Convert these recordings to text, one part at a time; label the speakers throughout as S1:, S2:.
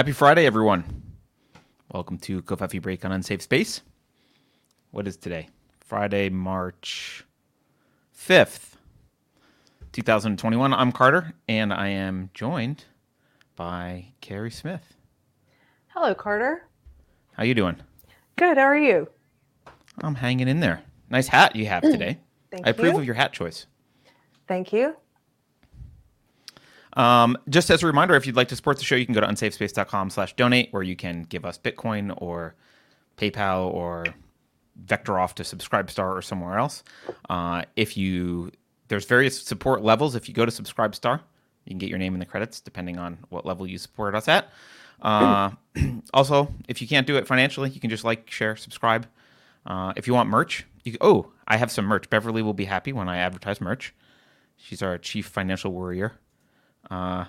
S1: Happy Friday, everyone. Welcome to Covfefe Break on Unsafe Space. What is today? Friday, March 5th, 2021. I'm Carter, and I am joined by Keri Smith.
S2: Hello, Carter.
S1: How you doing?
S2: Good. How are you?
S1: I'm hanging in there. Nice hat you have mm. today.
S2: Thank
S1: I approve
S2: you.
S1: of your hat choice.
S2: Thank you.
S1: Um, just as a reminder, if you'd like to support the show, you can go to unsafespace.com slash donate, where you can give us Bitcoin or PayPal or vector off to Subscribestar or somewhere else. Uh, if you there's various support levels. If you go to Subscribestar, you can get your name in the credits depending on what level you support us at. Uh, also, if you can't do it financially, you can just like, share, subscribe. Uh, if you want merch, you oh, I have some merch. Beverly will be happy when I advertise merch. She's our chief financial warrior. Uh,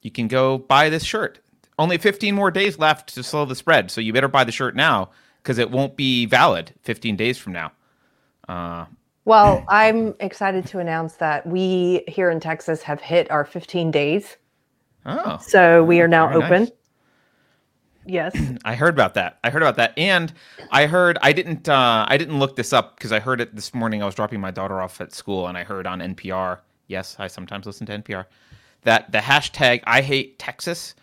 S1: you can go buy this shirt. Only 15 more days left to slow the spread, so you better buy the shirt now because it won't be valid 15 days from now. Uh,
S2: Well, I'm excited to announce that we here in Texas have hit our 15 days.
S1: oh,
S2: So we are now
S1: very
S2: open.
S1: nice.
S2: Yes.
S1: I heard about that. I heard about that, and I heard I didn't. Uh, I didn't look this up because I heard it this morning. I was dropping my daughter off at school, and I heard on NPR. Yes, I sometimes listen to NPR. That the hashtag I hate Texas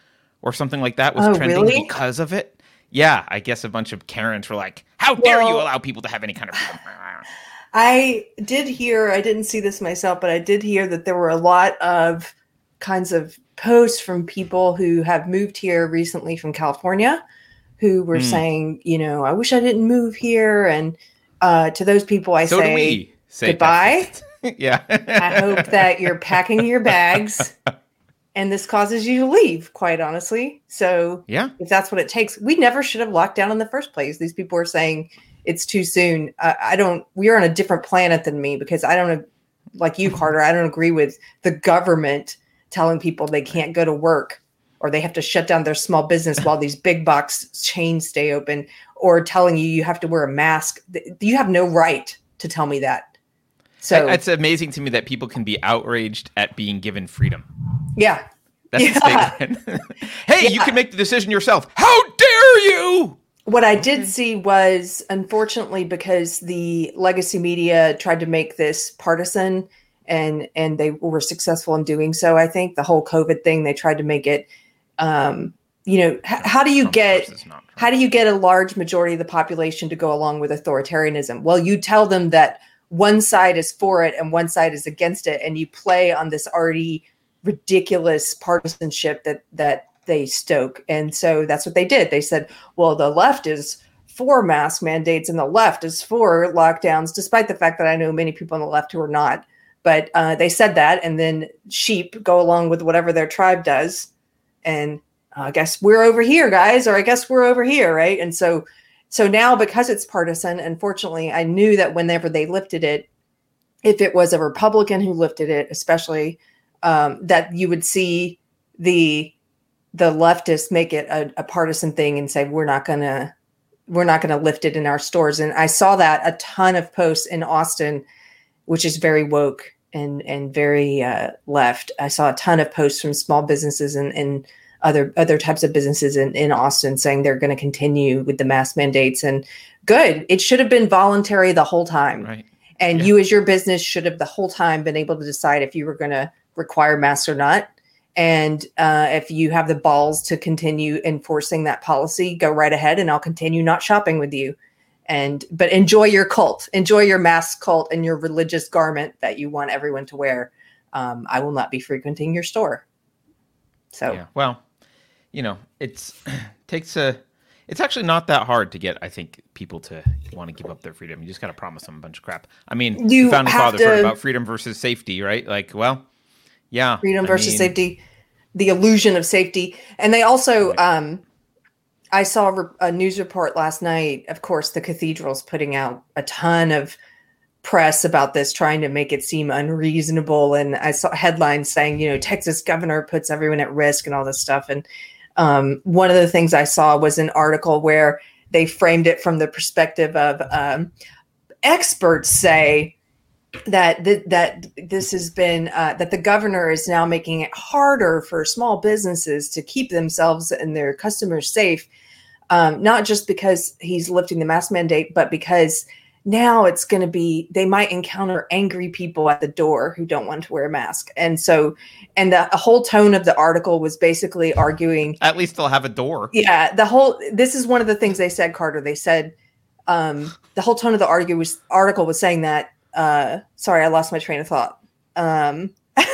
S1: or something like that was
S2: Oh,
S1: trending
S2: really?
S1: because of it. Yeah, I guess a bunch of Karens were like, "How dare you allow people to have any kind of freedom?"
S3: I did hear, I didn't see this myself, but I did hear that there were a lot of kinds of posts from people who have moved here recently from California who were
S1: Hmm.
S3: saying, you know, I wish I didn't move here. And uh, to those people, I
S1: so.
S3: Say goodbye.
S1: Yeah.
S3: I hope that you're packing your bags and this causes you to leave, quite honestly. So
S1: Yeah.
S3: if that's what it takes. We never should have locked down in the first place. These people are saying it's too soon. Uh, I don't. We are on a different planet than me because I don't like you, Carter. I don't agree with the government telling people they can't go to work or they have to shut down their small business while these big box chains stay open, or telling you you have to wear a mask. You have no right to tell me that. So
S1: it's amazing to me that people can be outraged at being given freedom.
S3: yeah,
S1: That's
S3: Yeah.
S1: a statement. hey, you can make the decision yourself. How dare you?
S3: What I did see was, unfortunately, because the legacy media tried to make this partisan, and and they were successful in doing so. I think the whole COVID thing they tried to make it. Um, you know, h- how do you
S1: Trump
S3: get
S1: versus not Trump.
S3: how do you get a large majority of the population to go along with authoritarianism? Well, you tell them that one side is for it and one side is against it, and you play on this already ridiculous partisanship that that they stoke. And so that's what they did. They said, well, the left is for mask mandates and the left is for lockdowns, despite the fact that I know many people on the left who are not. But uh, they said that, and then sheep go along with whatever their tribe does. And uh, I guess we're over here, guys, or I guess we're over here, right? And so, so now because it's partisan, unfortunately, I knew that whenever they lifted it, if it was a Republican who lifted it, especially, um, that you would see the the leftists make it a, a partisan thing and say we're not gonna we're not gonna lift it in our stores. And I saw that a ton of posts in Austin, which is very woke and and very uh, left. I saw a ton of posts from small businesses and, and other other types of businesses in, in Austin saying they're going to continue with the mask mandates. And good, it should have been voluntary the whole time.
S1: Right.
S3: And
S1: Yeah.
S3: you, as your business, should have the whole time been able to decide if you were going to require masks or not. And uh, if you have the balls to continue enforcing that policy, go right ahead, and I'll continue not shopping with you. And but enjoy your cult, enjoy your mask cult and your religious garment that you want everyone to wear. Um, I will not be frequenting your store. So
S1: Yeah. Well, you know, it's takes a. It's actually not that hard to get. I think people to want to give up their freedom. You just got to promise them a bunch of crap. I mean,
S3: You
S1: the founding fathers
S3: to-
S1: about freedom versus safety, right? Like, well, yeah,
S3: freedom
S1: I
S3: versus
S1: mean,
S3: safety the illusion of safety and they also
S1: Right.
S3: um i saw a re- a news report last night of course the cathedral's putting out a ton of press about this trying to make it seem unreasonable and i saw headlines saying you know texas governor puts everyone at risk and all this stuff and um, one of the things i saw was an article where they framed it from the perspective of um, experts say that th- that this has been uh, that the governor is now making it harder for small businesses to keep themselves and their customers safe, um, not just because he's lifting the mask mandate, but because now it's going to be they might encounter angry people at the door who don't want to wear a mask and so and the, the whole tone of the article was basically arguing
S1: At least they'll have a door.
S3: yeah the whole this is one of the things they said carter they said um the whole tone of the argue was article was saying that uh sorry i lost my train of thought um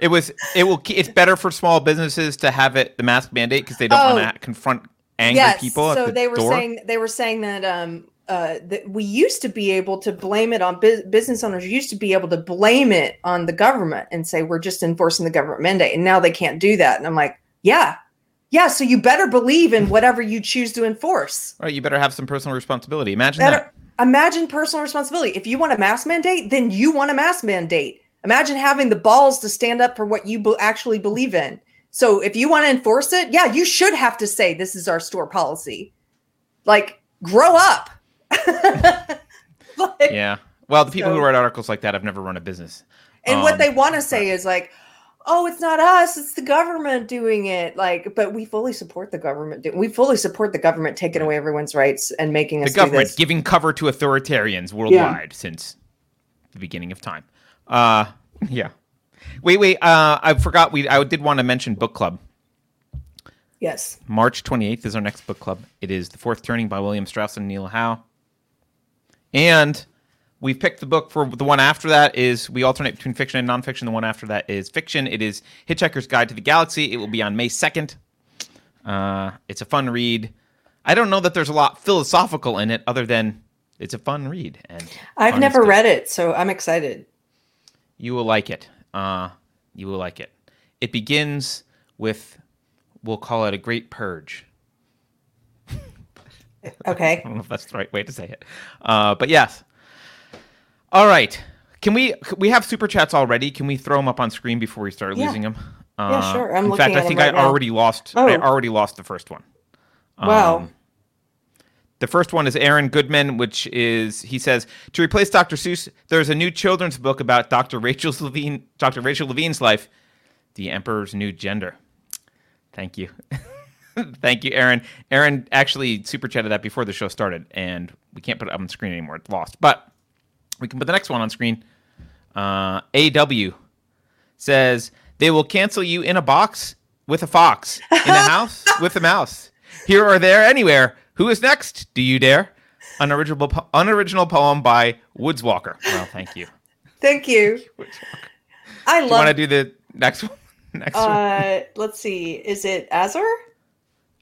S1: It was. It will. It's better for small businesses to have it the mask mandate because they don't
S3: Oh.
S1: want to confront angry people at
S3: so
S1: the
S3: they were
S1: door.
S3: saying they were saying that um uh that we used to be able to blame it on bu- business owners used to be able to blame it on the government and say we're just enforcing the government mandate and now they can't do that. And i'm like yeah. Yeah so you better believe in whatever you choose to enforce.
S1: Right, you better have some personal responsibility. Imagine
S3: better imagine personal responsibility. If you want a mask mandate then you want a mask mandate. Imagine having the balls to stand up for what you be- actually believe in. So if you want to enforce it yeah you should have to say this is our store policy. Like grow up Like.
S1: Yeah. Well, the people
S3: So-
S1: who write articles like that have never run a business.
S3: and what
S1: Um,
S3: they want to say is like oh it's not us it's the government doing it like but we fully support the government do- we fully support the government taking away everyone's rights and making
S1: the
S3: us do
S1: government giving cover to authoritarians worldwide since the beginning of time. Uh, yeah. Wait, wait. Uh, I forgot. We I did want to mention book club.
S3: yes
S1: March 28th is our next book club. It is The Fourth Turning by William Strauss and Neil Howe. And we've picked the book for the one after that is we alternate between fiction and nonfiction. The one after that is fiction. It is Hitchhiker's Guide to the Galaxy. It will be on May 2nd. Uh, it's a fun read. I don't know that there's a lot philosophical in it other than it's a fun read. And
S3: i've never read it so i'm excited
S1: You will like it. Uh, you will like it. It begins with, we'll call it a great purge.
S3: Okay
S1: I don't know if that's the right way to say it. Uh, but yes. All right. Can we we have super chats already? Can we throw them up on screen before we start
S3: Yeah.
S1: losing them?
S3: Yeah, sure. I'm
S1: in fact, I think
S3: right
S1: I
S3: now.
S1: already lost. I
S3: Oh.
S1: already lost the first one.
S3: wow
S1: Um, The first one is Aaron Goodman, which is he says to replace Dr. Seuss. There's a new children's book about Dr. Rachel Levine, Dr. Rachel Levine's life, The Emperor's New Gender. Thank you, thank you, Aaron. Aaron actually super chatted that before the show started, and we can't put it up on screen anymore. It's lost, but we can put the next one on screen. Uh, AW says they will cancel you in a box with a fox, in a house with a mouse, here or there, anywhere. Who is next? Do you dare? Unoriginal, po- unoriginal poem by Woods Walker. Well, thank you.
S3: thank you i love.
S1: Do you want to do the next one? Next one.
S3: uh let's see is it azor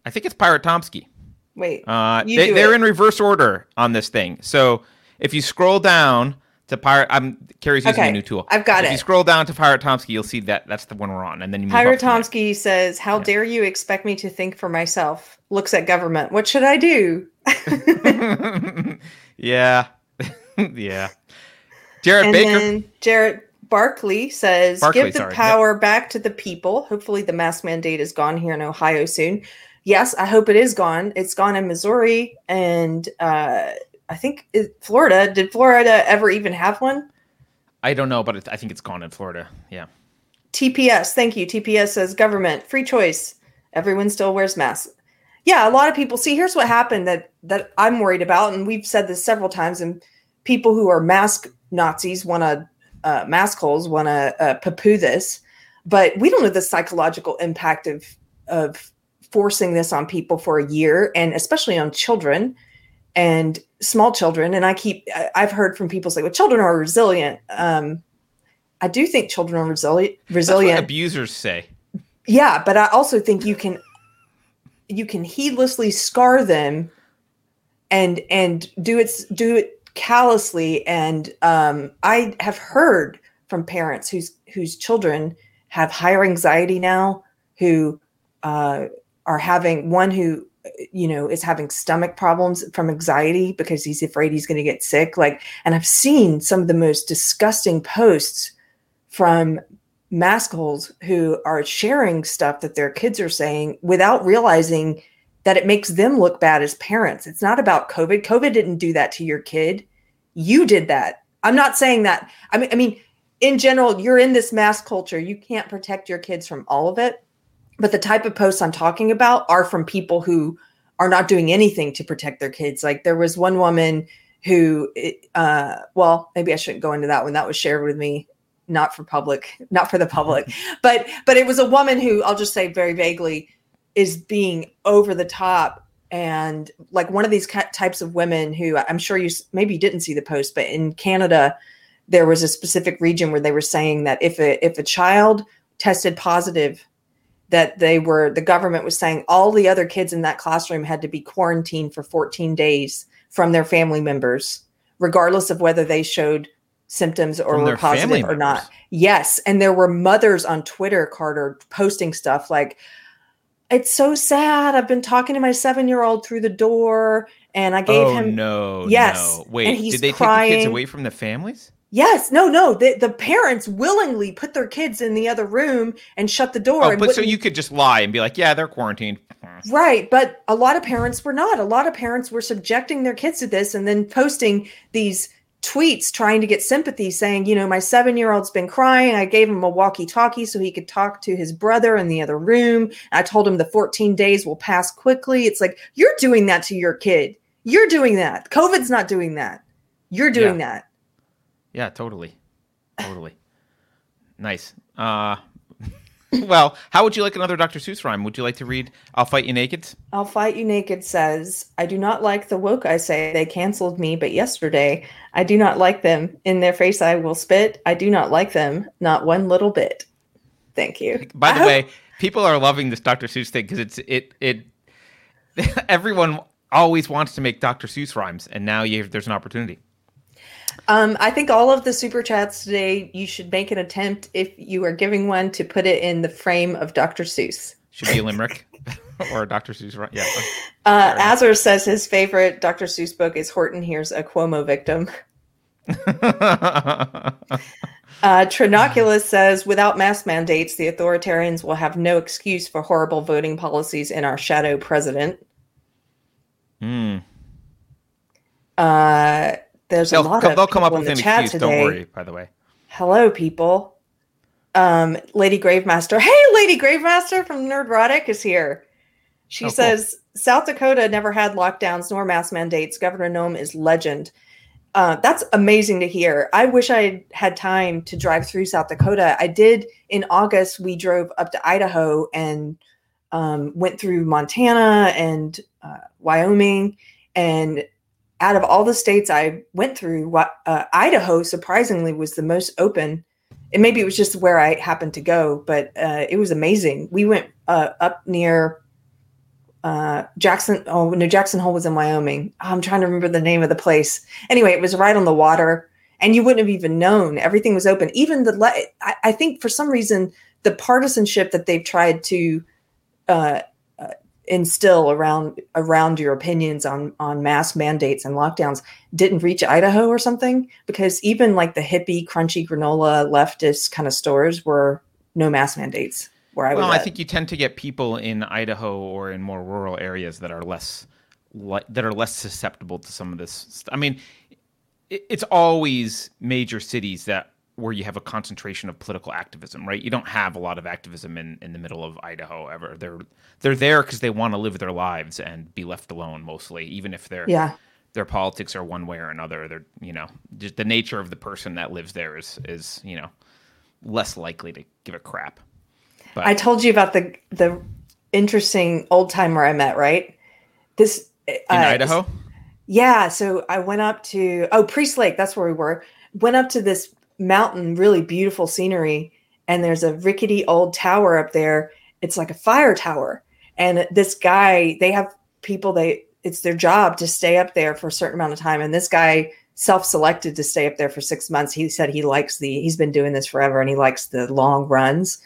S1: I think it's Pirate Tomsky.
S3: wait
S1: Uh, they, they're
S3: it.
S1: in reverse order on this thing. So if you scroll down to Pirate, I'm Keri's using
S3: Okay,
S1: a new tool.
S3: I've got
S1: if
S3: it.
S1: If you scroll down to Pirate Tomsky, you'll see that that's the one we're on, and then you move
S3: Pyra
S1: up from there.
S3: Tomsky says, How dare you expect me to think for myself? Looks at government. What should I do?
S1: yeah, yeah. Jared
S3: and
S1: Baker.
S3: Jarrett Barkley says,
S1: Barkley,
S3: Give the
S1: sorry,
S3: power back to the people. Hopefully, the mask mandate is gone here in Ohio soon. Yes, I hope it is gone. It's gone in Missouri and uh, I think it, Florida. Did Florida ever even have one?
S1: I don't know, but it, I think it's gone in Florida. Yeah.
S3: TPS, thank you. TPS says government, free choice. Everyone still wears masks. Yeah, a lot of people see here's what happened that that I'm worried about, and we've said this several times, and people who are mask Nazis want to uh, mask holes want to uh, poo-poo this, but we don't know the psychological impact of of forcing this on people for a year, and especially on children and small children. And I keep I've heard from people say, "Well, children are resilient." Um, I do think children are resilient. Resilient,
S1: abusers say.
S3: yeah, but I also think you can you can heedlessly scar them and and do it do it callously and um I have heard from parents whose whose children have higher anxiety now who uh are having one who you know is having stomach problems from anxiety because he's afraid he's going to get sick like and I've seen some of the most disgusting posts from mask holes who are sharing stuff that their kids are saying without realizing that it makes them look bad as parents. It's not about COVID. COVID didn't do that to your kid. You did that. I'm not saying that. I mean, I mean, in general, you're in this mask culture. You can't protect your kids from all of it. But the type of posts I'm talking about are from people who are not doing anything to protect their kids. Like there was one woman who, uh, well, maybe I shouldn't go into that one. That was shared with me, not for public, not for the public, but but it was a woman who I'll just say very vaguely is being over the top and like one of these types of women who I'm sure you maybe you didn't see the post, but in Canada there was a specific region where they were saying that if a if a child tested positive that they were the government was saying all the other kids in that classroom had to be quarantined for 14 days from their family members regardless of whether they showed symptoms or from were positive or not yes and there were mothers on twitter carter posting stuff like it's so sad. I've been talking to my seven year old through the door, and I gave
S1: oh,
S3: him
S1: no,
S3: yes.
S1: No. Wait, did they crying. take the kids away from the families?
S3: Yes, no, no. The, the parents willingly put their kids in the other room and shut the door.
S1: Oh, but so you could just lie and be like, "Yeah, they're quarantined."
S3: Right, but a lot of parents were not. A lot of parents were subjecting their kids to this and then posting these tweets trying to get sympathy saying, you know, my seven year old's been crying. I gave him a walkie talkie so he could talk to his brother in the other room. I told him the 14 days will pass quickly. It's like, you're doing that to your kid. You're doing that. COVID's not doing that. You're doing
S1: yeah.
S3: that.
S1: Yeah, totally. Totally. nice. Uh, well, how would you like another Dr. Seuss rhyme? Would you like to read I'll Fight You Naked?
S3: I'll Fight You Naked says, I do not like the woke I say. They canceled me, but yesterday I do not like them. In their face I will spit. I do not like them, not one little bit. Thank you.
S1: By the way, people are loving this Dr. Seuss thing because it's it it everyone always wants to make Dr. Seuss rhymes, and now you there's an opportunity.
S3: Um, I think all of the super chats today, you should make an attempt if you are giving one to put it in the frame of Dr. Seuss.
S1: Should be a limerick or a Dr. Seuss. Yeah.
S3: Uh, Azor says his favorite Dr. Seuss book is Horton Hears a Cuomo Victim. uh, Trinoculus says, without mask mandates, the authoritarians will have no excuse for horrible voting policies in our shadow president.
S1: Hmm.
S3: Uh, there's
S1: they'll,
S3: a lot
S1: they'll
S3: of
S1: they'll come up with
S3: an
S1: excuse.
S3: Today.
S1: Don't worry. By the way.
S3: Hello, people. Um, Lady Gravemaster. Hey, Lady Gravemaster from Nerdrotic is here. She oh, says cool. South Dakota never had lockdowns nor mask mandates. Governor Noem is legend. Uh, that's amazing to hear. I wish I had time to drive through South Dakota. I did in August. We drove up to Idaho and um, went through Montana and uh, Wyoming, and out of all the states I went through, what uh, Idaho surprisingly was the most open. And maybe it was just where I happened to go, but uh, it was amazing. We went uh, up near uh, Jackson. Oh no, Jackson Hole was in Wyoming. I'm trying to remember the name of the place. Anyway, it was right on the water, and you wouldn't have even known. Everything was open. Even the le- I, I think for some reason the partisanship that they've tried to uh, instill around around your opinions on on mask mandates and lockdowns didn't reach Idaho or something because even like the hippie crunchy granola leftist kind of stores were no mask mandates where I
S1: well,
S3: I
S1: think you tend to get people in Idaho or in more rural areas that are less that are less susceptible to some of this. I mean, it's always major cities that where you have a concentration of political activism, right? You don't have a lot of activism in, in the middle of Idaho ever. They're they're there because they want to live their lives and be left alone mostly, even if their
S3: yeah.
S1: their politics are one way or another. They're you know just the nature of the person that lives there is is you know less likely to give a crap.
S3: But, I told you about the the interesting old timer I met, right? This
S1: in uh, Idaho.
S3: Yeah, so I went up to oh Priest Lake, that's where we were. Went up to this mountain, really beautiful scenery, and there's a rickety old tower up there. It's like a fire tower. And this guy, they have people they it's their job to stay up there for a certain amount of time. And this guy self-selected to stay up there for six months. He said he likes the he's been doing this forever and he likes the long runs.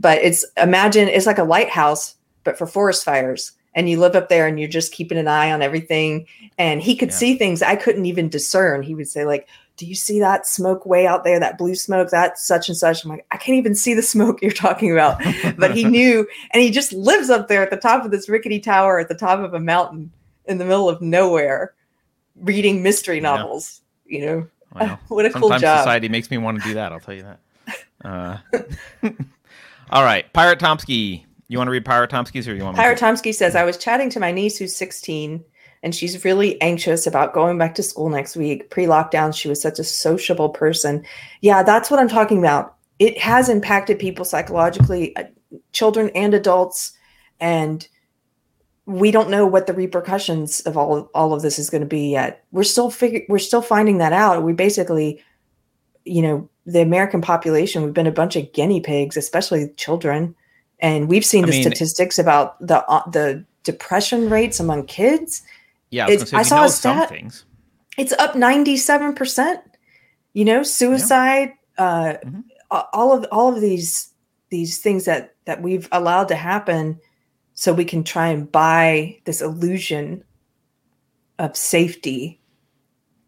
S3: But it's imagine it's like a lighthouse, but for forest fires and you live up there and you're just keeping an eye on everything and he could yeah. see things i couldn't even discern he would say like do you see that smoke way out there that blue smoke that's such and such i'm like i can't even see the smoke you're talking about but he knew and he just lives up there at the top of this rickety tower at the top of a mountain in the middle of nowhere reading mystery novels yeah. you know
S1: Well,
S3: What a cool
S1: sometimes
S3: job.
S1: society makes me want to do that. I'll tell you that. Uh, all right, Pirate Tomsky. You want to read Pirate Tomsky's or you want me
S3: Pirate
S1: to?
S3: Tomsky says, I was chatting to my niece who's 16 and she's really anxious about going back to school next week. Pre lockdown, she was such a sociable person. Yeah, that's what I'm talking about. It has impacted people psychologically, uh, children and adults. And we don't know what the repercussions of all, all of this is going to be yet. We're still figuring. we're still finding that out. We basically, you know, the American population, we've been a bunch of guinea pigs, especially children. And we've seen
S1: I
S3: the
S1: mean-
S3: statistics about the uh, the depression rates among kids.
S1: Yeah, I
S3: it's- I
S1: say,
S3: saw a
S1: some
S3: stat-
S1: things.
S3: It's up 97%. You know, suicide, uh,
S1: Mhm.
S3: all of all of these these things that that we've allowed to happen so we can try and buy this illusion of safety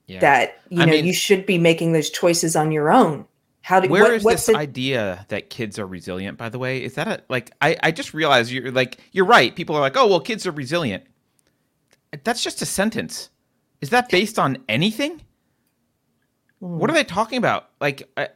S1: Yeah.
S3: that you
S1: I
S3: know
S1: mean-
S3: you should be making those choices on your own. How do
S1: Where
S3: what,
S1: is this
S3: the-
S1: idea that kids are resilient? By the way, is that a like? I I just realized you're like you're right. People are like, oh well, kids are resilient. That's just a sentence. Is that based on anything? What are they talking about? Like, uh,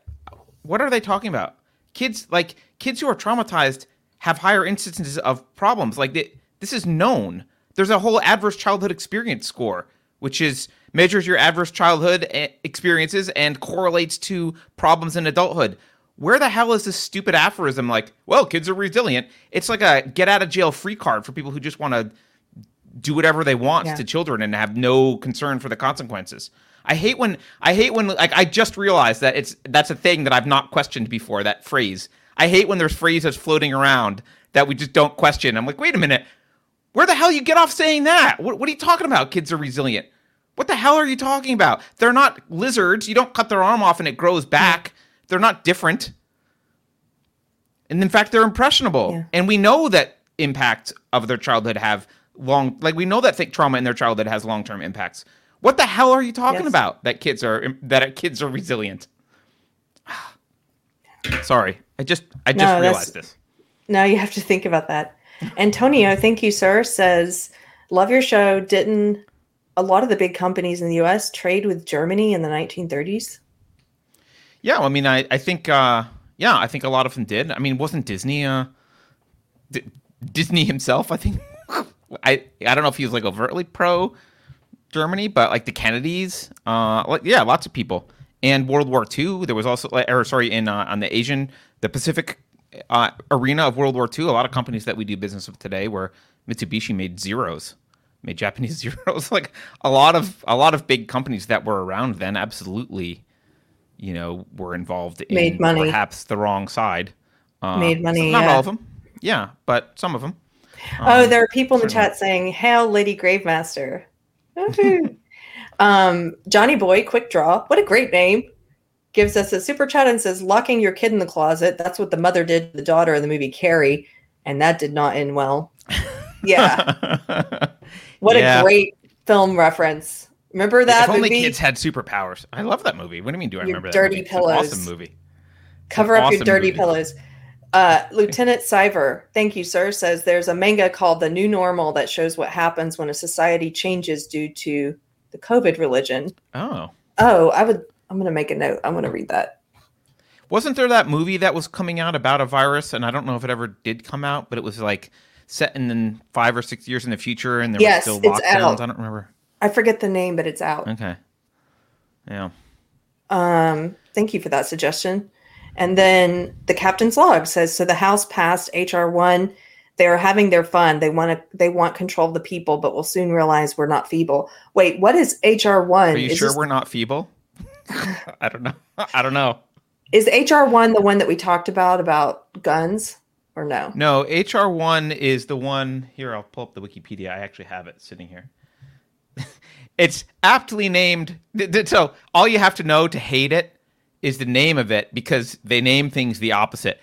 S1: what are they talking about? Kids like kids who are traumatized have higher instances of problems. Like they, this is known. There's a whole adverse childhood experience score, which is measures your adverse childhood eh, experiences and correlates to problems in adulthood. Where the hell is this stupid aphorism like, well, kids are resilient? It's like a get out of jail free card for people who just want to do whatever they want
S3: Yeah.
S1: to children and have no concern for the consequences. I hate when I hate when like I just realized that it's that's a thing that I've not questioned before that phrase. I hate when there's phrases floating around that we just don't question. I'm like, wait a minute, where the hell you get off saying that? What, what are you talking about? Kids are resilient. What the hell are you talking about? They're not lizards. You don't cut their arm off and it grows back. They're not different. And in fact, they're impressionable.
S3: Yeah.
S1: And we know that impacts of their childhood have long, like we know that trauma in their childhood has long term impacts. What the hell are you talking
S3: Yes.
S1: about? That kids are that kids are resilient. Sorry, I just I just
S3: No,
S1: realized this.
S3: Now you have to think about that. Antonio, thank you, sir, says, Love your show. Didn't a lot of the big companies in the US trade with Germany in the 1930s?
S1: Yeah, well, I mean, I, I think, uh, yeah, I think a lot of them did. I mean, wasn't Disney, uh, D- Disney himself? I think, I, I don't know if he was like overtly pro Germany, but like the Kennedys, uh, like yeah, lots of people. And World War II, there was also, like, or sorry, in uh, on the Asian, the Pacific uh, arena of World War II, a lot of companies that we do business with today, where Mitsubishi made zeros, made Japanese zeros. like a lot of a lot of big companies that were around then, absolutely you know, were involved in
S3: Made money.
S1: perhaps the wrong side. Uh,
S3: Made money,
S1: Not
S3: yeah.
S1: all of them. Yeah, but some of them.
S3: Oh, there are people in the chat saying, Hail, Lady Gravemaster. Um, Johnny Boy, Quick Draw, what a great name. Gives us a super chat and says, Locking your kid in the closet. That's what the mother did to the daughter in the movie Carrie. And that did not end well. Yeah. What
S1: Yeah.
S3: a great film reference. Remember that
S1: if only
S3: movie?
S1: kids had superpowers. I love that movie. What do you mean? Do I
S3: Your
S1: remember that?
S3: dirty
S1: movie?
S3: Pillows.
S1: awesome movie.
S3: Cover up your dirty
S1: movie.
S3: pillows. Uh, Lieutenant Siver, thank you, sir, says there's a manga called The New Normal that shows what happens when a society changes due to the COVID religion.
S1: Oh,
S3: Oh, I would. I'm going to make a note. I'm going to read that.
S1: wasn't there that movie that was coming out about a virus? And I don't know if it ever did come out, but it was like set in five or six years in the future, and there
S3: Yes,
S1: were still lockdowns. I don't remember.
S3: I forget the name, but it's out.
S1: Okay. Yeah.
S3: Um, thank you for that suggestion. And then the captain's log says so the House passed HR one. They are having their fun. They want to. They want control of the people, but will soon realize we're not feeble. Wait, what is HR one?
S1: Are you
S3: is
S1: sure
S3: this-
S1: we're not feeble? I don't know. I don't know.
S3: Is HR one the one that we talked about about guns or no?
S1: No, HR one is the one. Here, I'll pull up the Wikipedia. I actually have it sitting here. it's aptly named. So all you have to know to hate it is the name of it because they name things the opposite.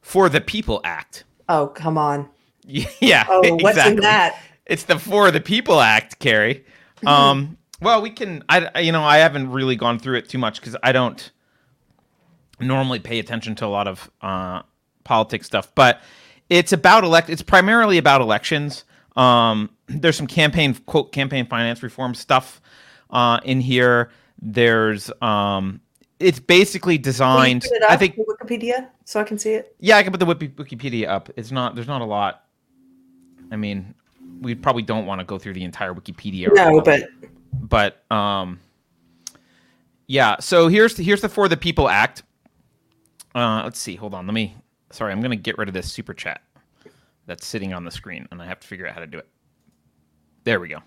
S1: For the People Act.
S3: Oh, come on.
S1: Yeah.
S3: Oh, what's in that?
S1: It's the For the People Act, Keri. Um, well, we can. I I- you know I haven't really gone through it too much because I don't normally pay attention to a lot of uh, politics stuff, but it's about elect. It's primarily about elections. Um, there's some campaign quote campaign finance reform stuff uh, in here. there's um, it's basically designed.
S3: put it up
S1: I think
S3: Wikipedia so I can see it.
S1: yeah, I can put the Wikipedia up. It's not there's not a lot. I mean, we probably don't want to go through the entire Wikipedia.
S3: No,
S1: article,
S3: but
S1: but um, yeah. So here's here's the For the People Act. Uh, let's see. Hold on. Let me. Sorry, I'm gonna get rid of this super chat that's sitting on the screen, and I have to figure out how to do it. There we go.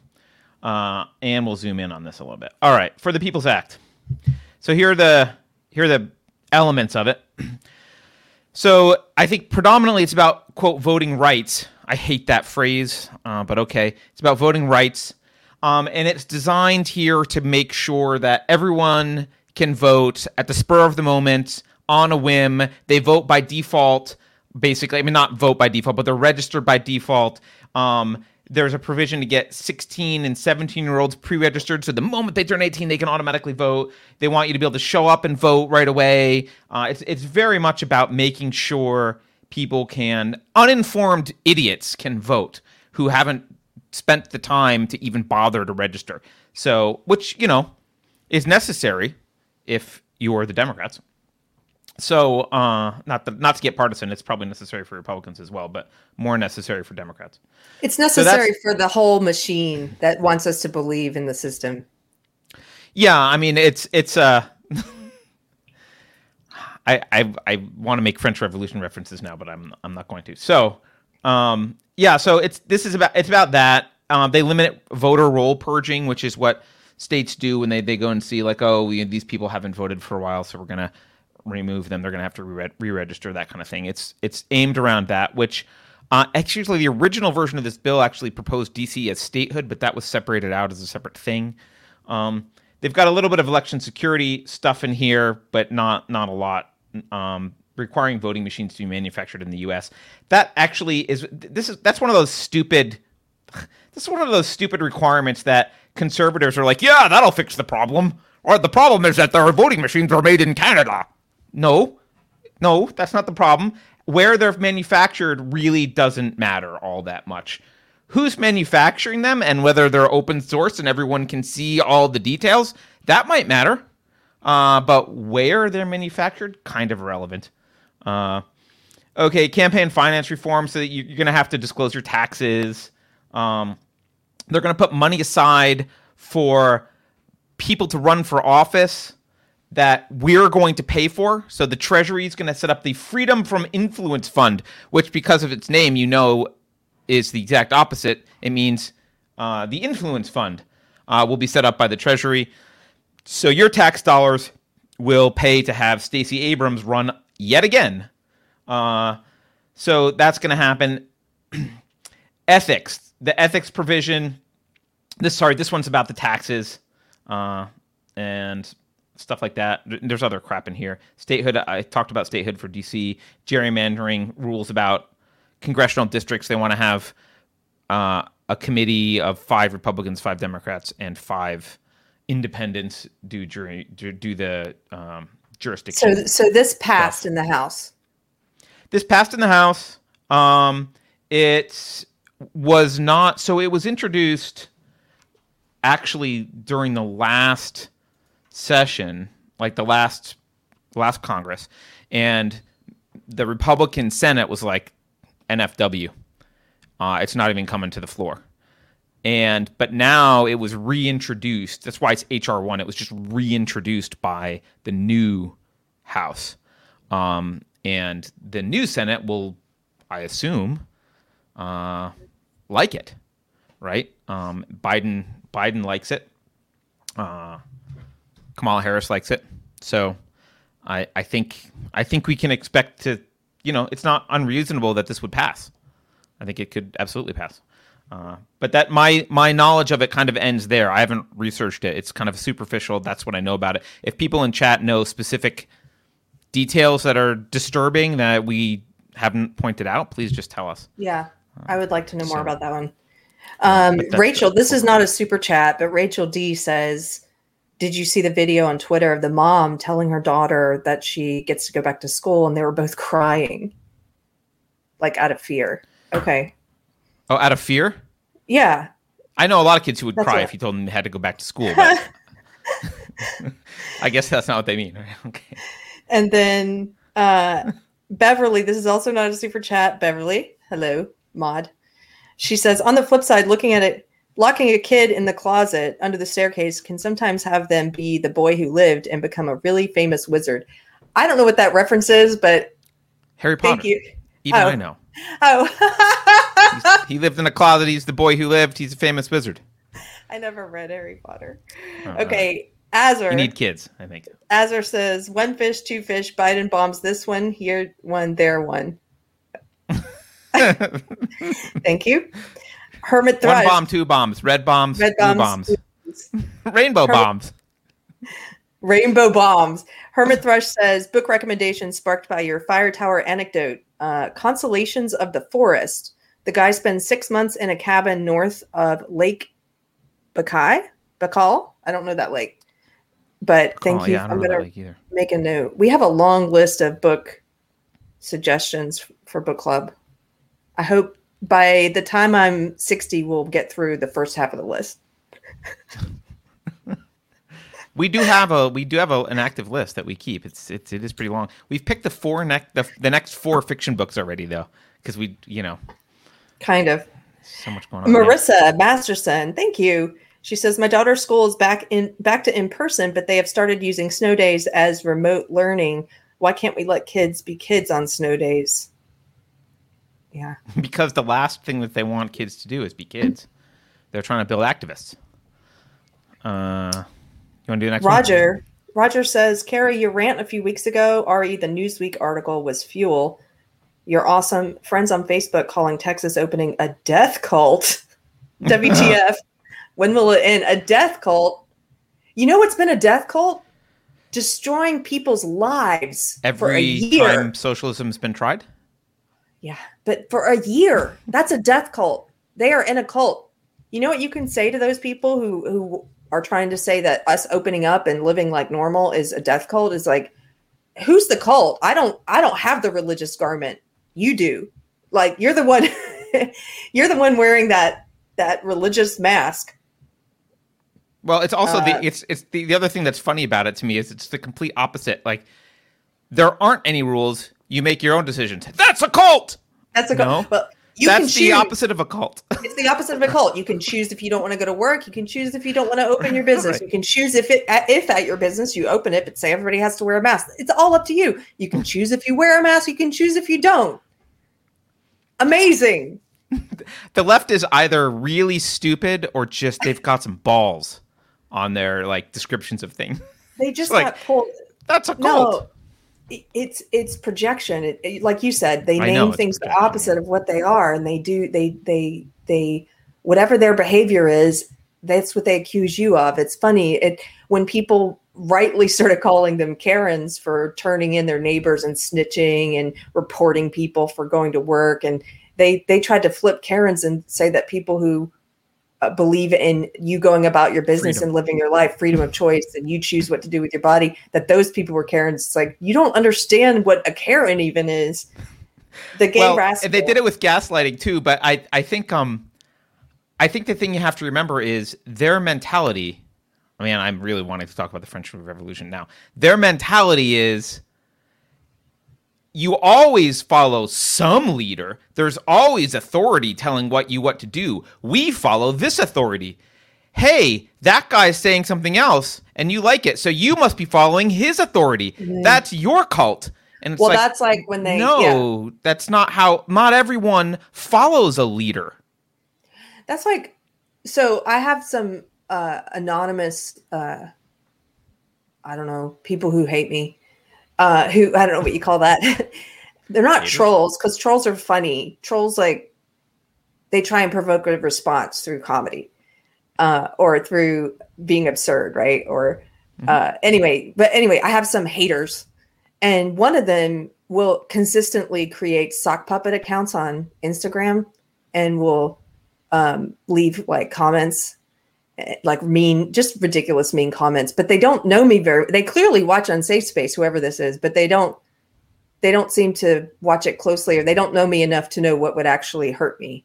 S1: Uh, and we'll zoom in on this a little bit. All right, for the People's Act. So here are the here are the elements of it. So I think predominantly it's about quote voting rights. I hate that phrase, uh, but okay, it's about voting rights, um, and it's designed here to make sure that everyone can vote at the spur of the moment on a whim. They vote by default, basically. I mean, not vote by default, but they're registered by default. Um, there's a provision to get 16 and 17 year olds pre-registered so the moment they turn 18 they can automatically vote. They want you to be able to show up and vote right away. Uh, it's, it's very much about making sure people can uninformed idiots can vote who haven't spent the time to even bother to register. So which you know is necessary if you're the democrats so uh, not the, not to get partisan it's probably necessary for republicans as well but more necessary for democrats
S3: it's necessary for the whole machine that wants us to believe in the system.
S1: Yeah, I mean it's it's uh I I I want to make French Revolution references now, but I'm I'm not going to. So, um yeah, so it's this is about it's about that. Um they limit voter roll purging, which is what states do when they they go and see like oh, we, these people haven't voted for a while, so we're going to remove them. They're going to have to re- re-register that kind of thing. It's it's aimed around that, which uh, actually, the original version of this bill actually proposed DC as statehood, but that was separated out as a separate thing. Um, they've got a little bit of election security stuff in here, but not not a lot. Um, requiring voting machines to be manufactured in the U.S. That actually is this is that's one of those stupid. This is one of those stupid requirements that conservatives are like, yeah, that'll fix the problem. Or the problem is that their voting machines are made in Canada. No, no, that's not the problem where they're manufactured really doesn't matter all that much. Who's manufacturing them and whether they're open source and everyone can see all the details, that might matter. Uh, but where they're manufactured, kind of irrelevant. Uh, okay, campaign finance reform, so that you, are going to have to disclose your taxes. Um, they're going to put money aside for people to run for office that we're going to pay for. So the Treasury is going to set up the Freedom from Influence Fund, which, because of its name, you know, is the exact opposite. It means uh, the Influence Fund uh, will be set up by the Treasury. So your tax dollars will pay to have Stacey Abrams run yet again. Uh, so that's going to happen. ethics, the ethics provision. This sorry, this one's about the taxes, uh, and stuff like that. There's other crap in here. Statehood, I talked about statehood for DC, gerrymandering rules about congressional districts. They want to have uh, a committee of five Republicans, five Democrats, and five independents do jury do, do the um, jurisdiction.
S3: So, so this passed stuff. in the House.
S1: This passed in the House. Um, it was not. So it was introduced actually during the last session, like the last last Congress, and the Republican Senate was like NFW. Uh, it's not even coming to the floor. And but now it was reintroduced. That's why it's HR one. It was just reintroduced by the new House, um, and the new Senate will, I assume, uh, like it, right? Um, Biden Biden likes it. Uh, Kamala Harris likes it. So I I think I think we can expect to you know it's not unreasonable that this would pass. I think it could absolutely pass. Uh, but that my my knowledge of it kind of ends there. I haven't researched it. It's kind of superficial. That's what I know about it. If people in chat know specific details that are disturbing that we haven't pointed out, please just tell us.
S3: Yeah, I would like to know more so, about that one. Um, Rachel, this is not a super chat, but Rachel D says did you see the video on Twitter of the mom telling her daughter that she gets to go back to school and they were both crying like out of fear? Okay.
S1: Oh, out of fear?
S3: Yeah.
S1: I know a lot of kids who would That's cry if you told them they had to go back to school. But I guess that's not what they mean. Okay.
S3: And then uh, Beverly, this is also not a super chat. Beverly, hello, mod. She says, on the flip side, looking at it, locking a kid in the closet under the staircase can sometimes have them be the boy who lived and become a really famous wizard. I don't know what that reference is, but
S1: Harry Potter.
S3: thank you.
S1: Even
S3: Oh.
S1: I know.
S3: Oh,
S1: He lived in a closet. He's the boy who lived. He's a famous wizard.
S3: I never read Harry Potter.
S1: Uh,
S3: Okay, Azur.
S1: You need kids, I think.
S3: Azur says, one fish, two fish. Biden bombs this one, here one, there one. Thank you. Hermit
S1: One
S3: Thrush.
S1: bomb, two bombs, red bombs,
S3: Red
S1: blue
S3: bombs,
S1: bombs, rainbow
S3: Hermit-
S1: bombs.
S3: Rainbow bombs. Hermit Thrush says book recommendation sparked by your fire tower anecdote. Uh, Consolations of the Forest. The guy spends six months in a cabin north of Lake Bakai. Bakal. I don't know that lake, but thank you.
S1: Yeah,
S3: I'm gonna make a note. We have a long list of book suggestions for book club. I hope by the time I'm 60, we'll get through the first half of the list.
S1: We do have a we do have a, an active list that we keep. It's it's it is pretty long. We've picked the four next the, the next four fiction books already though, because we you know
S3: Kind of.
S1: so much going on. there.
S3: Marissa Masterson, thank you. She says my daughter's school is back in back to in person, but they have started using snow days as remote learning. Why can't we let kids be kids on snow days? Yeah.
S1: because the last thing that they want kids to do is be kids. They're trying to build activists. Uh, you want to do the next one?
S3: Roger. Roger says, Keri, your rant a few weeks ago, re the Newsweek article was fuel. Your awesome friends on Facebook calling Texas opening a death cult. WTF. when will it end? A death cult. You know what's been a death cult? Destroying people's lives for a
S1: Every
S3: year.
S1: time socialism's been tried.
S3: Yeah, but for a year, that's a death cult. They are in a cult. You know what you can say to those people who who are trying to say that us opening up and living like normal is a death cult is like who's the cult? I don't I don't have the religious garment. You do. Like you're the one you're the one wearing that that religious mask.
S1: Well, it's also
S3: Uh,
S1: the it's it's the, the other thing that's funny about it to me is it's the complete opposite. Like there aren't any rules. You make your own decisions. That's a cult.
S3: That's a cult.
S1: No.
S3: Well, you can
S1: That's the opposite of a cult.
S3: It's the opposite of a cult. You can choose if you don't want to go to work. You can choose if you don't want to open your business.
S1: Right.
S3: You can choose if it if at your business you open it, but say everybody has to wear a mask. It's all up to you. You can choose if you wear a mask. You can choose if you don't. Amazing.
S1: the left is either really stupid or just they've got some balls on their like descriptions of things.
S3: They just
S1: like-
S3: got pulled.
S1: That's a cult.
S3: No, it- it's it's projection. It, it- like you said, they
S1: I
S3: name things the opposite of what they are, and they do they they they whatever their behavior is. That's what they accuse you of. It's funny it when people rightly started calling them Karens for turning in their neighbors and snitching and reporting people for going to work, and they they tried to flip Karens and say that people who believe in you going about your business
S1: Freedom.
S3: and living your life, freedom of choice, and you choose what to do with your body, that those people were Karens. It's like, you don't understand what a Karen even is. The gay
S1: well,
S3: rascal.
S1: they did it with gaslighting too, but I I think um I think the thing you have to remember is their mentality. I mean, I'm really wanting to talk about the French Revolution now. Their mentality is you always follow some leader. There's always authority telling what you what to do. We follow this authority. Hey, that guy's saying something else and you like it. So you must be following his authority. That's your cult. And it's
S3: well,
S1: like
S3: that's like when they.
S1: no,
S3: Yeah,
S1: that's not how. Not everyone follows a leader.
S3: that's like. So I have some uh, anonymous. Uh, I don't know people who hate me. Uh, who I don't know what you call that. They're not
S1: Haters?
S3: trolls because trolls are funny. Trolls like they try and provoke a response through comedy uh, or through being absurd, right? Or uh, anyway, but anyway, I have some haters, and one of them will consistently create sock puppet accounts on Instagram and will um, leave like comments like mean just ridiculous mean comments but they don't know me very they clearly watch Unsafe Space whoever this is but they don't they don't seem to watch it closely or they don't know me enough to know what would actually hurt me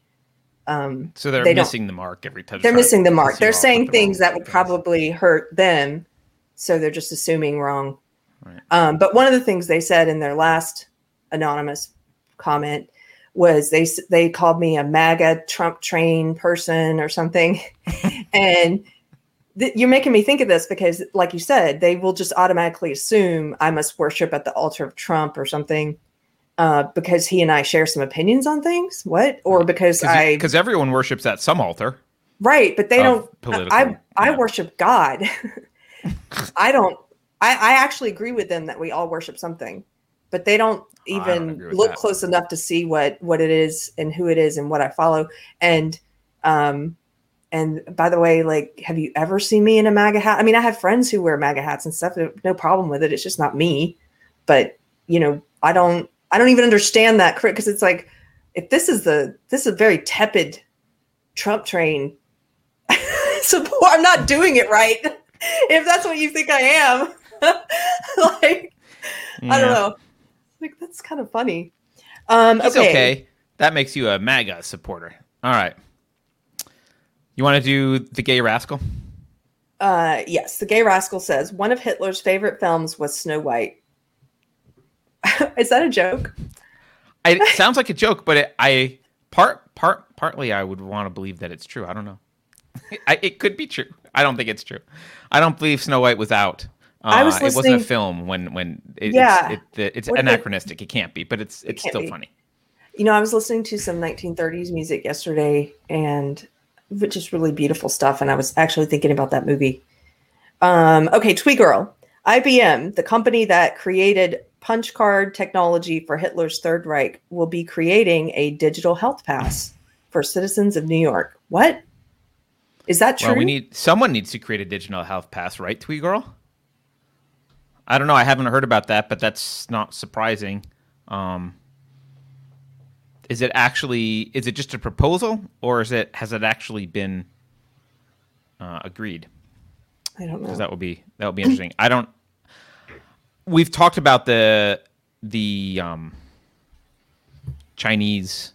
S3: um,
S1: So they're
S3: They
S1: missing the mark every time.
S3: they're missing the mark they're saying
S1: the
S3: things that would
S1: things.
S3: probably hurt them so they're just assuming wrong.
S1: Right.
S3: Um, but one of the things they said in their last anonymous comment was they they called me a MAGA Trump train person or something, and th- you're making me think of this because, like you said, they will just automatically assume I must worship at the altar of Trump or something. Uh, because he and I share some opinions on things, what? Or because I
S1: because everyone worships at some altar.
S3: Right, but they don't.
S1: political-
S3: I I
S1: yeah.
S3: worship God. I don't. I I actually agree with them that we all worship something, but they don't
S1: I don't
S3: even look
S1: that.
S3: close enough to see what what it is and who it is and what I follow. And um, and by the way, like, have you ever seen me in a MAGA hat? I mean, I have friends who wear MAGA hats and stuff. No problem with it. It's just not me. But you know, I don't. I don't even understand that because it's like, if this is the this is a very tepid Trump train support. I'm not doing it right. If that's what you think I am, like I don't know. Like that's kind of funny. Um, okay.
S1: okay. That makes you a MAGA supporter. All right. You want to do the gay rascal?
S3: Uh, yes, the gay rascal says one of Hitler's favorite films was Snow White. is that a joke?
S1: I, it sounds like a joke, but it, I part part partly I would want to believe that it's true. I don't know. I, it could be true. I don't think it's true. I don't believe Snow White was out. Uh,
S3: I was
S1: it wasn't a film when when it,
S3: Yeah.
S1: it's, it, it's
S3: it-
S1: anachronistic. It can't be, but it's it's
S3: can't
S1: still
S3: be.
S1: funny.
S3: You know, I was listening to some 1930s music yesterday, and which is really beautiful stuff. And I was actually thinking about that movie. Um, okay, Twee Girl, IBM, the company that created punch card technology for Hitler's Third Reich, will be creating a digital health pass for citizens of New York. What is that true?
S1: Well, we need someone needs to create a digital health pass, right, Twee Girl? I don't know. I haven't heard about that, but that's not surprising. Um, is it actually? Is it just a proposal, or is it? Has it actually been uh, agreed?
S3: I don't know.
S1: Because that would be that would be interesting. I don't. We've talked about the the um, Chinese,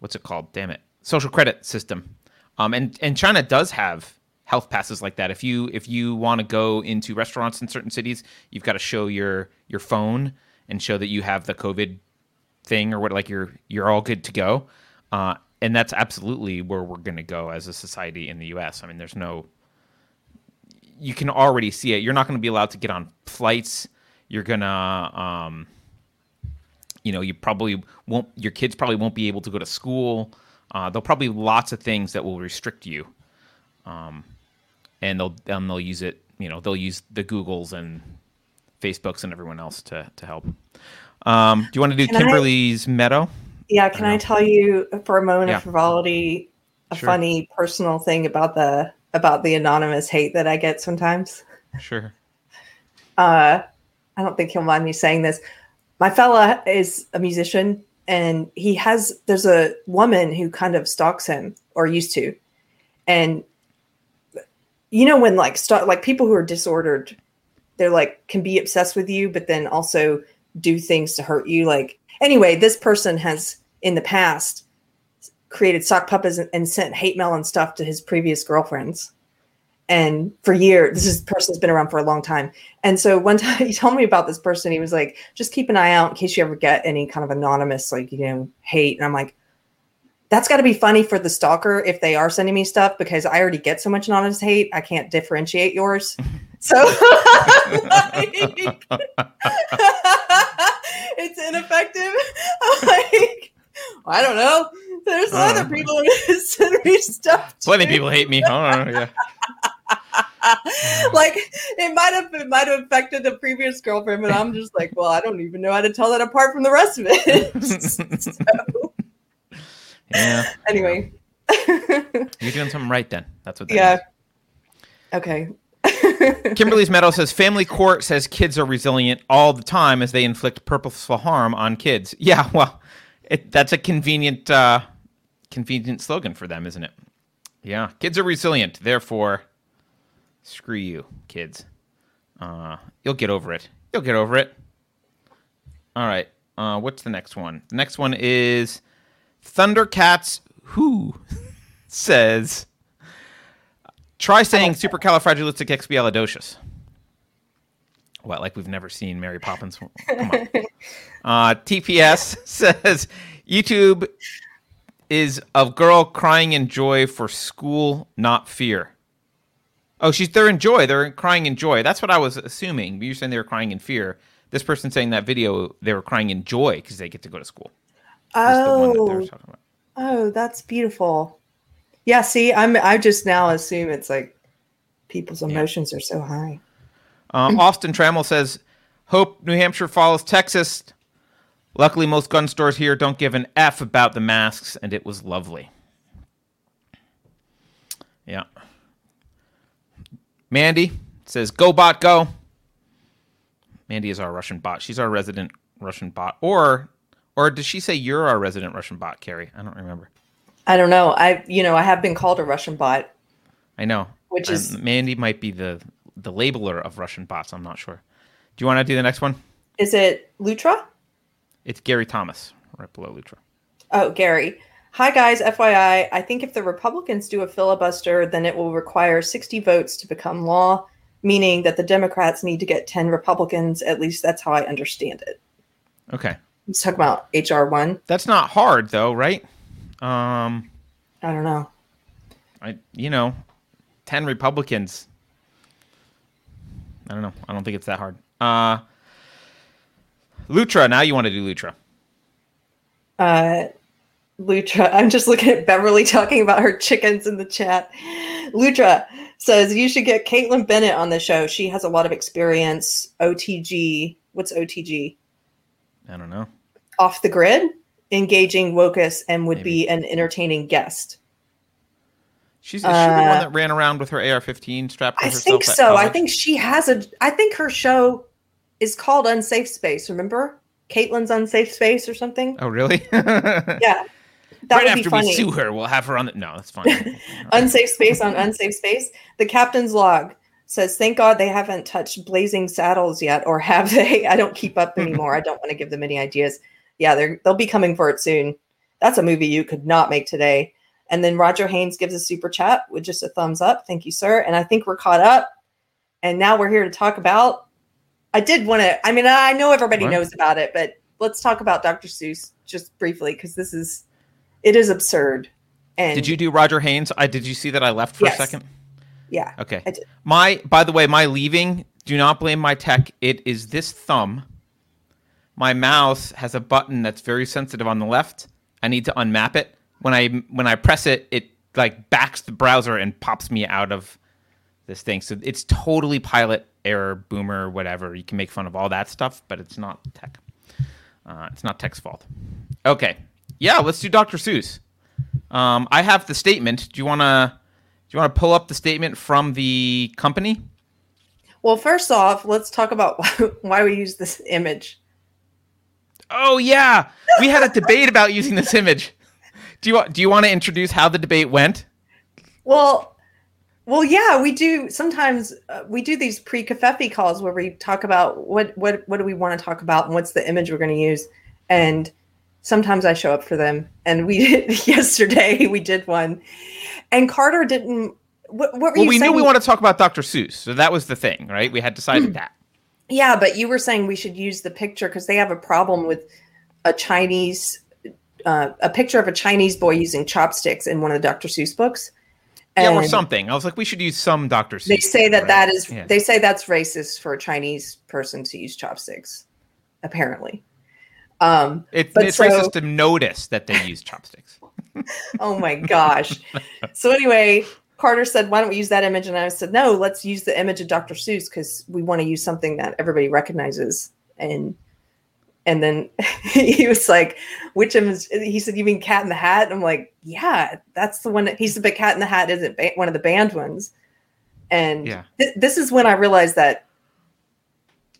S1: what's it called? Damn it, social credit system, um, and and China does have health passes like that. If you if you want to go into restaurants in certain cities, you've got to show your your phone and show that you have the COVID thing or what, like you're you're all good to go. Uh, and that's absolutely where we're going to go as a society in the U.S. I mean, there's no you can already see it. You're not going to be allowed to get on flights. You're gonna, um, you know, you probably won't. Your kids probably won't be able to go to school. Uh, there'll probably be lots of things that will restrict you, um, and they'll and they'll use it. You know, they'll use the Googles and Facebooks and everyone else to to help. Um, do you want to do
S3: Can I-
S1: Kimberly's Meadow?
S3: Yeah, can I tell you for a moment
S1: Yeah.
S3: of frivolity a
S1: Sure.
S3: funny personal thing about the about the anonymous hate that I get sometimes?
S1: Sure.
S3: Uh I don't think he'll mind me saying this. My fella is a musician and he has there's a woman who kind of stalks him or used to. And you know when like st- like people who are disordered they're like can be obsessed with you but then also do things to hurt you. Like anyway this person has in the past created sock puppets and, sent hate mail and stuff to his previous girlfriends. And for years this is person's been around for a long time. And so one time he told me about this person. He was like just keep an eye out in case you ever get any kind of anonymous like you know hate. And i'm like that's got to be funny for the stalker if they are sending me stuff because i already get so much anonymous hate i can't differentiate yours so like, it's ineffective I'm like i don't know there's
S1: Uh.
S3: other people who send me stuff
S1: Plenty of people hate me. Oh, yeah.
S3: like it might have it might have affected the previous girlfriend, but I'm just like, well, I don't even know how to tell that apart from the rest of it. So,
S1: yeah.
S3: anyway,
S1: You're doing something right then. That's what that
S3: yeah.
S1: is.
S3: Okay.
S1: Kimberly's Meadow says family court says kids are resilient all the time as they inflict purposeful harm on kids. Yeah, well, it, that's a convenient, uh, convenient slogan for them, isn't it? Yeah, kids are resilient. Therefore, screw you, kids. Uh, you'll get over it. You'll get over it. All right. Uh, what's the next one? The next one is Thundercats. Who says? Try saying supercalifragilisticexpialidocious. What, like we've never seen Mary Poppins? Come on. Uh, TPS says YouTube is a girl crying in joy for school, not fear. Oh, she's they're in joy. They're crying in joy. That's what I was assuming. You're saying they were crying in fear. This person saying that video, they were crying in joy because they get to go to school. One that
S3: Oh, oh, that's beautiful. Yeah, see, I'm I just now assume it's like people's emotions are so high.
S1: Uh, Austin Trammell says, "Hope New Hampshire follows Texas. Luckily, most gun stores here don't give an f about the masks, and it was lovely." Yeah. Mandy says, "Go bot, go." Mandy is our Russian bot. She's our resident Russian bot, or or does she say you're our resident Russian bot, Keri? I don't remember.
S3: I don't know. I you know, I have been called a Russian bot.
S1: I know.
S3: Which
S1: Um,
S3: is-
S1: Mandy might be the the labeler of Russian bots. I'm not sure. Do you want to do the next one?
S3: Is it Lutra?
S1: It's Gary Thomas, right below Lutra.
S3: Oh, Gary. Hi, guys. FYI, I think if the Republicans do a filibuster, then it will require 60 votes to become law, meaning that the Democrats need to get 10 Republicans. At least that's how I understand it.
S1: Okay.
S3: Let's talk about HR1.
S1: That's not hard though, right? Um,
S3: I don't know.
S1: I you know, ten Republicans. I don't know. I don't think it's that hard. Uh, Lutra. Now you want to do Lutra?
S3: Uh, Lutra, I'm just looking at Beverly talking about her chickens in the chat. Lutra says you should get Kaitlin Bennett on the show. She has a lot of experience. OTG. What's OTG?
S1: I don't know.
S3: off the grid, engaging Wokus, and would be an entertaining guest.
S1: She's is she the one
S3: Uh,
S1: that ran around with her AR-15 strapped to
S3: her.
S1: I
S3: think so. I think she has a. I think her show is called Unsafe Space. Remember, Kaitlin's Unsafe Space or something.
S1: Oh, really?
S3: Yeah, that
S1: right
S3: would
S1: after
S3: be funny.
S1: we sue her, we'll have her on the. No, that's fine.
S3: Unsafe Space on Unsafe Space. The captain's log says, "Thank God they haven't touched Blazing Saddles yet, or have they? I don't keep up anymore. I don't want to give them any ideas. Yeah, they're they'll be coming for it soon. That's a movie you could not make today." And then Roger Haynes gives a super chat with just a thumbs up. Thank you, sir. And I think we're caught up. And now we're here to talk about. I did want to. I mean, I know everybody
S1: What?
S3: knows about it, but let's talk about Dr. Seuss just briefly because this is, it is absurd. And
S1: did you do Roger Haynes? I did. You see that I left for
S3: Yes.
S1: a second?
S3: Yeah.
S1: Okay. My by the way, my leaving, do not blame my tech. It is this thumb. My mouse has a button that's very sensitive on the left. I need to unmap it. When I when I press it, it like backs the browser and pops me out of this thing. So it's totally pilot error, boomer, whatever. You can make fun of all that stuff, but it's not tech. Uh, it's not tech's fault. Okay. Yeah, let's do Dr. Seuss. Um, I have the statement. Do you wanna do you wanna pull up the statement from the company?
S3: Well, first off, let's talk about why, why we use this image.
S1: Oh yeah, we had a debate about using this image. Do you do you want to introduce how the debate went?
S3: Well, well, yeah, we do. Sometimes uh, we do these pre-covfefe calls where we talk about what what what do we want to talk about and what's the image we're going to use. And sometimes I show up for them. And we did yesterday. We did one, and Carter didn't. What, what were
S1: Well,
S3: you
S1: we
S3: saying?
S1: knew we want to talk about Dr. Seuss, so that was the thing, right? We had decided that.
S3: Yeah, but you were saying we should use the picture because they have a problem with a Chinese, uh, a picture of a Chinese boy using chopsticks in one of the Dr. Seuss books.
S1: Yeah, or something. I was like, we should use some Dr. Seuss.
S3: They say that
S1: right?
S3: that is.
S1: Yeah.
S3: They say that's racist for a Chinese person to use chopsticks. Apparently. Um,
S1: It, it's
S3: so-
S1: racist to notice that they use chopsticks.
S3: oh my gosh. so anyway, Carter said, "Why don't we use that image?" And I said, "No, let's use the image of Dr. Seuss because we want to use something that everybody recognizes." And and then he was like, "Which image?" He said, "You mean Cat in the Hat?" I'm like, "Yeah, that's the one." That, he said, "But Cat in the Hat isn't ba- one of the banned ones." And
S1: Yeah.
S3: th- this is when I realized that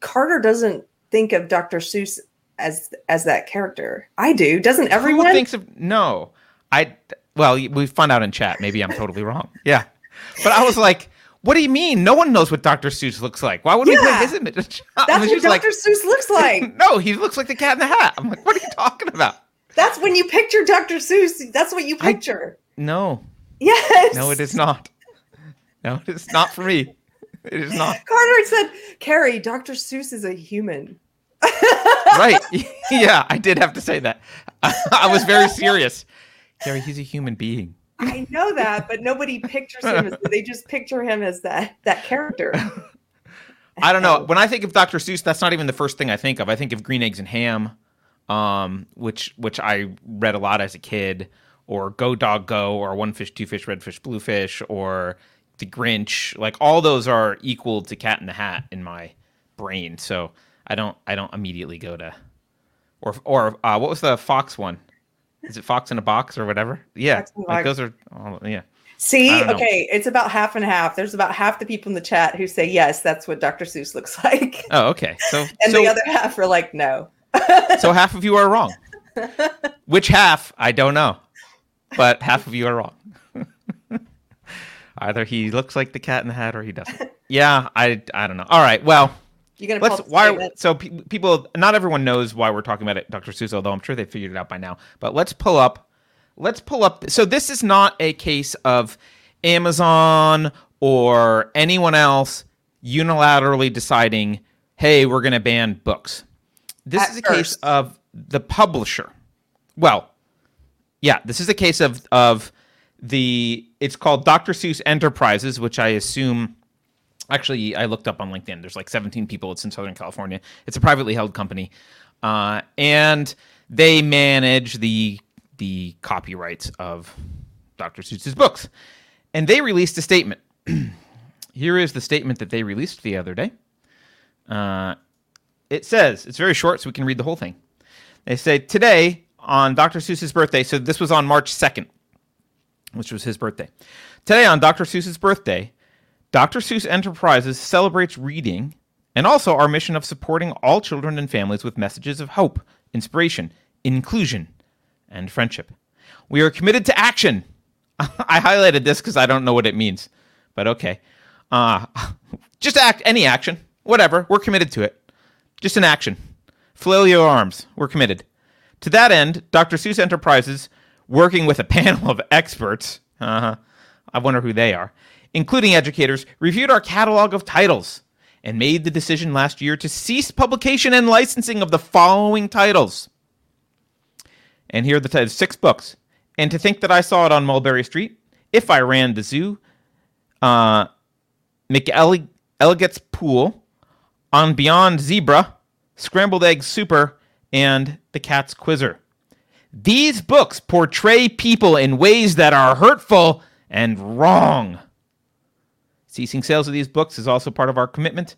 S3: Carter doesn't think of Dr. Seuss as as that character. I do. Doesn't everyone?
S1: Who thinks of no? I well, we found out in chat. Maybe I'm totally wrong. Yeah, but I was like, "What do you mean? No one knows what Dr. Seuss looks like. Why would we
S3: Yeah.
S1: put his image?"
S3: That's what Dr.
S1: like,
S3: Seuss looks like.
S1: "No, he looks like the Cat in the Hat." I'm like, "What are you talking about?"
S3: That's when you picture Dr. Seuss. That's what you
S1: I-
S3: picture.
S1: No,
S3: yes.
S1: no, it is not. No, it is not for me. It is not.
S3: Carter said, Keri, Dr. Seuss is a human.
S1: right. yeah, I did have to say that. I was very serious. Gary, he's a human being.
S3: I know that, but nobody pictures him as they just picture him as that that character.
S1: I don't know. When I think of Dr. Seuss, that's not even the first thing I think of. I think of Green Eggs and Ham, um, which which I read a lot as a kid, or Go Dog Go, or One Fish, Two Fish, Red Fish, Blue Fish, or The Grinch. Like all those are equal to Cat in the Hat in my brain. So I don't I don't immediately go to or or uh, what was the Fox one? Is it Fox in a Box or whatever? Yeah,
S3: Fox in a
S1: like those are all, yeah.
S3: See,
S1: I don't know.
S3: okay, it's about half and half. There's about half the people in the chat who say yes, that's what Dr. Seuss looks like,
S1: Oh, okay. So
S3: and
S1: so,
S3: the other half are like, no.
S1: so half of you are wrong. Which half? I don't know, but half of you are wrong. Either he looks like the Cat in the Hat or he doesn't. Yeah, I I don't know. All right, well.
S3: You're gonna
S1: Let's
S3: pull up the
S1: why so pe- people not everyone knows why we're talking about it Dr. Seuss although I'm sure they figured it out by now but let's pull up let's pull up so this is not a case of Amazon or anyone else unilaterally deciding hey we're going to ban books this
S3: At
S1: is a case of the publisher well yeah this is a case of of the it's called Dr. Seuss Enterprises which I assume actually i looked up on linkedin. There's like 17 people it's in southern california. It's a privately held company. Uh, and they manage the the copyrights of dr seuss's books. And they released a statement. Here is the statement that they released the other day. Uh, it says it's very short so we can read the whole thing. They say today on dr seuss's birthday so this was on march 2nd which was his birthday. Today on dr seuss's birthday Dr. Seuss Enterprises celebrates reading and also our mission of supporting all children and families with messages of hope, inspiration, inclusion, and friendship. We are committed to action. I highlighted this because I don't know what it means, but okay. Uh, just act, any action, whatever. We're committed to it. Just an action. Flail your arms. We're committed. To that end, Dr. Seuss Enterprises, working with a panel of experts, uh-huh, I wonder who they are, including educators, reviewed our catalog of titles and made the decision last year to cease publication and licensing of the following titles. And here are the titles six books. And to think that I saw it on Mulberry Street, If I Ran the Zoo, uh, McElligot's Pool, On Beyond Zebra, Scrambled Egg Super, and The Cat's Quizzer. These books portray people in ways that are hurtful and wrong. Ceasing sales of these books is also part of our commitment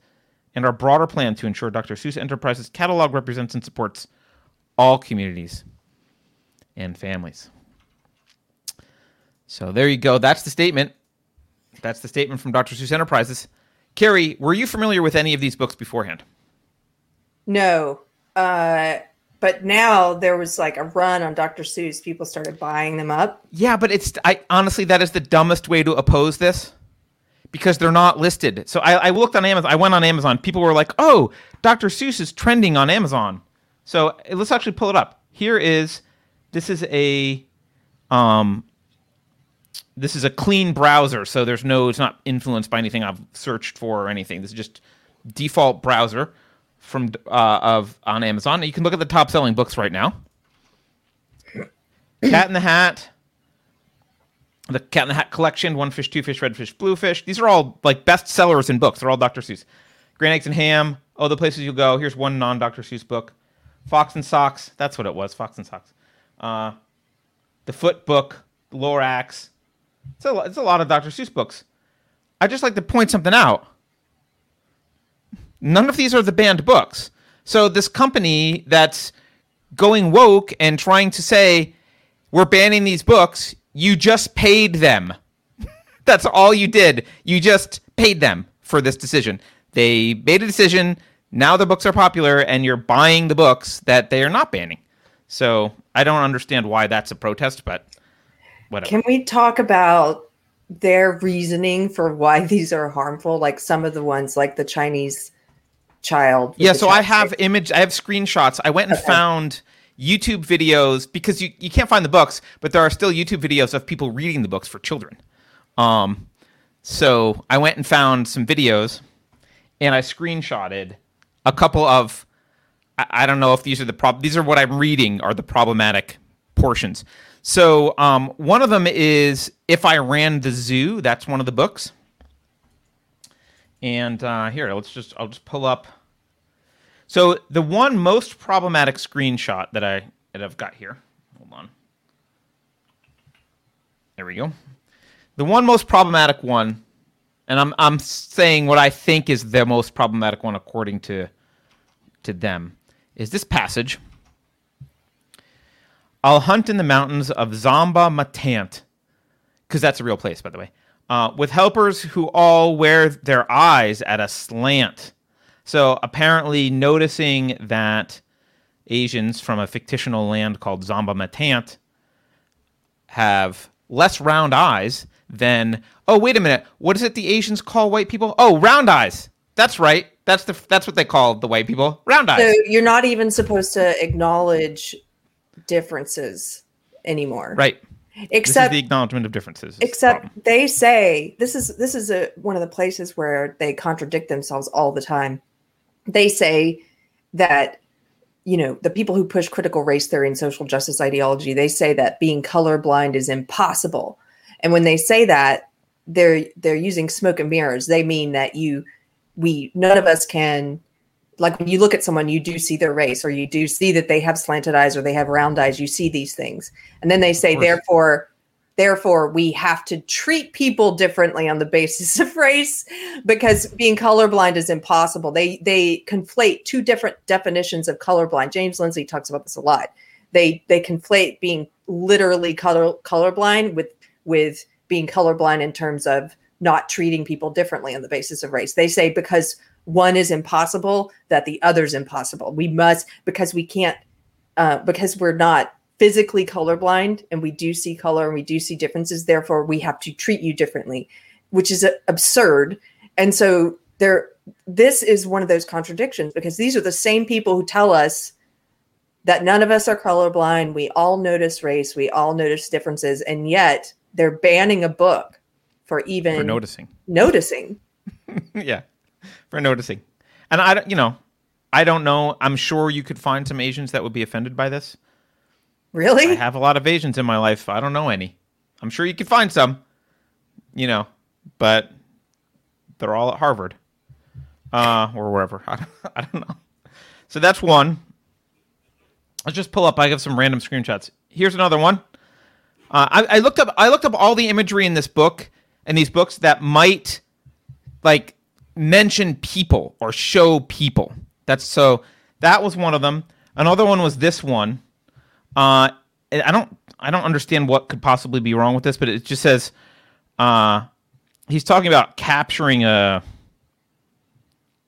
S1: and our broader plan to ensure Dr. Seuss Enterprises catalog represents and supports all communities and families. So there you go. That's the statement. That's the statement from Dr. Seuss Enterprises. Keri, were you familiar with any of these books beforehand?
S3: No. Uh, but now there was like a run on Dr. Seuss. People started buying them up.
S1: Yeah, but it's I honestly that is the dumbest way to oppose this because they're not listed. So I, I looked on Amazon. I went on Amazon. People were like, "Oh, Dr. Seuss is trending on Amazon." So uh, let's actually pull it up. Here is this is a um this is a clean browser, so there's no it's not influenced by anything I've searched for or anything. This is just default browser from uh, of on Amazon. You can look at the top selling books right now. Cat in the Hat, the Cat in the Hat collection, One Fish, Two Fish, Red Fish, Blue Fish. These are all like best sellers in books. They're all Dr. Seuss. Green Eggs and Ham. Oh, the places you go. Here's one non Dr. Seuss book. Fox and Socks. That's what it was. Fox and Socks. Uh, the Foot Book. The Lorax. It's a, it's a lot of Dr. Seuss books. I just like to point something out. None of these are the banned books. So this company that's going woke and trying to say we're banning these books, you just paid them. That's all you did. You just paid them for this decision. They made a decision. Now the books are popular, and you're buying the books that they are not banning. So I don't understand why that's a protest, but whatever.
S3: Can we talk about their reasoning for why these are harmful? Like some of the ones, like the Chinese child.
S1: yeah, so I have image. I have screenshots. I went and
S3: Okay.
S1: found YouTube videos because you, you can't find the books, but there are still YouTube videos of people reading the books for children. Um, So I went and found some videos, and I screenshotted a couple of. I, I don't know if these are the prob. These are what I'm reading are the problematic portions. So um, one of them is if I ran the zoo. That's one of the books. And uh, here, let's just I'll just pull up. So the one most problematic screenshot that I that I've got here. Hold on. There we go. The one most problematic one, and I'm I'm saying what I think is the most problematic one according to to them, is this passage. I'll hunt in the mountains of Zomba-ma-Tant, because that's a real place, by the way, uh, with helpers who all wear their eyes at a slant. So apparently, noticing that Asians from a fictional land called Zomba-ma-Tant have less round eyes than oh wait a minute what is it the Asians call white people? Oh round eyes. That's right. That's the that's what they call the white people. Round eyes.
S3: So you're not even supposed to acknowledge differences anymore.
S1: right.
S3: Except
S1: the acknowledgement of differences. Is the
S3: except they say this is this is a, one of the places where they contradict themselves all the time. They say that you know the people who push critical race theory and social justice ideology they say that being colorblind is impossible. And when they say that they're they're using smoke and mirrors. They mean that you we none of us can like when you look at someone you do see their race or you do see that they have slanted eyes or they have round eyes. You see these things. And then they say therefore therefore we have to treat people differently on the basis of race because being colorblind is impossible. They they conflate two different definitions of colorblind. James lindsay talks about this a lot. They they conflate being literally color colorblind with with being colorblind in terms of not treating people differently on the basis of race. They say because one is impossible that the other's impossible. We must because we can't uh, because we're not physically colorblind and we do see color and we do see differences therefore we have to treat you differently which is uh, absurd. And so there this is one of those contradictions because these are the same people who tell us that none of us are colorblind. We all notice race. We all notice differences. And yet they're banning a book for even
S1: for noticing.
S3: noticing.
S1: Yeah for noticing. And i don't you know i don't know. I'm sure you could find some asians that would be offended by this
S3: really
S1: I have a lot of Asians in my life. I don't know any. I'm sure you could find some, you know, but they're all at Harvard uh, or wherever. I don't, I don't know. So that's one. Let's just pull up. I have some random screenshots. Here's another one. Uh, I, I looked up. I looked up all the imagery in this book and these books that might like mention people or show people. That's so. That was one of them. Another one was this one. Uh, I don't I don't understand what could possibly be wrong with this, but it just says uh, he's talking about capturing a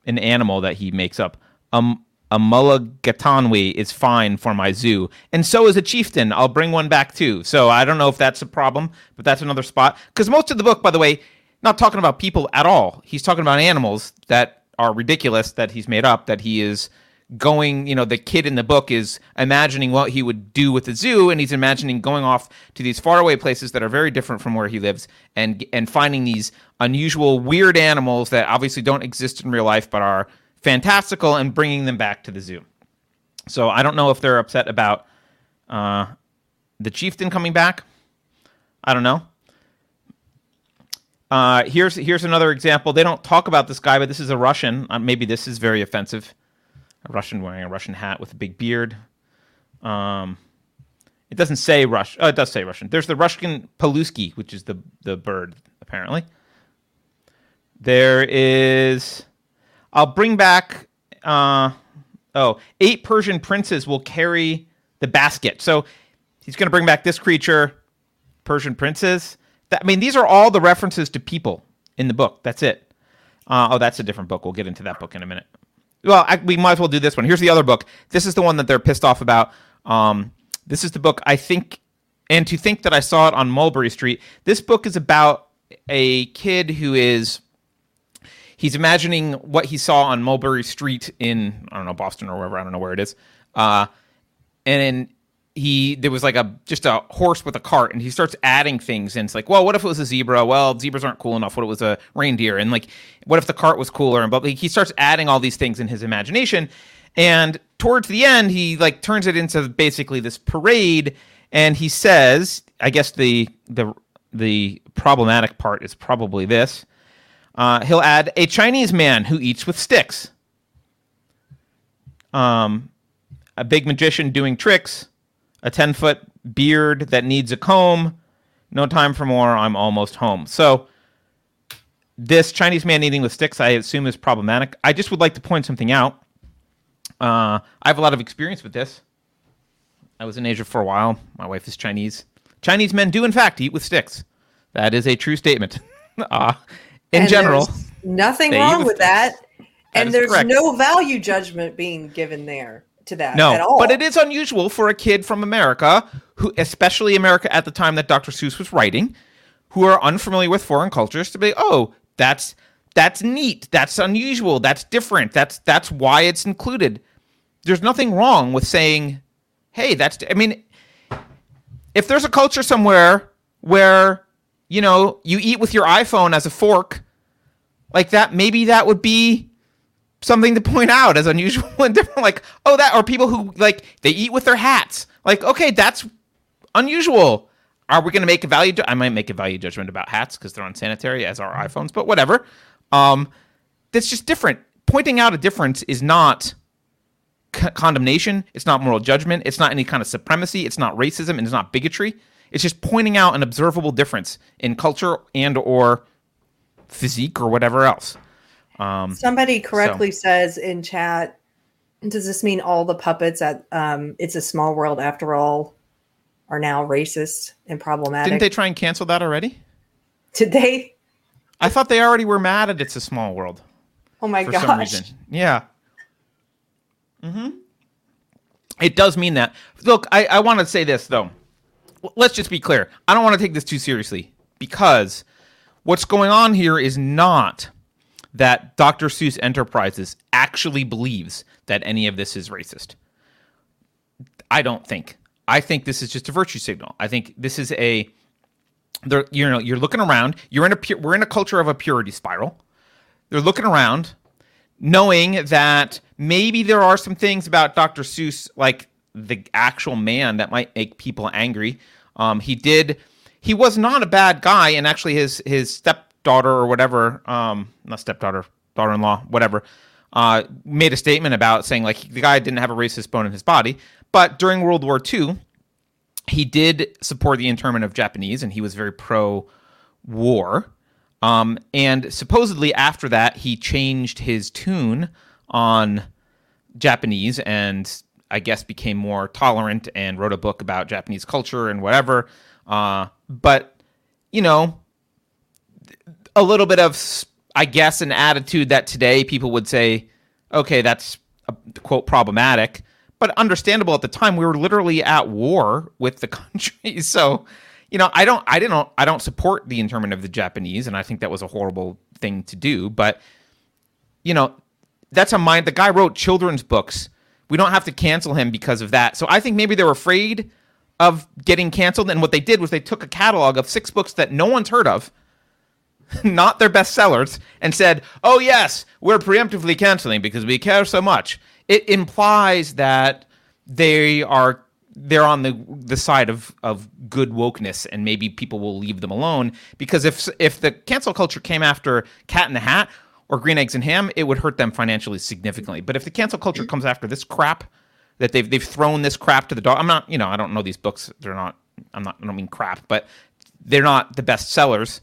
S1: an animal that he makes up. Um, a mulligatawny is fine for my zoo, and so is a chieftain. I'll bring one back too. So I don't know if that's a problem, but that's another spot. Because most of the book, by the way, not talking about people at all. He's talking about animals that are ridiculous that he's made up. That he is going you know the kid in the book is imagining what he would do with the zoo and he's imagining going off to these faraway places that are very different from where he lives and and finding these unusual weird animals that obviously don't exist in real life but are fantastical and bringing them back to the zoo so i don't know if they're upset about uh, the chieftain coming back i don't know uh, here's here's another example. They don't talk about this guy, but this is a Russian. Uh, maybe this is very offensive a Russian wearing a Russian hat with a big beard. Um, it doesn't say Rush. Oh, it does say Russian. There's the Russian Palooski, which is the the bird apparently. There is. I'll bring back. Uh, oh, eight Persian princes will carry the basket. So he's going to bring back this creature, Persian princes. That, I mean, these are all the references to people in the book. That's it. Uh, oh, that's a different book. We'll get into that book in a minute. Well, I, we might as well do this one. Here's the other book. This is the one that they're pissed off about. Um, this is the book I think, and to think that I saw it on Mulberry Street. This book is about a kid who is he's imagining what he saw on Mulberry Street in I don't know Boston or wherever I don't know where it is, uh, and in, he there was like a just a horse with a cart and he starts adding things and it's like well what if it was a zebra? Well zebras aren't cool enough. What if it was a reindeer? And like what if the cart was cooler? And but he starts adding all these things in his imagination. And towards the end he like turns it into basically this parade and he says i guess the the the problematic part is probably this uh, he'll add a chinese man who eats with sticks. Um a big magician doing tricks a 10 foot beard that needs a comb. No time for more. I'm almost home. So, this Chinese man eating with sticks, I assume, is problematic. I just would like to point something out. Uh, I have a lot of experience with this. I was in Asia for a while. My wife is Chinese. Chinese men do, in fact, eat with sticks. That is a true statement. uh, in
S3: And
S1: general,
S3: nothing wrong
S1: use
S3: with that.
S1: That
S3: and there's
S1: correct.
S3: no value judgment being given there to that at
S1: no,
S3: all.
S1: but it is unusual for a kid from America, who, especially America at the time that Dr. Seuss was writing, who are unfamiliar with foreign cultures, to be, oh, that's that's neat, that's unusual, that's different, that's that's why it's included. There's nothing wrong with saying, hey, that's. I mean, if there's a culture somewhere where you know you eat with your iPhone as a fork, like that, maybe that would be something to point out as unusual and different. Like, oh, that or people who like they eat with their hats. Like, okay, that's unusual. Are we going to make a value? Ju- I might make a value judgment about hats because they're unsanitary, as are iPhones. But whatever. Um, that's just different. Pointing out a difference is not c- condemnation. It's not moral judgment. It's not any kind of supremacy. It's not racism, and it's not bigotry. It's just pointing out an observable difference in culture and or physique or whatever else. Um,
S3: Somebody correctly says in chat, does this mean all the puppets at um, It's a Small World After All are now racist and problematic?
S1: Didn't they try and cancel that already?
S3: Did they?
S1: I thought they already were mad at It's a Small World
S3: Oh my
S1: for
S3: gosh.
S1: some reason. Yeah. hmm It does mean that. Look, I, I want to say this, though. Let's just be clear. I don't want to take this too seriously because what's going on here is not that Dr. Seuss Enterprises actually believes that any of this is racist. I don't think. I think this is just a virtue signal. I think this is a there you know you're looking around you're in a we're in a culture of a purity spiral they're looking around knowing that maybe there are some things about dr seuss like the actual man that might make people angry um, he did he was not a bad guy and actually his his stepdaughter or whatever um, not stepdaughter daughter-in-law whatever uh, made a statement about saying like the guy didn't have a racist bone in his body but during world war ii he did support the internment of Japanese, and he was very pro war. Um, and supposedly after that, he changed his tune on Japanese and I guess became more tolerant and wrote a book about Japanese culture and whatever. Uh, but, you know, a little bit of, I guess, an attitude that today people would say, okay, that's a, quote problematic, but understandable at the time. We were literally at war with the country, so you know, I don't, I didn't, I don't support the internment of the Japanese, and I think that was a horrible thing to do. But you know, that's a mind. The guy wrote children's books. We don't have to cancel him because of that. So I think maybe they were afraid of getting canceled, and what they did was they took a catalog of six books that no one's heard of not their best sellers, and said, "Oh yes, we're preemptively canceling because we care so much." It implies that they are they're on the the side of of good wokeness, and maybe people will leave them alone because if if the cancel culture came after Cat in the Hat or Green Eggs and Ham, it would hurt them financially significantly. But if the cancel culture comes after this crap that they've they've thrown this crap to the dog, I'm not you know I don't know these books. They're not. I'm not. I don't mean crap, but they're not the best sellers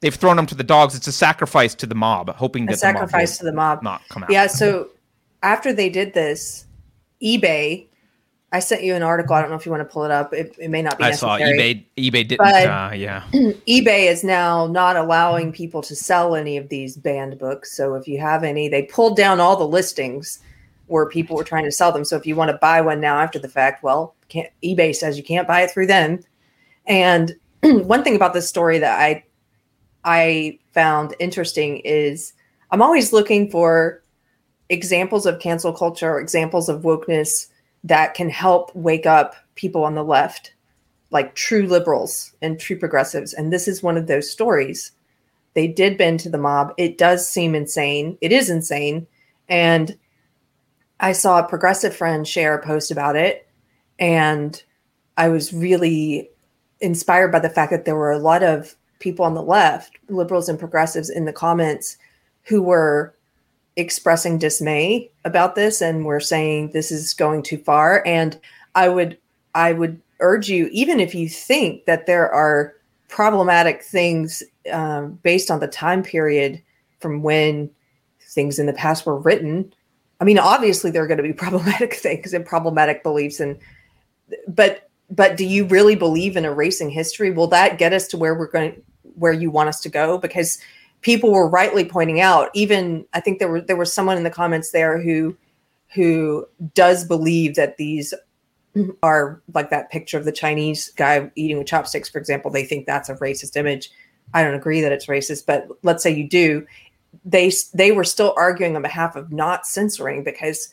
S1: they've thrown them to the dogs. It's a sacrifice to the mob, hoping
S3: A
S1: that
S3: sacrifice
S1: the
S3: to the mob.
S1: mob not come out.
S3: Yeah. So after they did this, eBay, I sent you an article. I don't know if you want to pull it up. It, it may not be
S1: I saw
S3: necessary.
S1: eBay. eBay didn't. Uh, yeah,
S3: eBay is now not allowing people to sell any of these banned books. So if you have any, they pulled down all the listings where people were trying to sell them. So if you want to buy one now after the fact, well, can't eBay says you can't buy it through them. And one thing about this story that I I found interesting is I'm always looking for examples of cancel culture, or examples of wokeness that can help wake up people on the left, like true liberals and true progressives. And this is one of those stories. They did bend to the mob. It does seem insane. It is insane. And I saw a progressive friend share a post about it. And I was really inspired by the fact that there were a lot of people on the left, liberals and progressives, in the comments who were expressing dismay about this and were saying this is going too far. And I would I would urge you, even if you think that there are problematic things um, based on the time period from when things in the past were written. I mean, obviously there are going to be problematic things and problematic beliefs, and but but do you really believe in erasing history? Will that get us to where we're going, where you want us to go? Because people were rightly pointing out, even I think there were there was someone in the comments there who who does believe that these are like that picture of the Chinese guy eating with chopsticks, for example, they think that's a racist image. I don't agree that it's racist, but let's say you do. They they were still arguing on behalf of not censoring because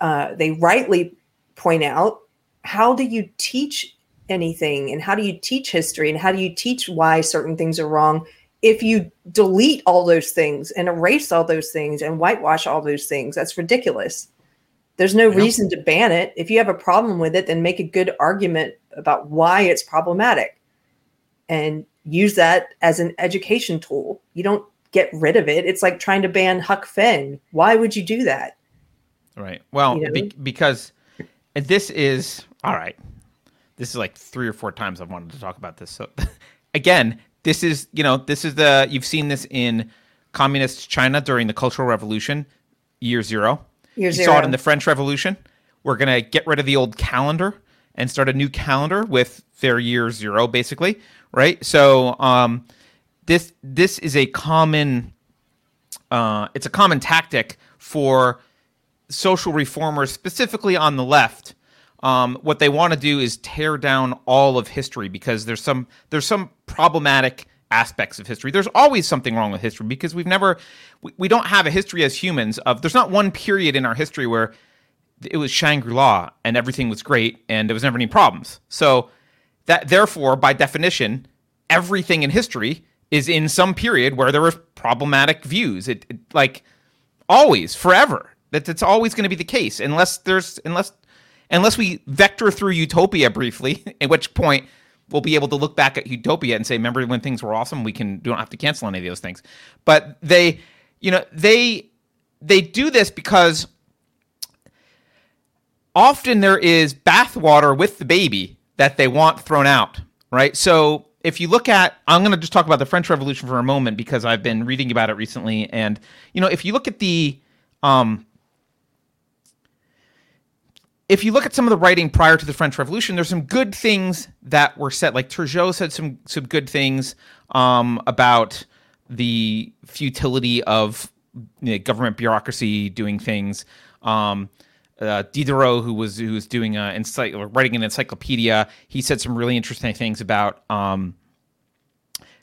S3: uh, they rightly point out how do you teach anything and how do you teach history and how do you teach why certain things are wrong if you delete all those things and erase all those things and whitewash all those things that's ridiculous there's no reason to ban it. If you have a problem with it, then make a good argument about why it's problematic and use that as an education tool. You don't get rid of it. It's like trying to ban Huck Finn. Why would you do that?
S1: Right. Well, you know? be- because this is all right. This is like three or four times I've wanted to talk about this. So again, this is, you know, this is the you've seen this in communist China during the Cultural Revolution, year 0
S3: Year
S1: you
S3: zero.
S1: saw it in the French Revolution. We're going to get rid of the old calendar and start a new calendar with their year zero, basically, right? So um, this this is a common uh, it's a common tactic for social reformers, specifically on the left. Um, what they want to do is tear down all of history because there's some there's some problematic aspects of history. There's always something wrong with history because we've never, we, we don't have a history as humans of, there's not one period in our history where it was Shangri La and everything was great and there was never any problems. So that, therefore, by definition, everything in history is in some period where there were problematic views. It, it like always, forever. That it's always going to be the case unless there's unless unless we vector through utopia briefly, at which point we'll be able to look back at Utopia and say, remember when things were awesome? We can don't have to cancel any of those things. But they, you know, they they do this because often there is bathwater with the baby that they want thrown out, right? So if you look at, I'm going to just talk about the French Revolution for a moment because I've been reading about it recently, and you know, if you look at the um, if you look at some of the writing prior to the French Revolution, there's some good things that were said. Like Turgot said some some good things um, about the futility of you know, government bureaucracy doing things. Um, uh, Diderot, who was who was doing a writing an encyclopedia, he said some really interesting things about um,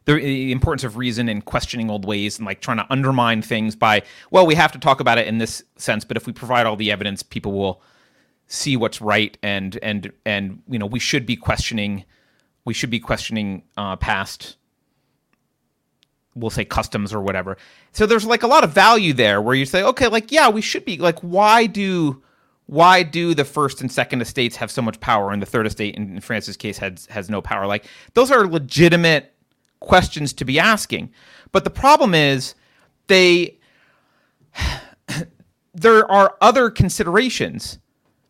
S1: the importance of reason and questioning old ways and like trying to undermine things by well, we have to talk about it in this sense, but if we provide all the evidence, people will see what's right and and and you know we should be questioning we should be questioning uh, past we'll say customs or whatever. So there's like a lot of value there where you say okay like yeah we should be like why do why do the first and second estates have so much power and the third estate in france's case has has no power? Like those are legitimate questions to be asking. But the problem is they there are other considerations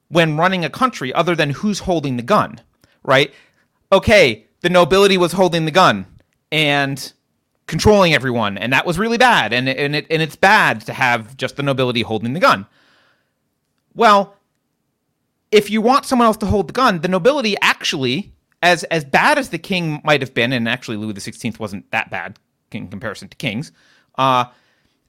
S1: when running a country other than who's holding the gun, right? Okay, the nobility was holding the gun and controlling everyone, and that was really bad, and and it and it's bad to have just the nobility holding the gun. Well, if you want someone else to hold the gun, the nobility actually, as as bad as the king might have been, and actually Louis XVI wasn't that bad in comparison to kings, uh,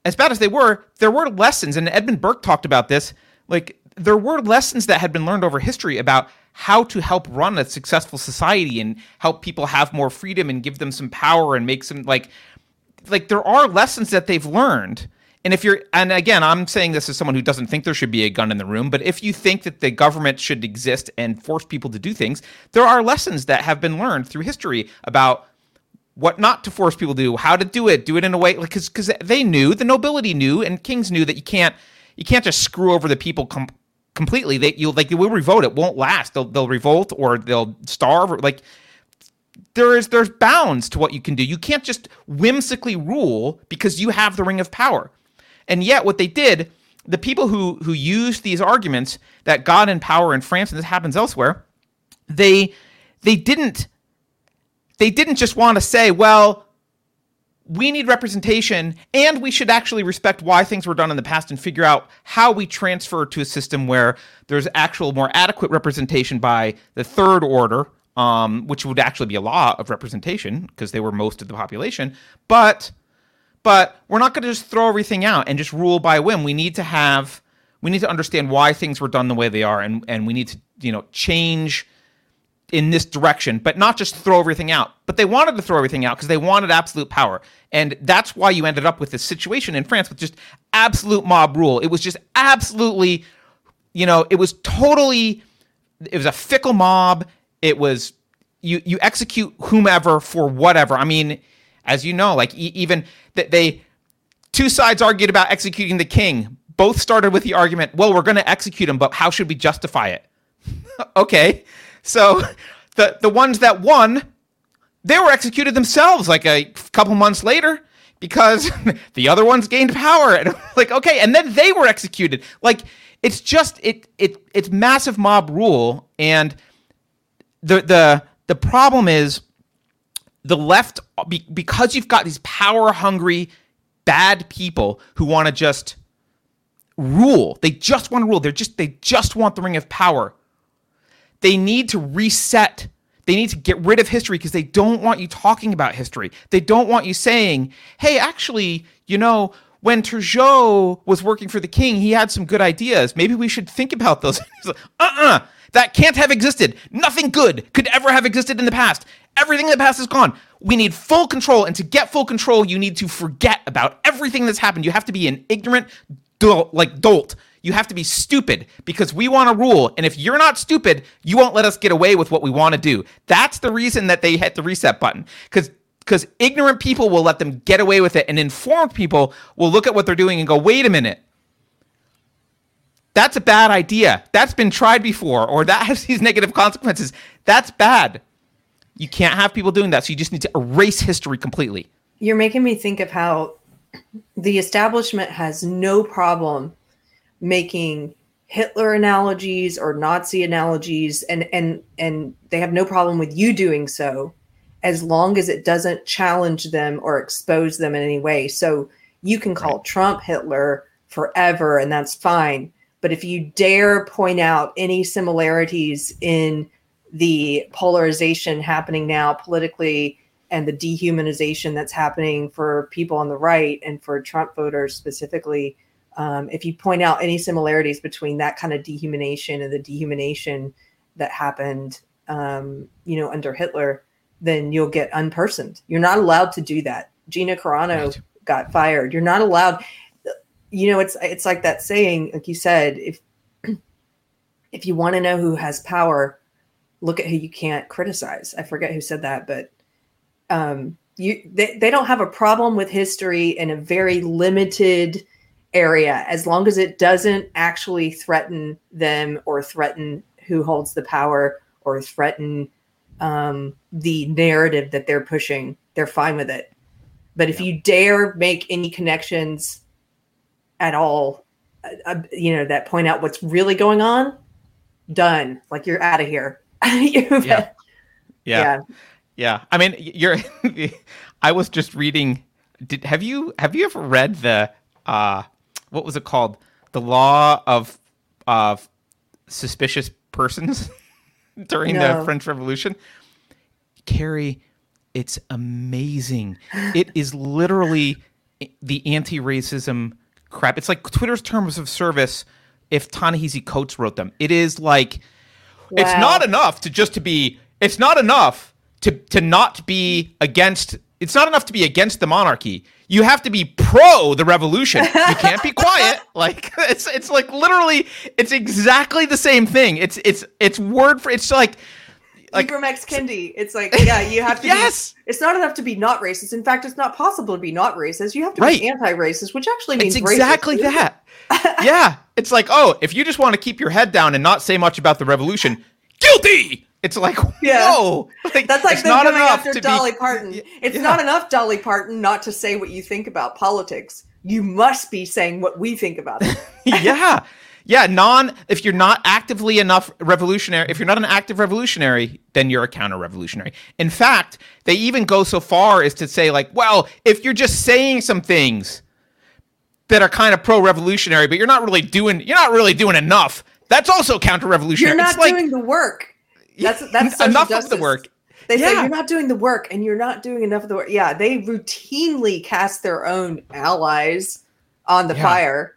S1: as bad as they were, there were lessons, and Edmund Burke talked about this. Like there were lessons that had been learned over history about how to help run a successful society and help people have more freedom and give them some power and make some like like there are lessons that they've learned. And if you're and again i'm saying this as someone who doesn't think there should be a gun in the room but if you think that the government should exist and force people to do things there are lessons that have been learned through history about what not to force people to do how to do it do it in a way because because they knew the nobility knew and kings knew that you can't you can't just screw over the people com- completely they you like they will revolt it won't last they'll, they'll revolt or they'll starve or like there is there's bounds to what you can do. You can't just whimsically rule because you have the ring of power. And yet what they did, the people who who used these arguments that God and power in France and this happens elsewhere, they they didn't they didn't just want to say, well, we need representation and we should actually respect why things were done in the past and figure out how we transfer to a system where there's actual more adequate representation by the third order um, which would actually be a law of representation because they were most of the population. But but we're not going to just throw everything out and just rule by whim. We need to have we need to understand why things were done the way they are, and and we need to you know change in this direction, but not just throw everything out. But they wanted to throw everything out because they wanted absolute power. And that's why you ended up with this situation in France with just absolute mob rule. It was just absolutely, you know, it was totally, it was a fickle mob. It was you you execute whomever for whatever. I mean, as you know, like e- even that they two sides argued about executing the king. Both started with the argument, well, we're going to execute him, but how should we justify it? okay. So the the ones that won, they were executed themselves like a couple months later because the other ones gained power and like okay, and then they were executed. Like it's just it it it's massive mob rule and the the the problem is the left because you've got these power hungry bad people who want to just rule. They just want to rule. They're just they just want the ring of power. They need to reset. They need to get rid of history because they don't want you talking about history. They don't want you saying, "Hey, actually, you know, when Turgot was working for the king, he had some good ideas. Maybe we should think about those." uh-uh. That can't have existed. Nothing good could ever have existed in the past. Everything in the past is gone. We need full control, and to get full control, you need to forget about everything that's happened. You have to be an ignorant, like dolt. You have to be stupid because we want to rule. And if you're not stupid, you won't let us get away with what we want to do. That's the reason that they hit the reset button. Because because ignorant people will let them get away with it, and informed people will look at what they're doing and go, "Wait a minute, that's a bad idea. That's been tried before, or that has these negative consequences. That's bad. You can't have people doing that. So you just need to erase history completely.
S3: You're making me think of how the establishment has no problem making Hitler analogies or Nazi analogies, and and and they have no problem with you doing so, as long as it doesn't challenge them or expose them in any way. So you can call. Trump Hitler forever, and that's fine. But if you dare point out any similarities in the polarization happening now politically and the dehumanization that's happening for people on the right and for Trump voters specifically, um, if you point out any similarities between that kind of dehumanization and the dehumanization that happened, um, you know, under Hitler, then you'll get unpersoned. You're not allowed to do that. Gina Carano right. got fired. You're not allowed you know, it's it's like that saying, like you said, if if you want to know who has power, look at who you can't criticize. I forget who said that, but um, you they, they don't have a problem with history in a very limited area as long as it doesn't actually threaten them or threaten who holds the power or threaten um, the narrative that they're pushing. They're fine with it. But if yeah. you dare make any connections at all, uh, uh, you know, that point out what's really going on, done. Like you're out of here.
S1: yeah. yeah. Yeah. Yeah. I mean, you're I was just reading did have you have you ever read the uh what was it called? The law of of suspicious persons during no. the French Revolution? Keri, it's amazing. It is literally the anti-racism crap. It's like Twitter's terms of service if Ta-Nehisi Coates wrote them. It is like wow. it's not enough to just to be it's not enough to to not be against it's not enough to be against the monarchy. You have to be pro the revolution. You can't be quiet. Like it's it's like literally it's exactly the same thing. It's it's it's word for it's like like
S3: Ibram X. Kendi. It's like, yeah, you have to
S1: yes.
S3: be. It's not enough to be not racist. In fact, it's not possible to be not racist. You have to
S1: Right.
S3: be anti-racist, which actually means
S1: It's exactly
S3: racist.
S1: that. yeah. It's like, oh, if you just want to keep your head down and not say much about the revolution, guilty. It's like,
S3: Yeah.
S1: whoa. Like,
S3: That's like
S1: it's
S3: them
S1: not enough
S3: after Dolly
S1: be,
S3: Parton. It's
S1: yeah.
S3: not enough, Dolly Parton, not to say what you think about politics. You must be saying what we think about it.
S1: yeah. Yeah, non if you're not actively enough revolutionary, if you're not an active revolutionary, then you're a counter-revolutionary. In fact, they even go so far as to say like, well, if you're just saying some things that are kind of pro-revolutionary, but you're not really doing you're not really doing enough, that's also counter-revolutionary.
S3: You're not
S1: It's like,
S3: doing the work. That's that's
S1: enough of the work.
S3: They say you're not doing the work and you're not doing enough of the work. Yeah, they routinely cast their own allies on the
S1: Yeah.
S3: fire.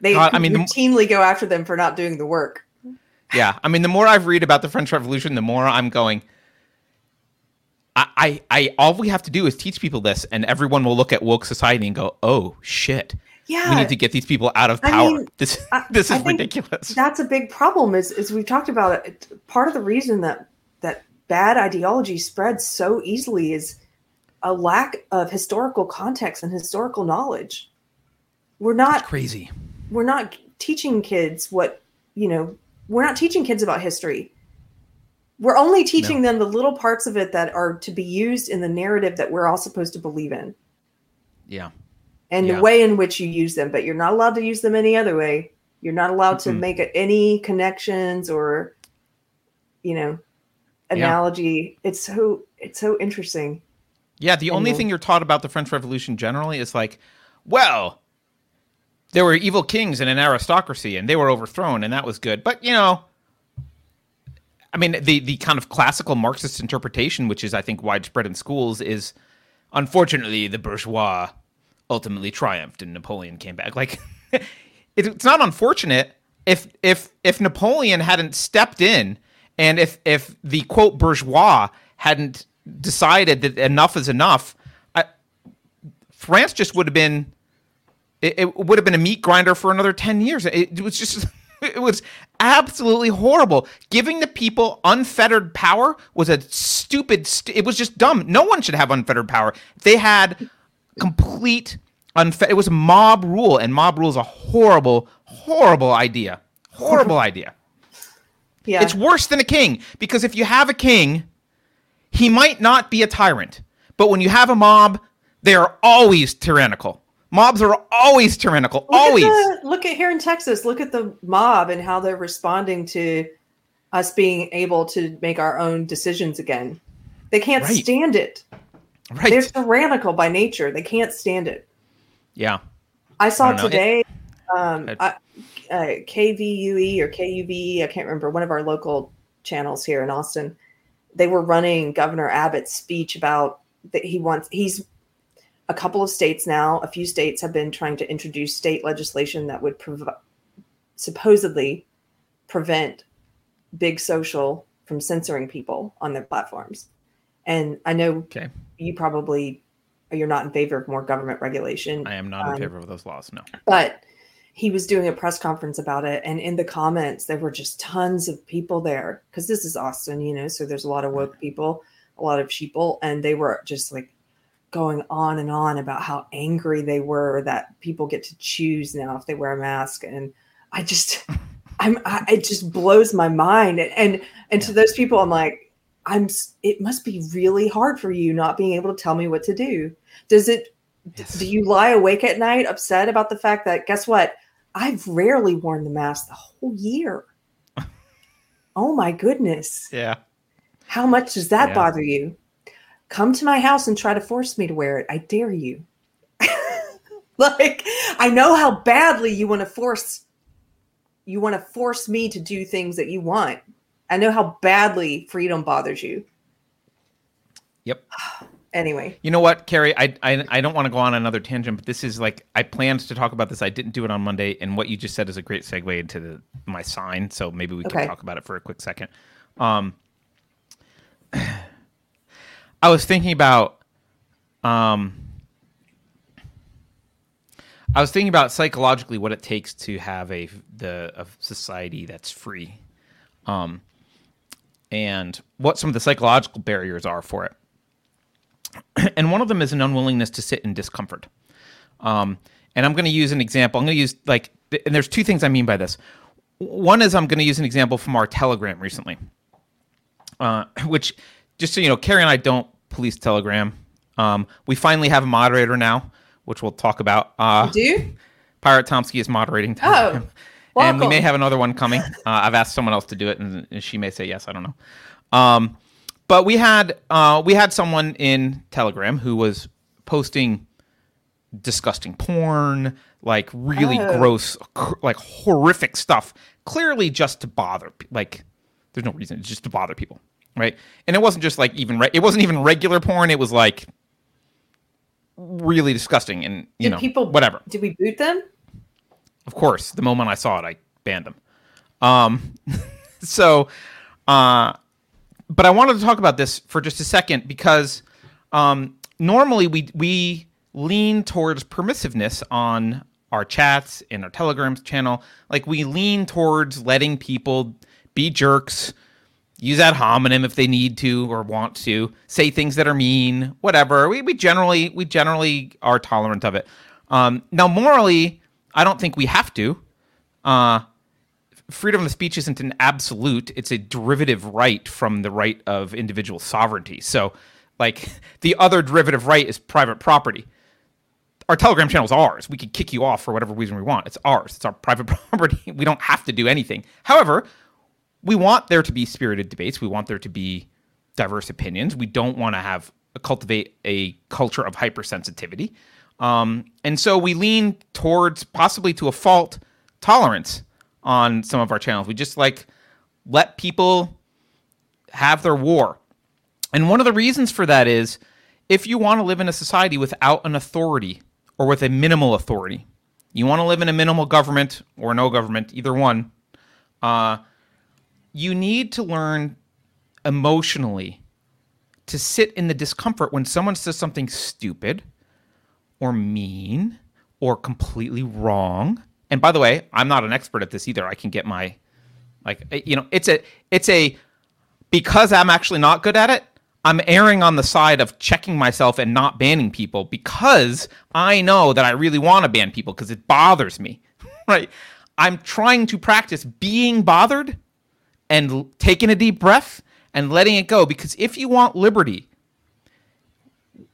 S3: They
S1: God, I mean, the-
S3: routinely go after them for not doing the work.
S1: Yeah, I mean, the more I've read about the French Revolution, the more I'm going. I, I, I, all we have to do is teach people this, and everyone will look at woke society and go, "Oh shit,
S3: Yeah,
S1: we need to get these people out of power.
S3: I mean,
S1: this, this is ridiculous."
S3: that's a big problem. Is is we've talked about it. Part of the reason that that bad ideology spreads so easily is a lack of historical context and historical knowledge. We're not
S1: Crazy.
S3: we're not teaching kids what you know we're not teaching kids about history we're only teaching them the little parts of it that are to be used in the narrative that we're all supposed to believe in
S1: Yeah.
S3: And
S1: Yeah.
S3: the way in which you use them but you're not allowed to use them any other way you're not allowed to
S1: Mm-mm.
S3: make any connections or you know analogy it's so it's so interesting
S1: Yeah. The only
S3: Anyway.
S1: thing you're taught about the French Revolution generally is like, well, there were evil kings and an aristocracy, and they were overthrown, and that was good. But you know, I mean, the the kind of classical Marxist interpretation, which is I think widespread in schools, is unfortunately the bourgeois ultimately triumphed and Napoleon came back. Like, it, it's not unfortunate if if if Napoleon hadn't stepped in, and if if the quote bourgeois hadn't decided that enough is enough, I, France just would have been it, it would have been a meat grinder for another 10 years. It, it was just it was absolutely horrible. Giving the people unfettered power was a stupid st- it was just dumb. No one should have unfettered power. They had complete unfe- it was mob rule and mob rule is a horrible horrible idea horrible idea
S3: yeah
S1: it's worse than a king because if you have a king, he might not be a tyrant, but when you have a mob, they are always tyrannical. Mobs are always tyrannical,
S3: Look
S1: always.
S3: At the, look at here in Texas. Look at the mob and how they're responding to us being able to make our own decisions again. They can't
S1: Right.
S3: stand it.
S1: Right?
S3: They're tyrannical by nature. They can't stand it.
S1: yeah,
S3: I saw
S1: I
S3: today um, I, uh, KVUE or KUV. I can't remember one of our local channels here in Austin. They were running Governor Abbott's speech about that he wants. He's a couple of states now. A few states have been trying to introduce state legislation that would prov- supposedly prevent big social from censoring people on their platforms. And I know
S1: okay.
S3: you probably you're not in favor of more government regulation.
S1: I am not in
S3: Um,
S1: favor of those laws. No.
S3: but he was doing a press conference about it and in the comments there were just tons of people there because this is austin you know so there's a lot of woke people a lot of sheeple and they were just like going on and on about how angry they were that people get to choose now if they wear a mask and i just i'm I, it just blows my mind and and, and to those people i'm like i'm it must be really hard for you not being able to tell me what to do does it
S1: Yes.
S3: do you lie awake at night upset about the fact that guess what? I've rarely worn the mask the whole year. oh my goodness.
S1: Yeah.
S3: How much does that
S1: Yeah.
S3: bother you? Come to my house and try to force me to wear it. I dare you. like I know how badly you want to force you want to force me to do things that you want. I know how badly freedom bothers you.
S1: Yep.
S3: Anyway,
S1: You know what, Keri? I, I I don't want to go on another tangent, but this is like I planned to talk about this. I didn't do it on Monday, and what you just said is a great segue into the, my sign. So maybe we can talk about it for a quick second. Um, I was thinking about Um, I was thinking about psychologically what it takes to have a the a society that's free, um, and what some of the psychological barriers are for it. And one of them is an unwillingness to sit in discomfort. Um, and I'm going to use an example. I'm going to use like, and there's two things I mean by this. One is I'm going to use an example from our Telegram recently, uh, which just so you know, Keri and I don't police Telegram. Um, we finally have a moderator now, which we'll talk about. Uh,
S3: Do
S1: Pirate Tomsky is moderating Telegram.
S3: Oh,
S1: and we may have another one coming. Uh, I've asked someone else to do it, and, and she may say yes. I don't know. Um, but we had uh, we had someone in Telegram who was posting disgusting porn, like really
S3: Oh.
S1: gross, like horrific stuff. Clearly, just to bother. Like, there's no reason. It's just to bother people, right? And it wasn't just like even re- it wasn't even regular porn. It was like really disgusting, and you
S3: did
S1: know,
S3: people
S1: whatever.
S3: Did we boot them?
S1: Of course, the moment I saw it, I banned them. Um, so, uh, but I wanted to talk about this for just a second because um, normally we we lean towards permissiveness on our chats in our telegrams channel. Like we lean towards letting people be jerks, use ad hominem if they need to or want to, say things that are mean, whatever. We, we generally we generally are tolerant of it. Um, now, morally, I don't think we have to. Uh, freedom of speech isn't an absolute; it's a derivative right from the right of individual sovereignty. So, like the other derivative right is private property. Our Telegram channel is ours. We could kick you off for whatever reason we want. It's ours. It's our private property. We don't have to do anything. However, we want there to be spirited debates. We want there to be diverse opinions. We don't want to have cultivate a culture of hypersensitivity. Um, and so we lean towards possibly to a fault tolerance on some of our channels. We just like let people have their war. And one of the reasons for that is if you want to live in a society without an authority or with a minimal authority, you want to live in a minimal government or no government, either one, uh, you need to learn emotionally to sit in the discomfort when someone says something stupid or mean or completely wrong. And by the way, I'm not an expert at this either. I can get my like you know, it's a it's a because I'm actually not good at it. I'm erring on the side of checking myself and not banning people because I know that I really want to ban people because it bothers me. right? I'm trying to practice being bothered and taking a deep breath and letting it go because if you want liberty,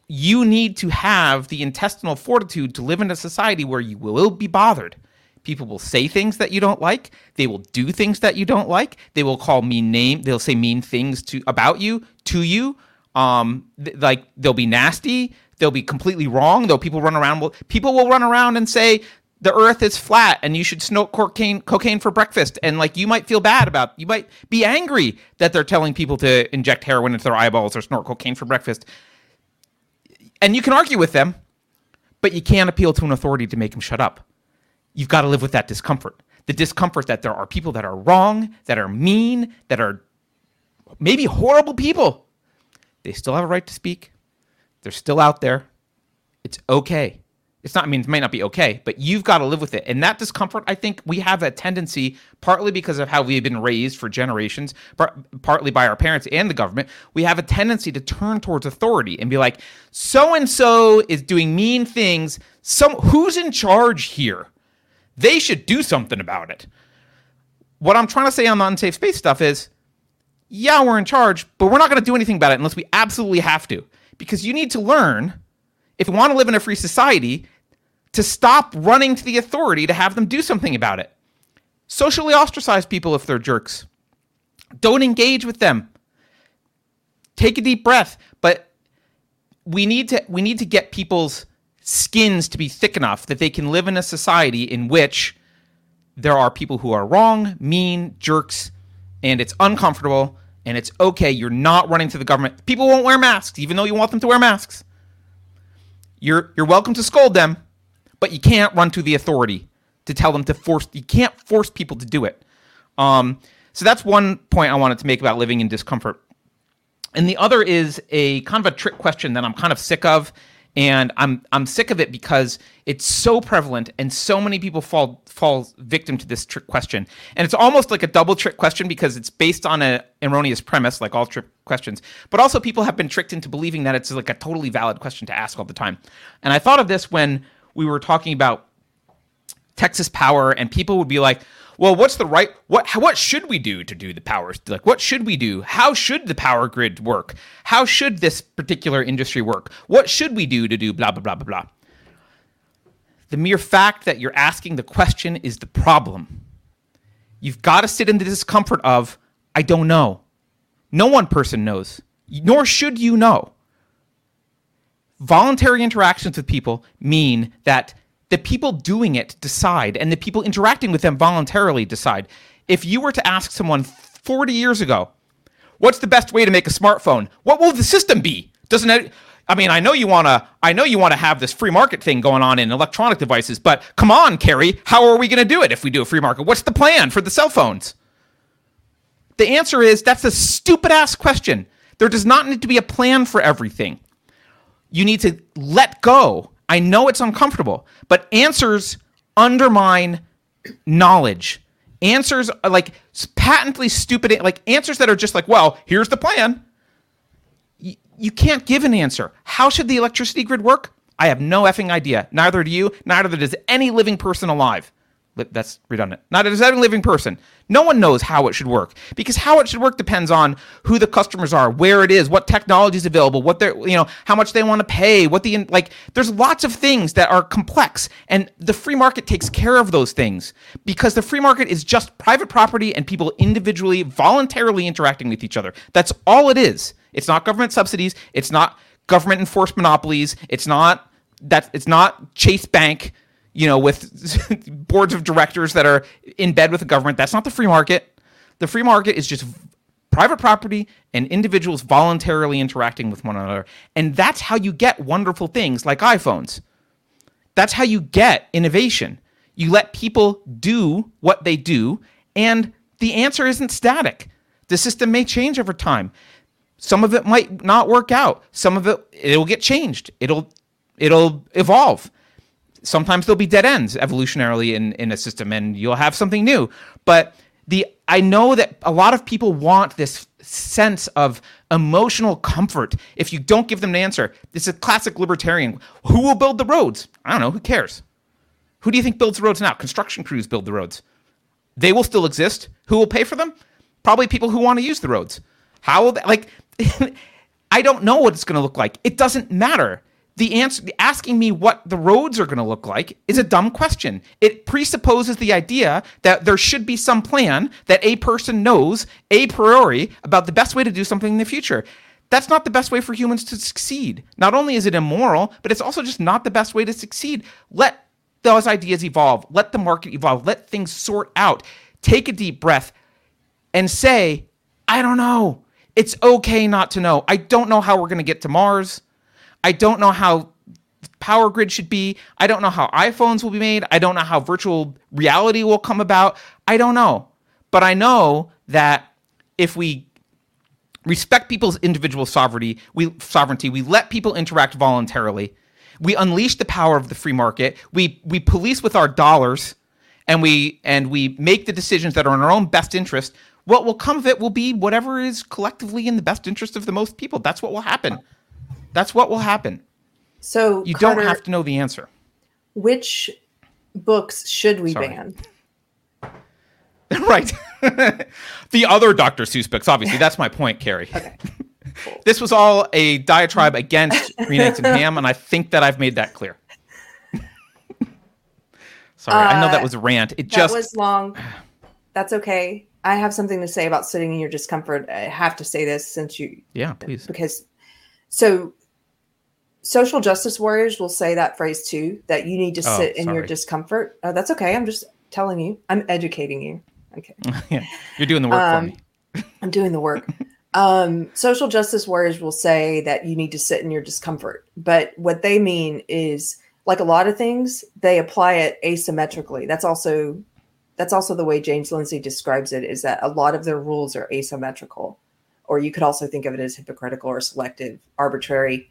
S1: you need to have the intestinal fortitude to live in a society where you will be bothered. People will say things that you don't like. They will do things that you don't like. They will call mean name. They'll say mean things to about you to you. Um, th- like they'll be nasty. They'll be completely wrong. Though people run around. Will, people will run around and say the Earth is flat and you should snort cocaine cocaine for breakfast. And like you might feel bad about. You might be angry that they're telling people to inject heroin into their eyeballs or snort cocaine for breakfast and you can argue with them, but you can't appeal to an authority to make them shut up. You've got to live with that discomfort. The discomfort that there are people that are wrong, that are mean, that are maybe horrible people. They still have a right to speak. They're still out there. It's okay. It's not, I mean, it might not be okay, but you've got to live with it. And that discomfort, I think we have a tendency, partly because of how we've been raised for generations, par- partly by our parents and the government, we have a tendency to turn towards authority and be like, so and so is doing mean things. Some who's in charge here? They should do something about it. What I'm trying to say on the unsafe space stuff is, yeah, we're in charge, but we're not going to do anything about it unless we absolutely have to. Because you need to learn, if you want to live in a free society, to stop running to the authority to have them do something about it. Socially ostracize people if they're jerks. Don't engage with them. Take a deep breath, but we need to we need to get people's skins to be thick enough that they can live in a society in which there are people who are wrong, mean, jerks, and it's uncomfortable and it's okay. You're not running to the government. People won't wear masks, even though you want them to wear masks. You're you're welcome to scold them, but you can't run to the authority to tell them to force. You can't force people to do it. Um, so that's one point I wanted to make about living in discomfort. And the other is a kind of a trick question that I'm kind of sick of, and I'm I'm sick of it because it's so prevalent and so many people fall fall victim to this trick question. And it's almost like a double trick question because it's based on an erroneous premise, like all trick questions. But also people have been tricked into believing that it's like a totally valid question to ask all the time. And I thought of this when we were talking about Texas Power, and people would be like, well, what's the right what what should we do to do the powers? Like what should we do? How should the power grid work? How should this particular industry work? What should we do to do blah blah blah blah blah? The mere fact that you're asking the question is the problem. You've got to sit in the discomfort of I don't know. No one person knows, nor should you know. Voluntary interactions with people mean that the people doing it decide and the people interacting with them voluntarily decide. If you were to ask someone 40 years ago, what's the best way to make a smartphone? What will the system be? Doesn't it I mean, I know you want to I know you want to have this free market thing going on in electronic devices, but come on, Keri, how are we going to do it if we do a free market? What's the plan for the cell phones? The answer is that's a stupid ass question. There does not need to be a plan for everything. You need to let go I know it's uncomfortable, but answers undermine knowledge. Answers are like patently stupid, like answers that are just like, well, here's the plan. Y- you can't give an answer. How should the electricity grid work? I have no effing idea. Neither do you. Neither does any living person alive that's redundant. Not a any living person. No one knows how it should work because how it should work depends on who the customers are, where it is, what technology is available, what they're, you know, how much they want to pay, what the like. There's lots of things that are complex, and the free market takes care of those things because the free market is just private property and people individually, voluntarily interacting with each other. That's all it is. It's not government subsidies. It's not government enforced monopolies. It's not that. It's not Chase Bank you know, with boards of directors that are in bed with the government. That's not the free market. The free market is just private property and individuals voluntarily interacting with one another. And that's how you get wonderful things like iPhones. That's how you get innovation. You let people do what they do, and the answer isn't static. The system may change over time. Some of it might not work out. Some of it it'll get changed. It'll it'll evolve sometimes there'll be dead ends evolutionarily in, in a system and you'll have something new. But the I know that a lot of people want this sense of emotional comfort if you don't give them an answer. This is a classic libertarian. Who will build the roads? I don't know. Who cares? Who do you think builds the roads now? Construction crews build the roads. They will still exist. Who will pay for them? Probably people who want to use the roads. How will they, like I don't know what it's going to look like. It doesn't matter the answer asking me what the roads are going to look like is a dumb question. It presupposes the idea that there should be some plan that a person knows a priori about the best way to do something in the future. That's not the best way for humans to succeed. Not only is it immoral but it's also just not the best way to succeed. Let those ideas evolve. Let the market evolve. Let things sort out. Take a deep breath and say i don't know. It's okay not to know. I don't know how we're going to get to mars I don't know how power grid should be. I don't know how iPhones will be made. I don't know how virtual reality will come about. I don't know. But I know that if we respect people's individual sovereignty, we sovereignty, we let people interact voluntarily. We unleash the power of the free market. We we police with our dollars and we and we make the decisions that are in our own best interest. What will come of it will be whatever is collectively in the best interest of the most people. That's what will happen. That's what will happen.
S3: So
S1: you Carter, don't have to know the answer.
S3: Which books should we Sorry. ban?
S1: right. the other Dr. Seuss books, obviously. That's my point, Keri. Okay. Cool. this was all a diatribe against Green Eggs and Ham, and I think that I've made that clear. Sorry, uh, I know that uh, was a rant. It
S3: that
S1: just
S3: was long. That's okay. I have something to say about sitting in your discomfort. I have to say this since you.
S1: Yeah, please.
S3: Because so social justice warriors will say that phrase too that you need to oh, sit in your discomfort. Oh, that's okay. I'm just telling you. I'm educating you. Okay.
S1: Yeah, you're doing the work um, for
S3: me. I'm doing the work. Um, social justice warriors will say that you need to sit in your discomfort. But what they mean is like a lot of things they apply it asymmetrically. That's also that's also the way james lindsay describes it is that a lot of their rules are asymmetrical. Or you could also think of it as hypocritical or selective arbitrary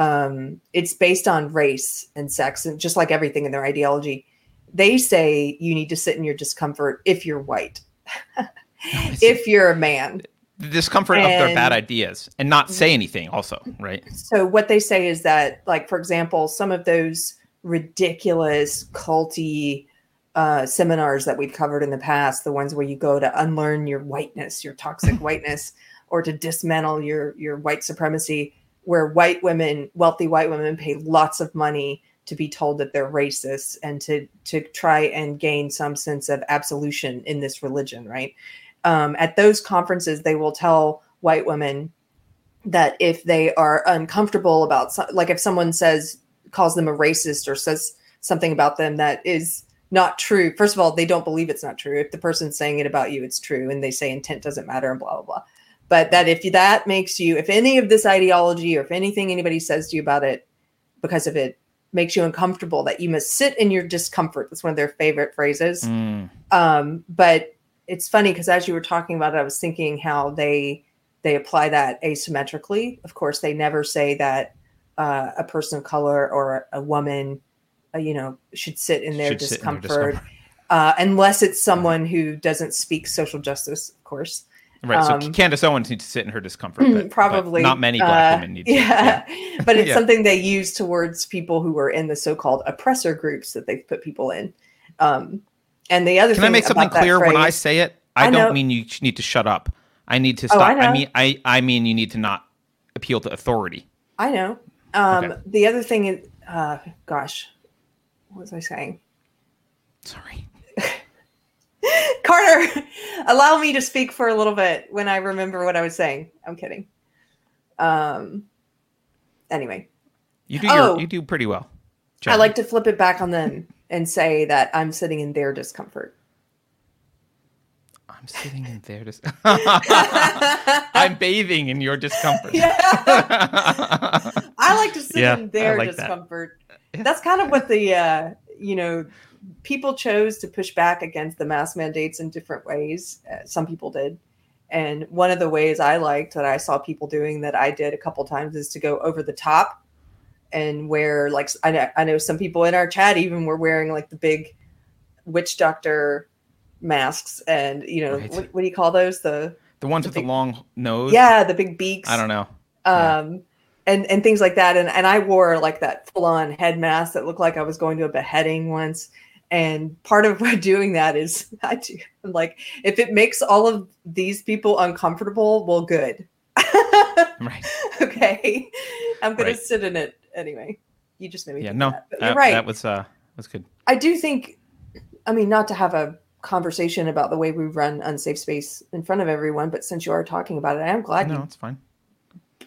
S3: um, it's based on race and sex, and just like everything in their ideology, they say you need to sit in your discomfort if you're white, if you're a man.
S1: The discomfort of their bad ideas and not say anything. Also, right?
S3: So what they say is that, like for example, some of those ridiculous culty uh, seminars that we've covered in the past, the ones where you go to unlearn your whiteness, your toxic whiteness, or to dismantle your your white supremacy, where white women, wealthy white women, pay lots of money to be told that they're racist and to to try and gain some sense of absolution in this religion, right? Um, at those conferences, they will tell white women that if they are uncomfortable about like if someone says calls them a racist or says something about them that is not true first of all they don't believe it's not true if the person's saying it about you it's true and they say intent doesn't matter and blah blah blah but that if that makes you if any of this ideology or if anything anybody says to you about it because of it makes you uncomfortable that you must sit in your discomfort that's one of their favorite phrases
S1: Mm.
S3: um, but it's funny because as you were talking about it, I was thinking how they they apply that asymmetrically. Of course, they never say that uh, a person of color or a woman, uh, you know, should sit in their
S1: Should sit in
S3: discomfort,
S1: discomfort.
S3: Uh, unless it's someone who doesn't speak social justice, of course.
S1: Right. So
S3: Um,
S1: Candace Owens needs to sit in her discomfort. But, but
S3: Probably
S1: not many black
S3: uh,
S1: women need to.
S3: Yeah, but it's
S1: Yeah.
S3: something they use towards people who are in the so-called oppressor groups that they've put people in. Um, and the other
S1: Can
S3: thing
S1: I make something clear when I say it? I,
S3: I
S1: don't
S3: know.
S1: mean you need to shut up. I need to
S3: Oh,
S1: stop.
S3: I
S1: I,
S3: know.
S1: mean, I I mean you need to not appeal to authority.
S3: I know. Um,
S1: Okay.
S3: The other thing is, uh, gosh, what was I saying?
S1: Sorry.
S3: Carter, allow me to speak for a little bit when I remember what I was saying. I'm kidding. Um, anyway,
S1: You do
S3: Oh.
S1: your, you do pretty well.
S3: I like to flip it back on them and say that I'm sitting in their discomfort.
S1: I'm sitting in there. Dis- I'm bathing in your discomfort.
S3: Yeah. I like to sit
S1: Yeah,
S3: in their
S1: like that.
S3: discomfort. That's kind of what the uh, you know people chose to push back against the mask mandates in different ways. Uh, some people did, and one of the ways I liked that I saw people doing that I did a couple times is to go over the top and wear like I know I know some people in our chat even were wearing like the big witch doctor masks and you know
S1: Right.
S3: what, what do you call those the
S1: the ones
S3: The
S1: with the long nose.
S3: yeah the big beaks
S1: I don't know. Yeah.
S3: um and and things like that and and i wore like that full-on head mask that looked like i was going to a beheading once and part of doing that is i do like if it makes all of these people uncomfortable well good
S1: Right.
S3: okay i'm gonna
S1: Right.
S3: sit in it anyway you just made me
S1: Yeah. No.
S3: that.
S1: That,
S3: right
S1: that was uh was good.
S3: I do think, I mean, not to have a conversation about the way we run unsafe space in front of everyone, but since you are talking about it, I am glad
S1: No,
S3: you
S1: it's fine.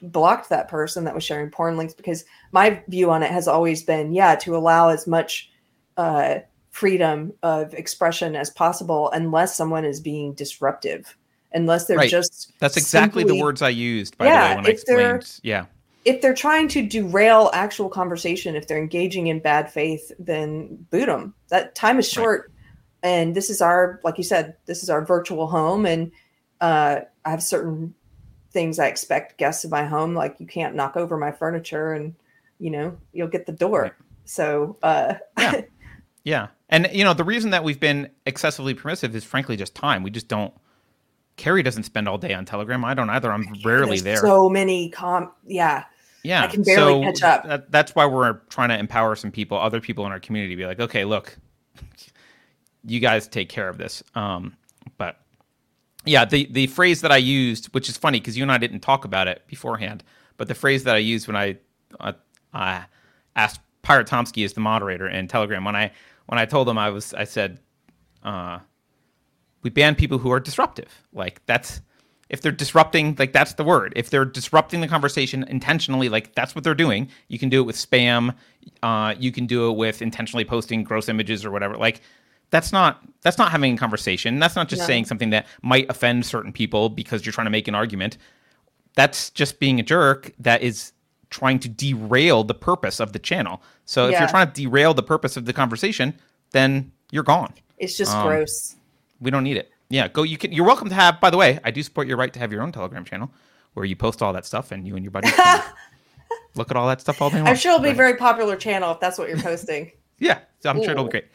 S3: blocked that person that was sharing porn links because my view on it has always been, yeah, to allow as much uh, freedom of expression as possible, unless someone is being disruptive, unless they're
S1: Right.
S3: just
S1: That's exactly the words I used. By
S3: Yeah,
S1: the way, when I
S3: if they're-
S1: explained. Yeah.
S3: if they're trying to derail actual conversation, if they're engaging in bad faith, then boot them. That time is
S1: Right.
S3: short, and this is our, like you said, this is our virtual home, and uh, I have certain things I expect guests in my home, like you can't knock over my furniture, and you know you'll get the door.
S1: Right.
S3: So uh,
S1: Yeah. Yeah. And you know, the reason that we've been excessively permissive is frankly just time. We just don't Keri doesn't spend all day on Telegram. I don't either. I'm rarely
S3: there's
S1: there.
S3: So many com, yeah,
S1: yeah.
S3: I can barely
S1: so
S3: catch up.
S1: That, that's why we're trying to empower some people, other people in our community, to be like, okay, look, you guys take care of this. Um, but yeah, the the phrase that I used, which is funny because you and I didn't talk about it beforehand, but the phrase that I used when I uh, uh, asked Pirate Tomsky as the moderator in Telegram when I when I told them I was I said uh, we ban people who are disruptive. Like that's if they're disrupting, like that's the word. If they're disrupting the conversation intentionally, like that's what they're doing. You can do it with spam. Uh, you can do it with intentionally posting gross images or whatever. Like that's not that's not having a conversation. That's not just
S3: No.
S1: saying something that might offend certain people because you're trying to make an argument. That's just being a jerk. That is trying to derail the purpose of the channel. So if
S3: Yeah.
S1: you're trying to derail the purpose of the conversation, then you're gone
S3: it's just
S1: Um,
S3: gross.
S1: we don't need it. Yeah, go. You can. You're welcome to have. By the way, I do support your right to have your own Telegram channel where you post all that stuff and you and your buddies look at all that stuff all day long.
S3: I'm sure it'll be a very popular channel if that's what you're posting.
S1: Yeah, I'm sure it'll be great.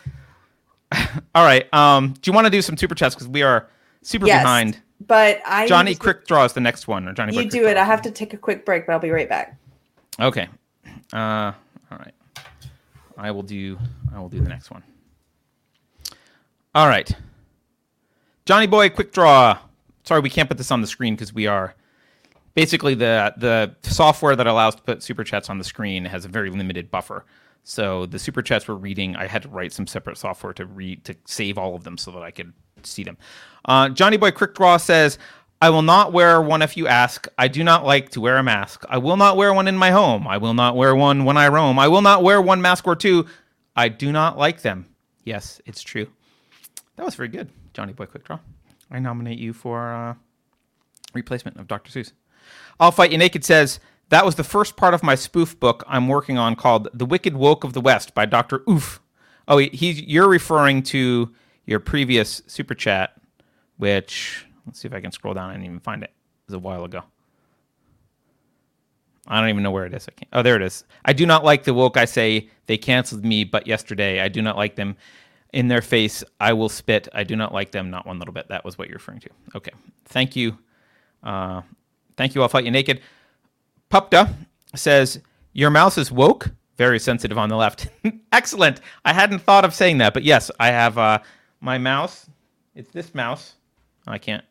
S1: all right. Um, do you want to do some super chats because we are super behind.
S3: Yes.
S1: behind?
S3: But I
S1: Johnny
S3: need to-
S1: Quick Draw is the next one, or Johnny.
S3: You
S1: Quick
S3: do
S1: Draw.
S3: it. I have to take a quick break, but I'll be right back.
S1: Okay. Uh, all right. I will do. I will do the next one. All right. Johnny Boy Quick Draw. Sorry, we can't put this on the screen because we are basically the the software that allows to put super chats on the screen has a very limited buffer. So the super chats we're reading, I had to write some separate software to read to save all of them so that I could see them. Uh, Johnny Boy Quick Draw says, "I will not wear one if you ask. I do not like to wear a mask. I will not wear one in my home. I will not wear one when I roam. I will not wear one mask or two. I do not like them. Yes, it's true. That was very good, Johnny Boy Quick Draw. I nominate you for uh, replacement of Dr. Seuss. I'll Fight You Naked says, that was the first part of my spoof book I'm working on called The Wicked Woke of the West by Dr. Oof. Oh, he, he's, you're referring to your previous super chat, which, let's see if I can scroll down and even find it. It was a while ago. I don't even know where it is. I can't. Oh, there it is. I do not like the woke. I say they canceled me, but yesterday I do not like them. In their face, I will spit. I do not like them, not one little bit. That was what you're referring to. Okay. Thank you. Uh, thank you. I'll fight you naked. Pupta says, Your mouse is woke. Very sensitive on the left. Excellent. I hadn't thought of saying that, but yes, I have uh, my mouse. It's this mouse. I can't.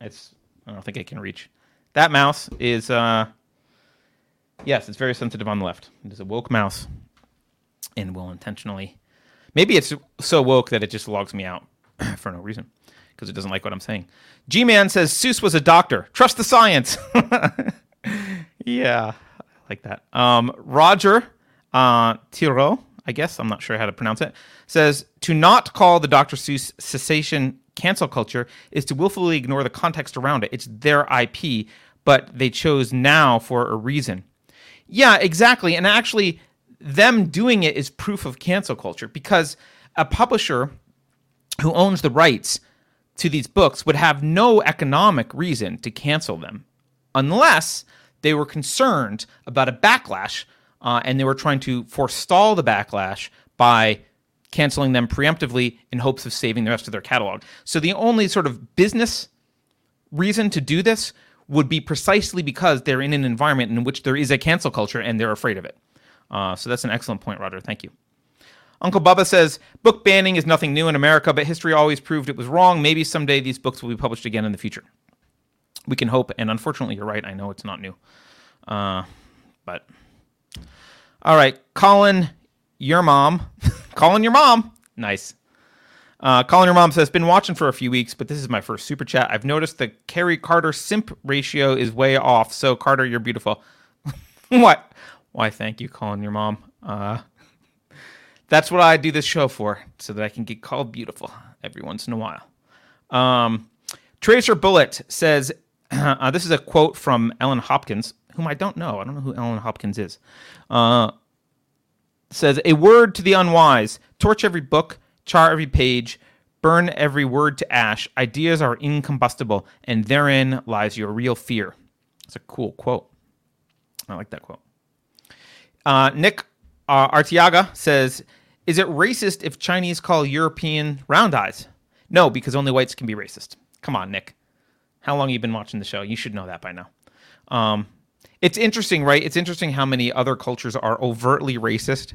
S1: It's. I don't think I can reach. That mouse is. Uh, yes, it's very sensitive on the left. It is a woke mouse, and will intentionally. Maybe it's so woke that it just logs me out for no reason because it doesn't like what I'm saying. G Man says Seuss was a doctor. Trust the science. yeah, I like that. Um, Roger uh, Tiro, I guess I'm not sure how to pronounce it, says to not call the Dr. Seuss cessation cancel culture is to willfully ignore the context around it. It's their IP, but they chose now for a reason. Yeah, exactly. And actually, them doing it is proof of cancel culture because a publisher who owns the rights to these books would have no economic reason to cancel them unless they were concerned about a backlash uh, and they were trying to forestall the backlash by canceling them preemptively in hopes of saving the rest of their catalog. So the only sort of business reason to do this would be precisely because they're in an environment in which there is a cancel culture and they're afraid of it. Uh, so that's an excellent point, Roger. Thank you. Uncle Bubba says book banning is nothing new in America, but history always proved it was wrong. Maybe someday these books will be published again in the future. We can hope, and unfortunately, you're right. I know it's not new, uh, but all right, Colin, your mom, calling your mom, nice. Uh, Colin, your mom says, been watching for a few weeks, but this is my first super chat. I've noticed the Keri Carter simp ratio is way off. So Carter, you're beautiful. what? Why? Thank you, calling your mom. Uh, that's what I do this show for, so that I can get called beautiful every once in a while. Um, Tracer Bullet says, uh, this is a quote from Ellen Hopkins, whom I don't know. I don't know who Ellen Hopkins is. Uh, says, a word to the unwise, torch every book, char every page, burn every word to ash. Ideas are incombustible, and therein lies your real fear. It's a cool quote. I like that quote. Uh, Nick uh, Artiaga says, "Is it racist if Chinese call European round eyes?" No, because only whites can be racist. Come on, Nick. How long have you been watching the show? You should know that by now. Um, it's interesting, right? It's interesting how many other cultures are overtly racist,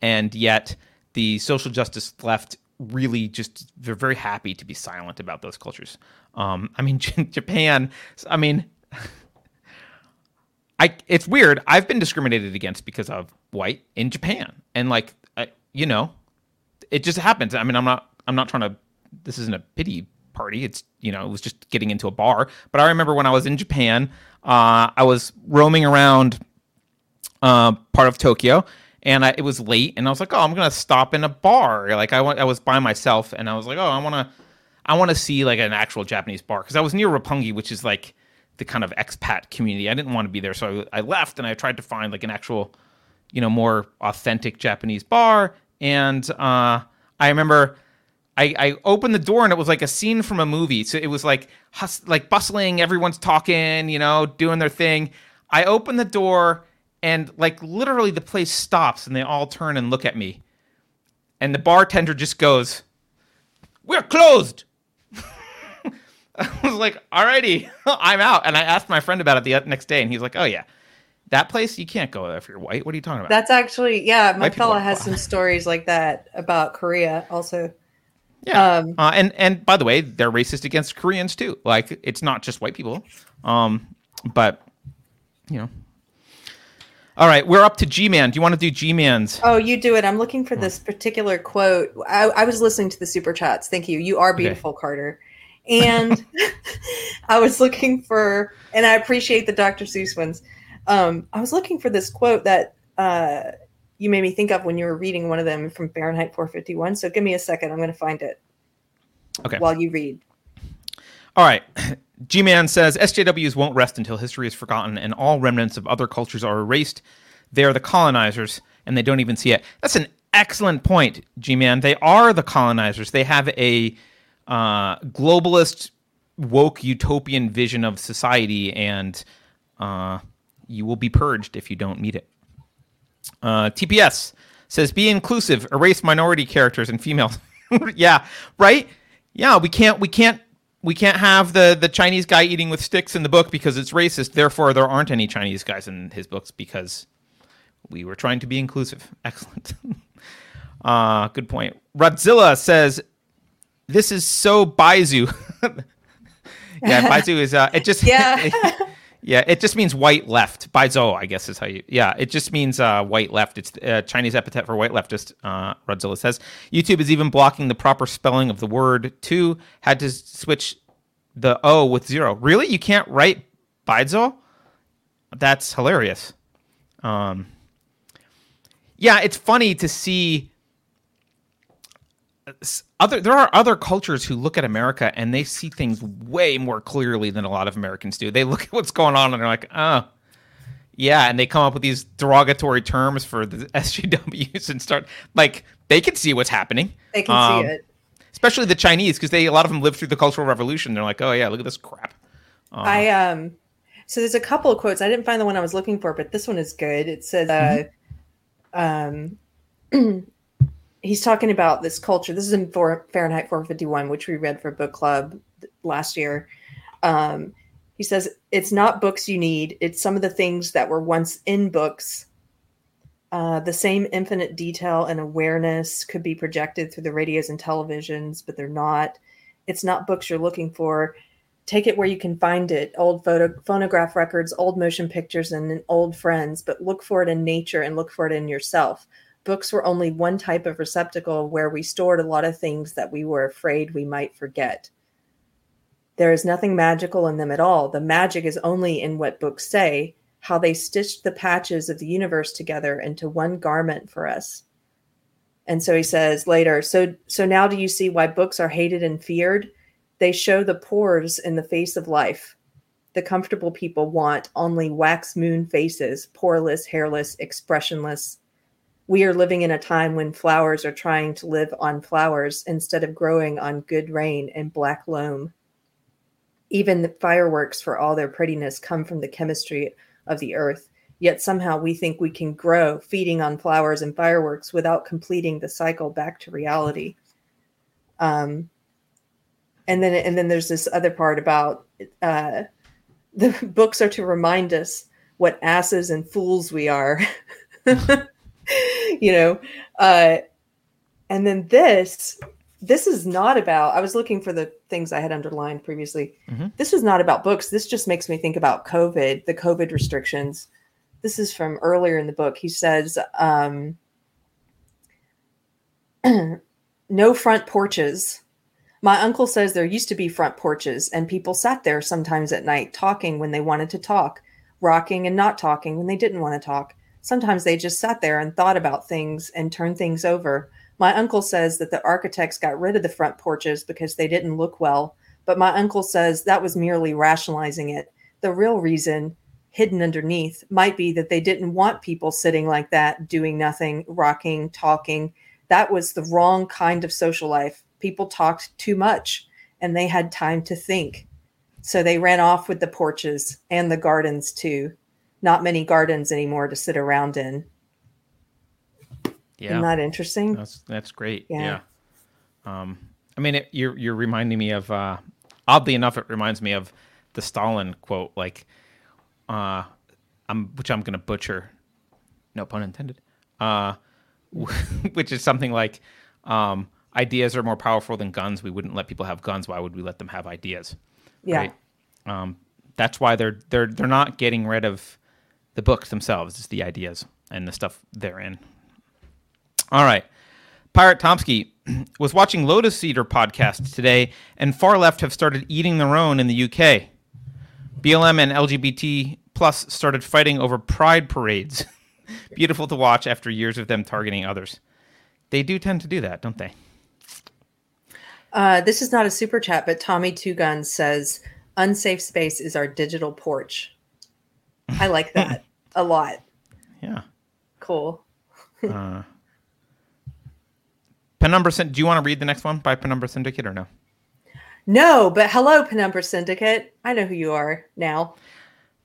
S1: and yet the social justice left really just they're very happy to be silent about those cultures. Um, I mean, Japan. I mean, I it's weird. I've been discriminated against because of white in Japan, and like I, you know, it just happens. I mean, I'm not I'm not trying to. This isn't a pity party. It's you know, it was just getting into a bar. But I remember when I was in Japan, uh, I was roaming around uh, part of Tokyo, and I, it was late, and I was like, oh, I'm gonna stop in a bar. Like I went, I was by myself, and I was like, oh, I wanna, I want to see like an actual Japanese bar because I was near Roppongi, which is like the kind of expat community. I didn't want to be there, so I, I left, and I tried to find like an actual, you know, more authentic Japanese bar. And uh, I remember I, I opened the door, and it was like a scene from a movie. So it was like hus- like bustling, everyone's talking, you know, doing their thing. I opened the door, and like literally the place stops and they all turn and look at me. And the bartender just goes, We're closed. I was like, Alrighty, I'm out. And I asked my friend about it the next day, and he's like, Oh, yeah. That place, you can't go there if you're white. What are you talking about?
S3: That's actually, yeah, my
S1: White
S3: fella has some stories like that about Korea also.
S1: Yeah.
S3: Um,
S1: uh, and and by the way, they're racist against Koreans too. Like it's not just white people. Um, but you know. All right, we're up to G Man. Do you want to do G Man's?
S3: Oh, you do it. I'm looking for this particular quote. I, I was listening to the super chats. Thank you. You are beautiful, Carter. And I was looking for, and I appreciate the Dr. Seuss ones. Um, I was looking for this quote that uh, you made me think of when you were reading one of them from Fahrenheit 451. So give me a second. I'm going to find it
S1: Okay.
S3: while you read.
S1: All right. G Man says SJWs won't rest until history is forgotten and all remnants of other cultures are erased. They are the colonizers and they don't even see it. That's an excellent point, G Man. They are the colonizers. They have a uh, globalist, woke, utopian vision of society, and uh, you will be purged if you don't meet it. Uh, TPS says be inclusive, erase minority characters and females. yeah, right. Yeah, we can't. We can't. We can't have the the Chinese guy eating with sticks in the book because it's racist. Therefore, there aren't any Chinese guys in his books because we were trying to be inclusive. Excellent. uh, good point. Rodzilla says this is so Baizuo. yeah, Baizuo is. Uh, it just
S3: Yeah.
S1: Yeah, it just means white left. Baizuo, I guess is how you. Yeah, it just means uh, white left. It's a Chinese epithet for white leftist. Uh, Rodzilla says YouTube is even blocking the proper spelling of the word too. Had to switch the O with zero. Really, you can't write Baizuo? That's hilarious. Um, yeah, it's funny to see s- other there are other cultures who look at America and they see things way more clearly than a lot of Americans do. They look at what's going on and they're like, "Oh, yeah," and they come up with these derogatory terms for the SJWs and start like they can see what's happening.
S3: They can
S1: Um,
S3: see it.
S1: especially the Chinese because they a lot of them lived through the Cultural Revolution. They're like, "Oh yeah, look at this crap."
S3: I um so there's a couple of quotes. I didn't find the one I was looking for, but this one is good. It says uh um he's talking about this culture. This is in for Fahrenheit 451, which we read for book club last year. Um he says it's not books you need, it's some of the things that were once in books. Uh, the same infinite detail and awareness could be projected through the radios and televisions, but they're not. It's not books you're looking for take it where you can find it old photo phonograph records old motion pictures and old friends but look for it in nature and look for it in yourself books were only one type of receptacle where we stored a lot of things that we were afraid we might forget there is nothing magical in them at all the magic is only in what books say how they stitched the patches of the universe together into one garment for us and so he says later so so now do you see why books are hated and feared they show the pores in the face of life. The comfortable people want only wax moon faces, poreless, hairless, expressionless. We are living in a time when flowers are trying to live on flowers instead of growing on good rain and black loam. Even the fireworks, for all their prettiness, come from the chemistry of the earth. Yet somehow we think we can grow feeding on flowers and fireworks without completing the cycle back to reality. Um, and then and then there's this other part about uh, the books are to remind us what asses and fools we are you know uh, and then this this is not about i was looking for the things i had underlined previously.
S1: Mhm.
S3: this is not about books. This just makes me think about covid the covid restrictions. This is from earlier in the book. He says um, no front porches. My uncle says there used to be front porches, and people sat there sometimes at night talking when they wanted to talk, rocking and not talking when they didn't want to talk. Sometimes they just sat there and thought about things and turned things over. My uncle says that the architects got rid of the front porches because they didn't look well, but my uncle says that was merely rationalizing it. The real reason, hidden underneath, might be that they didn't want people sitting like that, doing nothing, rocking, talking. That was the wrong kind of social life people talked too much and they had time to think. So they ran off with the porches and the gardens too. Not many gardens anymore to sit around in.
S1: Yeah,
S3: Isn't that interesting?
S1: that's that's great.
S3: Yeah.
S1: Yeah. Um, I mean, it, you're you're reminding me of. Uh, oddly enough, it reminds me of the Stalin quote, like, uh, I'm which I'm going to butcher. No pun intended. Uh, which is something like, um, ideas are more powerful than guns. We wouldn't let people have guns. Why would we let them have ideas?
S3: yeah.
S1: right? Um, that's why they're they're they're not getting rid of the books themselves. It's the ideas and the stuff they're in. All right. Pirate Tomsky was watching Lotus Eater podcast today, and far left have started eating their own in the UK. BLM and LGBT plus started fighting over pride parades. Beautiful to watch after years of them targeting others. They do tend to do that, don't they?
S3: Uh, this is not a super chat, but Tommy Two Guns says, "Unsafe space is our digital porch." I like that a lot.
S1: Yeah.
S3: Cool.
S1: Uh, Penumbra. Syn- Do you want to read the next one by Penumbra Syndicate or no?
S3: No, but hello, Penumbra Syndicate. I know who you are now.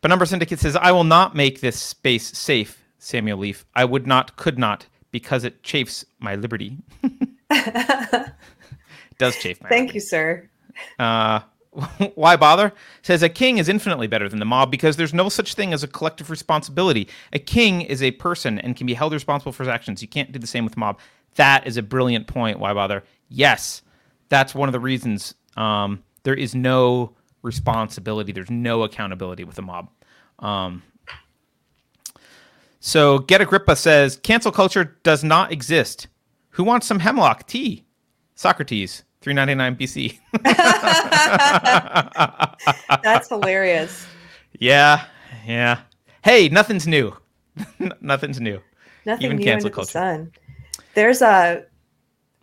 S1: Penumbra Syndicate says, "I will not make this space safe, Samuel Leaf. I would not, could not, because it chafes my liberty. it does chafe my
S3: Thank you, sir.
S1: Uh, why bother? Says a king is infinitely better than the mob because there's no such thing as a collective responsibility. A king is a person and can be held responsible for his actions. You can't do the same with mob. That is a brilliant point. Why bother? Yes, that's one of the reasons um, there is no responsibility. There's no accountability with a mob. Um, so Get Agrippa says cancel culture does not exist. Who wants some hemlock tea? Socrates, 399 BC.
S3: That's hilarious.
S1: Yeah, yeah. Hey, nothing's new. nothing's new.
S3: Nothing
S1: Even
S3: new
S1: cancel culture.
S3: the sun. There's a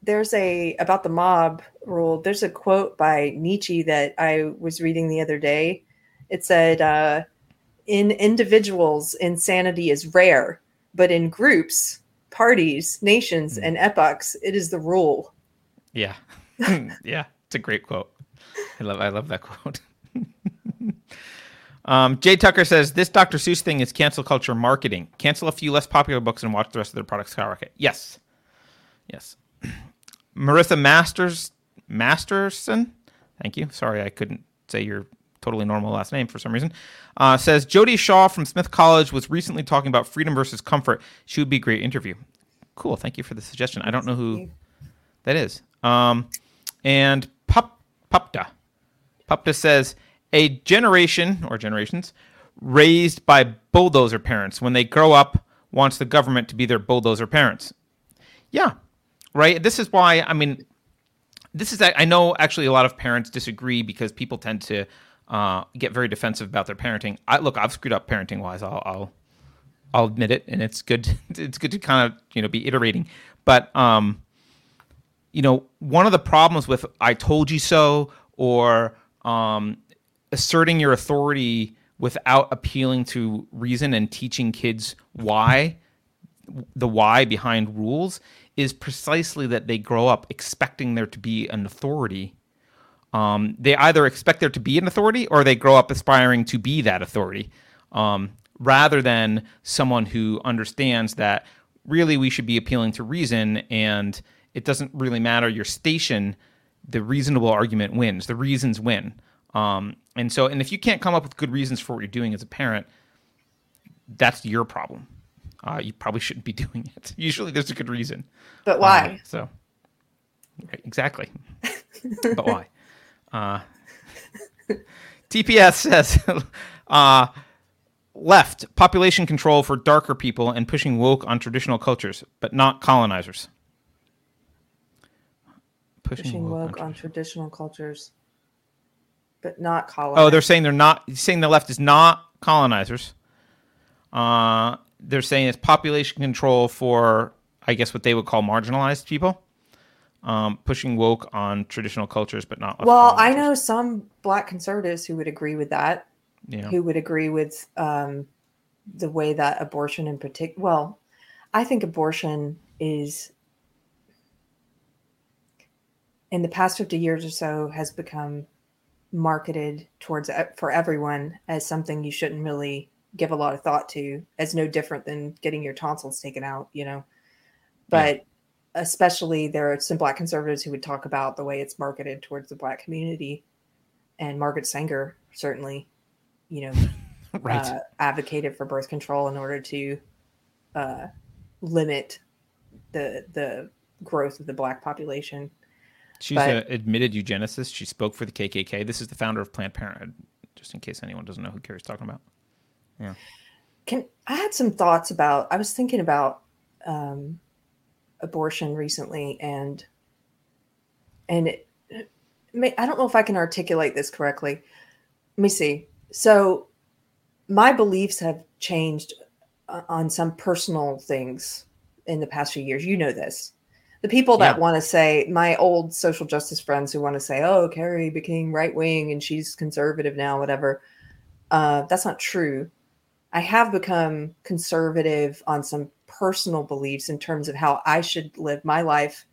S3: there's a about the mob rule. There's a quote by Nietzsche that I was reading the other day. It said, uh, "In individuals, insanity is rare, but in groups, parties, nations,
S1: Hmm.
S3: and epochs, it is the rule."
S1: Yeah, yeah. It's a great quote. I love. I love that quote. um, Jay Tucker says this Dr. Seuss thing is cancel culture marketing. Cancel a few less popular books and watch the rest of their products skyrocket. Yes, yes. Marissa Masters Masterson. Thank you. Sorry, I couldn't say your totally normal last name for some reason. Uh, says Jodi Shaw from Smith College was recently talking about freedom versus comfort. She would be a great interview. Cool. Thank you for the suggestion. I don't know who that is. Um, and Pup Pupta. Pupta says a generation or generations raised by bulldozer parents when they grow up wants the government to be their bulldozer parents. Yeah. Right. This is why I mean this is I know actually a lot of parents disagree because people tend to uh, get very defensive about their parenting. I look, I've screwed up parenting wise. I'll, I'll I'll admit it, and it's good. It's good to kind of you know be iterating, but um, you know, one of the problems with "I told you so" or um, asserting your authority without appealing to reason and teaching kids why the why behind rules is precisely that they grow up expecting there to be an authority. Um, they either expect there to be an authority or they grow up aspiring to be that authority, um, rather than someone who understands that really we should be appealing to reason and it doesn't really matter your station. The reasonable argument wins. The reasons win. Um, and so, and if you can't come up with good reasons for what you're doing as a parent, that's your problem. Uh, you probably shouldn't be doing it. Usually, there's a good reason.
S3: But why?
S1: Uh, so, right, exactly. but why? Uh, TPS says uh, left population control for darker people and pushing woke on traditional cultures, but not colonizers. Pushing,
S3: Pushing
S1: woke, on
S3: on traditional cultures, but not
S1: Oh, they're saying they're not saying the left is not colonizers. Uh, they're saying it's population control for, I guess, what they would call marginalized people. Um, pushing woke on traditional cultures, but not.
S3: well, I know some black conservatives who would agree with that.
S1: Yeah.
S3: who would agree with um, the way that abortion in particular well i think abortion is in the past 50 years or so has become marketed towards for everyone as something you shouldn't really give a lot of thought to as no different than getting your tonsils taken out, you know. But yeah. especially there are some black conservatives who would talk about the way it's marketed towards the black community. And Margaret Sanger certainly, you know, right. uh, advocated for birth control in order to uh, limit the the growth of the black population.
S1: She's an admitted eugenicist. She spoke for the KKK. This is the founder of Planned Parenthood. Just in case anyone doesn't know who Keri's talking about. Yeah.
S3: Can I had some thoughts about? I was thinking about um, abortion recently, and and it, may I don't know if I can articulate this correctly. Let me see. So, my beliefs have changed uh, on some personal things in the past few years. You know this. The people that yeah. want to say, my old social justice friends who want to say, oh, Keri became right wing and she's conservative now, whatever. Uh, that's not true. I have become conservative on some personal beliefs in terms of how I should live my life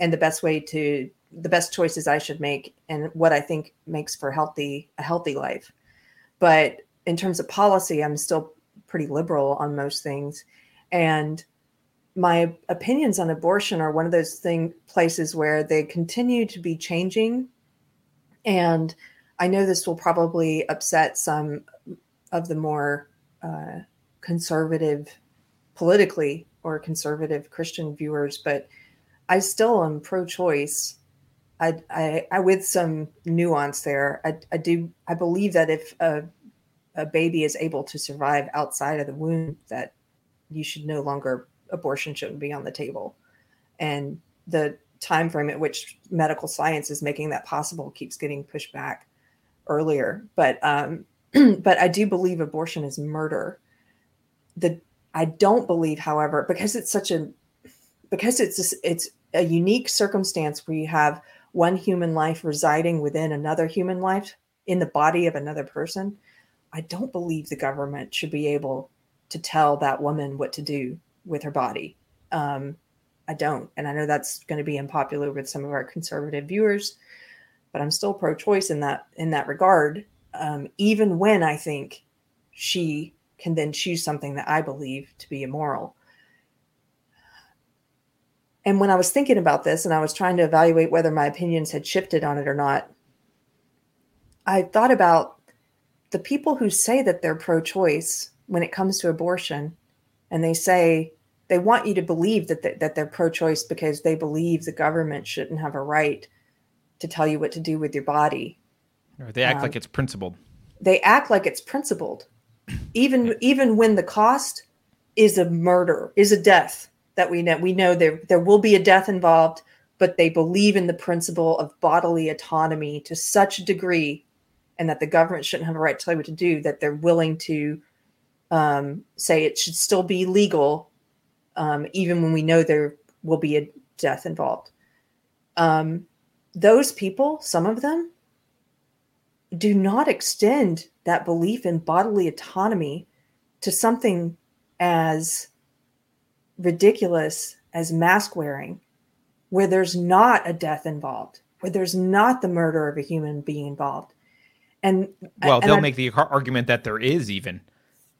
S3: and the best way to the best choices I should make and what I think makes for healthy a healthy life. But in terms of policy, I'm still pretty liberal on most things. And my opinions on abortion are one of those thing places where they continue to be changing. And I know this will probably upset some of the more uh, conservative politically or conservative Christian viewers, but I still am pro-choice. I, I, I with some nuance there. I, I do. I believe that if a, a baby is able to survive outside of the womb, that you should no longer abortion shouldn't be on the table, and the time frame at which medical science is making that possible keeps getting pushed back earlier. But um, but I do believe abortion is murder. The I don't believe, however, because it's such a because it's a, it's a unique circumstance where you have one human life residing within another human life in the body of another person. I don't believe the government should be able to tell that woman what to do with her body. Um, I don't, and I know that's going to be unpopular with some of our conservative viewers, but I'm still pro-choice in that in that regard um, even when I think she can then choose something that I believe to be immoral. And when I was thinking about this and I was trying to evaluate whether my opinions had shifted on it or not, I thought about the people who say that they're pro choice when it comes to abortion, and they say they want you to believe that, that they're pro choice because they believe the government shouldn't have a right to tell you what to do with your body
S1: they act um, like it's principled.
S3: They act like it's principled, even even when the cost is a murder, is a death that we know. We know there there will be a death involved, but they believe in the principle of bodily autonomy to such a degree, and that the government shouldn't have a right to tell you what to do. That they're willing to um, say it should still be legal, um, even when we know there will be a death involved. Um, those people, some of them, do not extend that belief in bodily autonomy to something as ridiculous as mask wearing, where there's not a death involved, where there's not the murder of a human being involved. And
S1: well, and they'll I, make the argument that there is even.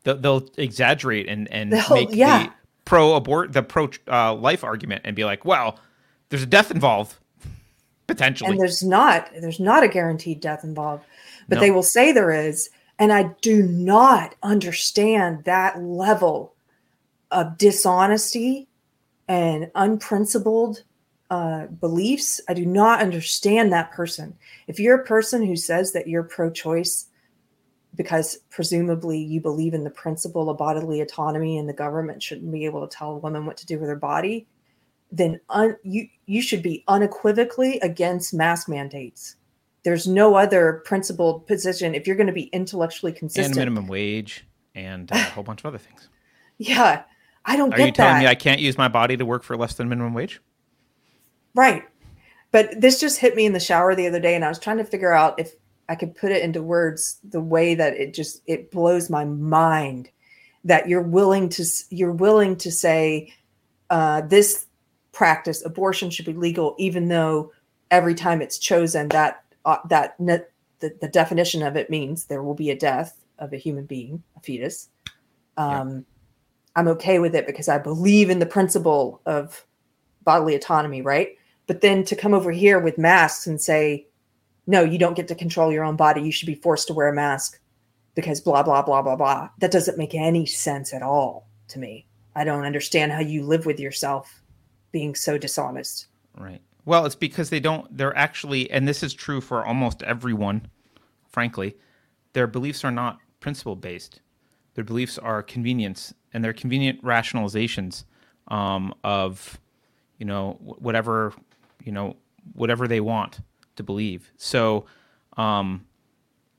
S1: They'll, they'll exaggerate and and make yeah. the pro abort the pro uh, life argument and be like, well, there's a death involved potentially,
S3: and there's not. There's not a guaranteed death involved but no. they will say there is. And I do not understand that level of dishonesty and unprincipled uh, beliefs. I do not understand that person. If you're a person who says that you're pro choice because presumably you believe in the principle of bodily autonomy and the government shouldn't be able to tell a woman what to do with her body, then un- you, you should be unequivocally against mask mandates there's no other principled position if you're going to be intellectually consistent.
S1: And minimum wage and a whole bunch of other things.
S3: Yeah, I don't.
S1: Are you telling that. me I can't use my body to work for less than minimum wage?
S3: Right, but this just hit me in the shower the other day, and I was trying to figure out if I could put it into words the way that it just it blows my mind that you're willing to you're willing to say uh, this practice abortion should be legal even though every time it's chosen that uh, that ne- the, the definition of it means there will be a death of a human being, a fetus. um, I'm okay with it because I believe in the principle of bodily autonomy, right? But then to come over here with masks and say, no, you don't get to control your own body. You should be forced to wear a mask because blah, blah, blah, blah, blah. That doesn't make any sense at all to me. I don't understand how you live with yourself being so dishonest.
S1: Right. Well, it's because they don't, they're actually, and this is true for almost everyone, frankly, their beliefs are not principle based. Their beliefs are convenience and they're convenient rationalizations um, of, you know, whatever, you know, whatever they want to believe. So um,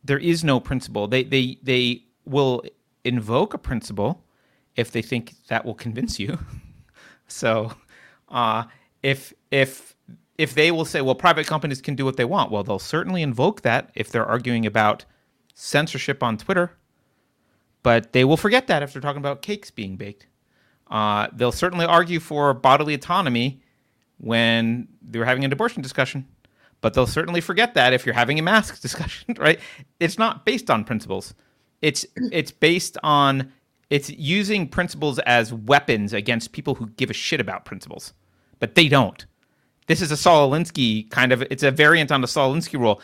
S1: there is no principle. They, they, they will invoke a principle if they think that will convince you. so uh, if, if, if they will say, well, private companies can do what they want, well, they'll certainly invoke that if they're arguing about censorship on Twitter, but they will forget that if they're talking about cakes being baked. Uh, they'll certainly argue for bodily autonomy when they're having an abortion discussion, but they'll certainly forget that if you're having a mask discussion, right? It's not based on principles. It's it's based on it's using principles as weapons against people who give a shit about principles, but they don't. This is a Saul Alinsky kind of it's a variant on the Saul Alinsky rule.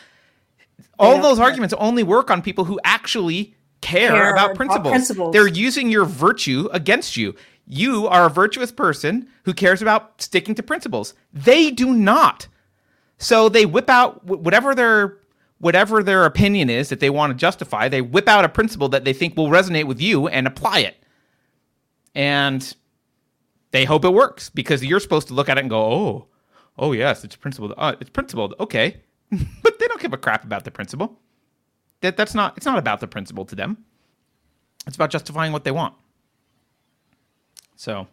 S1: All those arguments only work on people who actually care, care about, principles. about principles. They're using your virtue against you. You are a virtuous person who cares about sticking to principles. They do not. So they whip out whatever their whatever their opinion is that they want to justify. They whip out a principle that they think will resonate with you and apply it. And they hope it works because you're supposed to look at it and go, "Oh, oh yes, it's principled. Uh, it's principled. Okay, but they don't give a crap about the principle. That that's not. It's not about the principle to them. It's about justifying what they want. So,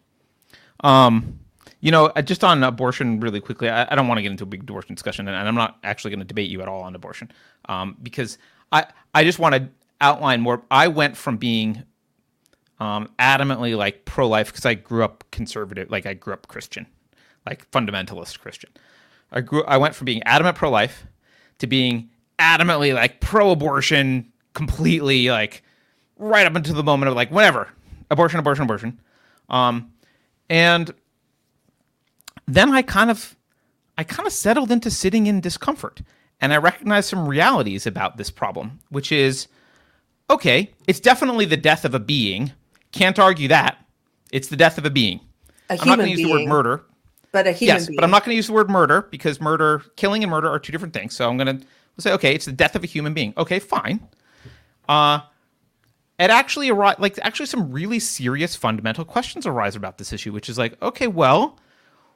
S1: um, you know, uh, just on abortion, really quickly, I, I don't want to get into a big abortion discussion, and, I'm not actually going to debate you at all on abortion, um, because I I just want to outline more. I went from being um, adamantly like pro life because I grew up conservative, like I grew up Christian, like fundamentalist Christian. I grew I went from being adamant pro life to being adamantly like pro abortion completely like right up until the moment of like whatever abortion abortion abortion um and then I kind of I kind of settled into sitting in discomfort and I recognized some realities about this problem which is okay it's definitely the death of a being can't argue that it's the death of a being
S3: a
S1: I'm not going to use the word murder
S3: but a human yes,
S1: being. but I'm not going to use the word murder because murder, killing and murder are two different things. So I'm going to say, okay, it's the death of a human being. Okay, fine. Uh, it actually like actually some really serious fundamental questions arise about this issue, which is like, okay, well,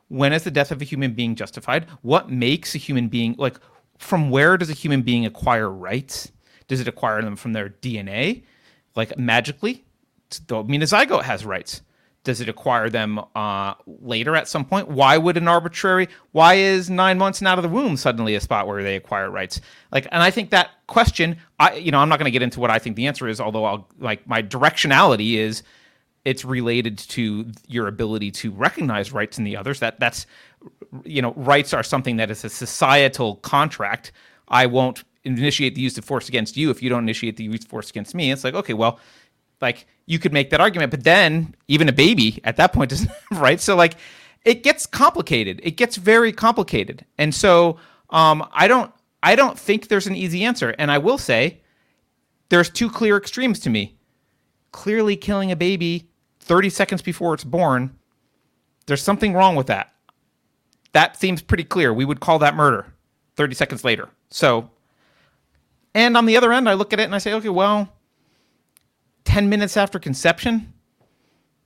S1: when is the death of a human being justified? What makes a human being like? From where does a human being acquire rights? Does it acquire them from their DNA, like magically? I mean, a zygote has rights. Does it acquire them uh, later at some point? Why would an arbitrary? Why is nine months and out of the womb suddenly a spot where they acquire rights? Like, and I think that question, I you know, I'm not going to get into what I think the answer is. Although I'll like my directionality is it's related to your ability to recognize rights in the others. That that's you know, rights are something that is a societal contract. I won't initiate the use of force against you if you don't initiate the use of force against me. It's like okay, well like you could make that argument, but then even a baby at that point doesn't right. So like it gets complicated. It gets very complicated, and so um, I don't I don't think there's an easy answer. And I will say there's two clear extremes to me. Clearly, killing a baby 30 seconds before it's born, there's something wrong with that. That seems pretty clear. We would call that murder 30 seconds later. So, and on the other end, I look at it and I say, okay, well, 10 minutes after conception,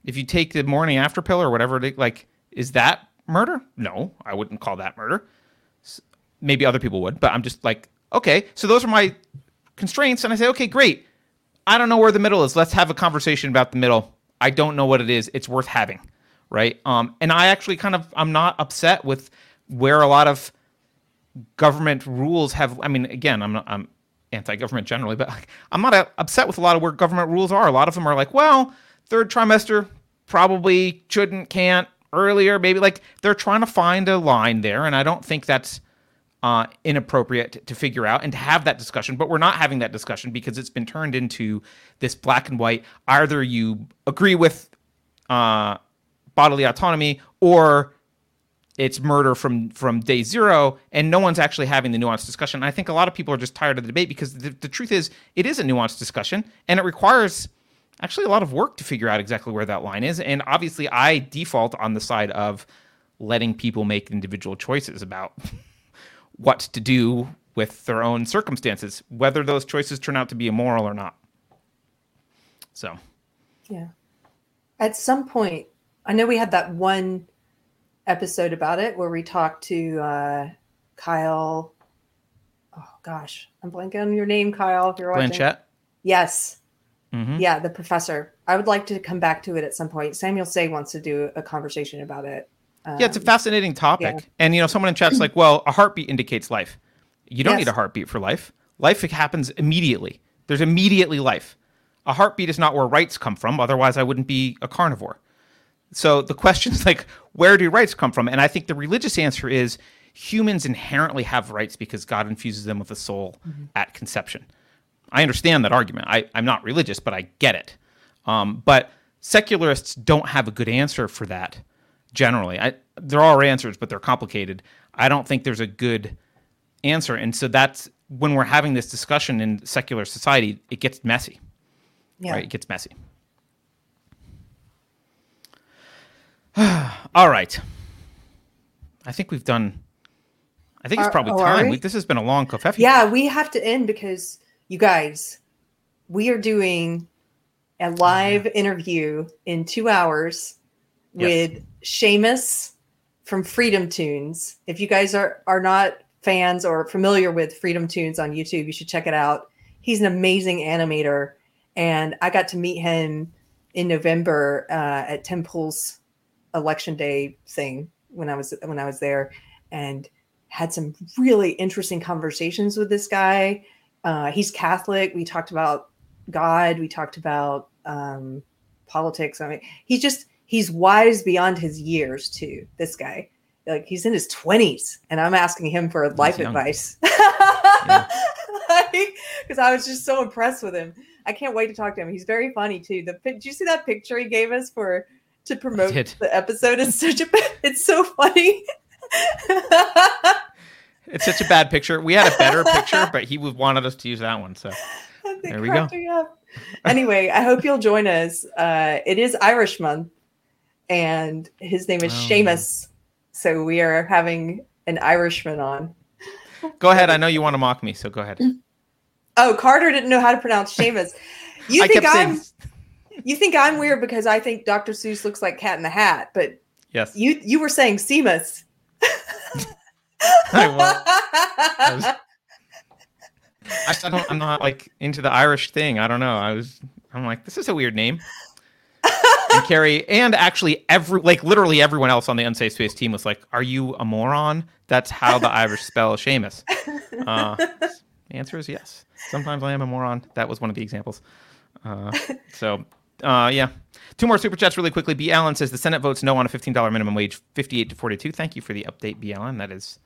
S1: if you take the morning after pill or whatever, like, is that murder? No, I wouldn't call that murder. Maybe other people would, but I'm just like, okay, so those are my constraints. And I say, okay, great. I don't know where the middle is. Let's have a conversation about the middle. I don't know what it is. It's worth having, right? Um, and I actually kind of, I'm not upset with where a lot of government rules have. I mean, again, I'm not, I'm anti-government generally, but I'm not upset with a lot of where government rules are. A lot of them are like, well, third trimester probably shouldn't, can't, earlier, maybe like they're trying to find a line there, and I don't think that's uh, inappropriate to figure out and to have that discussion. But we're not having that discussion because it's been turned into this black and white. Either you agree with uh, bodily autonomy or it's murder from from day zero and no one's actually having the nuanced discussion i think a lot of people are just tired of the debate because the, the truth is it is a nuanced discussion and it requires actually a lot of work to figure out exactly where that line is and obviously i default on the side of letting people make individual choices about what to do with their own circumstances whether those choices turn out to be immoral or not so
S3: Yeah. At some point, I know we had that one episode about it where we talked to uh, Kyle. Oh gosh, I'm blanking on your name, Kyle. If you're watching,
S1: Blanchette
S3: yes,
S1: hmm
S3: yeah, the professor. I would like to come back to it at some point. Samuel Say wants to do a conversation about it.
S1: Yeah, it's a
S3: Um,
S1: fascinating topic.
S3: yeah.
S1: And you know, someone in chat's like, "Well, a heartbeat indicates life. You don't
S3: Yes.
S1: need a heartbeat for life. Life happens immediately. There's immediately life. A heartbeat is not where rights come from. Otherwise, I wouldn't be a carnivore. So the question is like, where do rights come from? And I think the religious answer is humans inherently have rights because God infuses them with a soul at conception. I understand that argument. I, I'm not religious, but I get it. Um, but secularists don't have a good answer for that generally. I, there are answers, but they're complicated. I don't think there's a good answer. And so that's when we're having this discussion in secular society, it gets messy,
S3: yeah.
S1: right? It gets messy. All right. I think we've done. I think it's probably
S3: oh, are
S1: time.
S3: we?
S1: We, this has been a long coffee.
S3: Yeah, we have to end because you guys, we are doing a oh, live interview in two hours With Seamus from FreedomToons. If you guys are are not fans or familiar with FreedomToons on YouTube, you should check it out. He's an amazing animator, and I got to meet him in November uh, at Tim Pool's election day thing when I was when I was there, and had some really interesting conversations with this guy. Uh, he's Catholic. We talked about God. We talked about um, politics. I mean, he's just he's wise beyond his years too. This guy, like he's in his twenties, and I'm asking him for life
S1: young.
S3: advice because I was just so impressed with him. I can't wait to talk to him. He's very funny too. The did you see that picture he gave us for to promote the episode? It's such a it's so funny.
S1: It's such a bad picture. We had a better picture, but he wanted us to use that one. So There we go.
S3: cracked me up. Anyway, I hope you'll join us. Uh, it is Irish month, and his name is
S1: Oh.
S3: Seamus. So we are having an Irishman on.
S1: go ahead. I know you want to mock me, so go ahead.
S3: Oh, Carter didn't know how to pronounce Seamus. You think I'm
S1: saying
S3: you think I'm weird because I think Dr. Seuss looks like Cat in the Hat, but
S1: yes.
S3: you you were saying Seamus.
S1: I was. I was- I don't, I'm not like into the Irish thing. I don't know. I was. I'm like, this is a weird name. And and actually, every like literally everyone else on the Unsafe Space team was like, "Are you a moron?" That's how the Irish spell Seamus. Uh, the answer is yes. Sometimes I am a moron. That was one of the examples. Uh, so, uh, yeah. Two more super chats really quickly. B. Allen says the Senate votes no on a $15 minimum wage, 58 to 42. Thank you for the update, B. Allen. That is,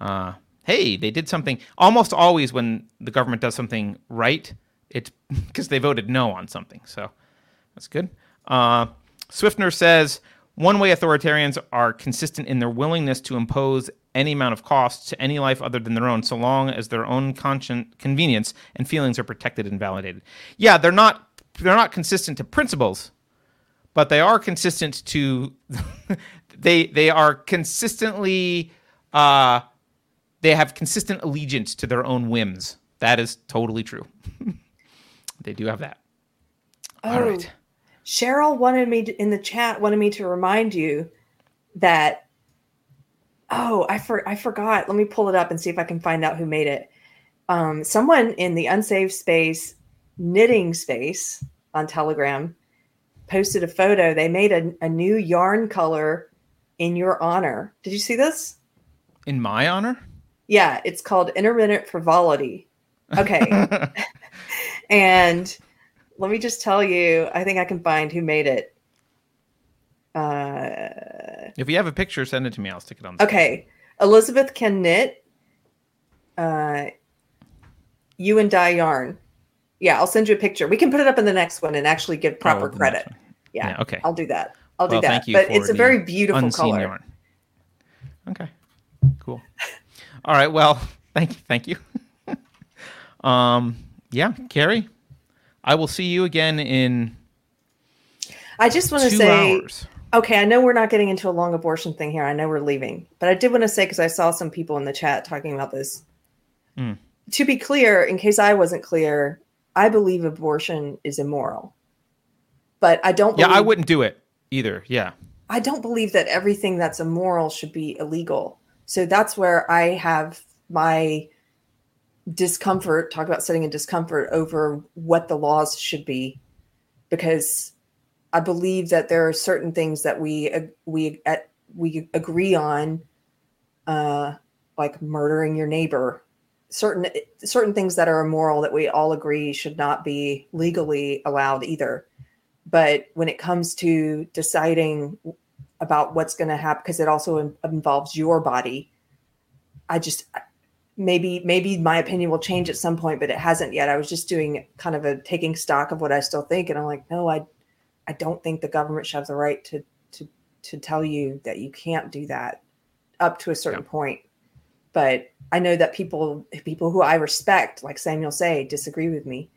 S1: uh, hey, they did something. Almost always when the government does something right, it's because they voted no on something. So that's good. Uh, Swiftner says one way authoritarians are consistent in their willingness to impose any amount of cost to any life other than their own, so long as their own conscien- convenience and feelings are protected and validated. Yeah, they're not they're not consistent to principles, but they are consistent to they they are consistently uh, they have consistent allegiance to their own whims. That is totally true. they do have that. All
S3: Oh,
S1: right.
S3: Cheryl wanted me to, in the chat wanted me to remind you that oh I for, I forgot. Let me pull it up and see if I can find out who made it. Um, someone in the unsafe space knitting space on telegram posted a photo. They made a, a new yarn color in your honor. Did you see this?
S1: In my honor?
S3: yeah it's called intermittent frivolity. Okay. And let me just tell you, I think I can find who made it. Uh,
S1: If you have a picture, send it to me. I'll stick it on. The
S3: okay, Elizabeth can knit. uh, you and Die Yarn. Yeah, I'll send you a picture. We can put it up in the next one and actually give proper
S1: Oh,
S3: credit. Yeah,
S1: Yeah, okay.
S3: I'll do that. I'll
S1: Well,
S3: do that.
S1: thank you
S3: But it's a very beautiful color.
S1: yarn. Okay, cool. All right. Well, thank you. Thank you. um. Yeah, Keri. I will see you again in
S3: I just want to say,
S1: hours.
S3: okay, I know we're not getting into a long abortion thing here. I know we're leaving, but I did want to say because I saw some people in the chat talking about this.
S1: Mm.
S3: To be clear, in case I wasn't clear, I believe abortion is immoral, but I don't.
S1: Yeah, I wouldn't do it either. Yeah.
S3: I don't believe that everything that's immoral should be illegal. So that's where I have my discomfort, talk about sitting in discomfort over what the laws should be, because I believe that there are certain things that we we at, we agree on, uh, like murdering your neighbor, certain certain things that are immoral that we all agree should not be legally allowed either. But when it comes to deciding about what's going to happen, because it also in- involves your body, I just maybe maybe my opinion will change at some point, but it hasn't yet. I was just doing kind of a taking stock of what I still think, and I'm like, no, I I don't think the government should have the right to to to tell you that you can't do that up to a certain
S1: Yeah.
S3: point. But I know that people people who I respect, like Samuel say, disagree with me,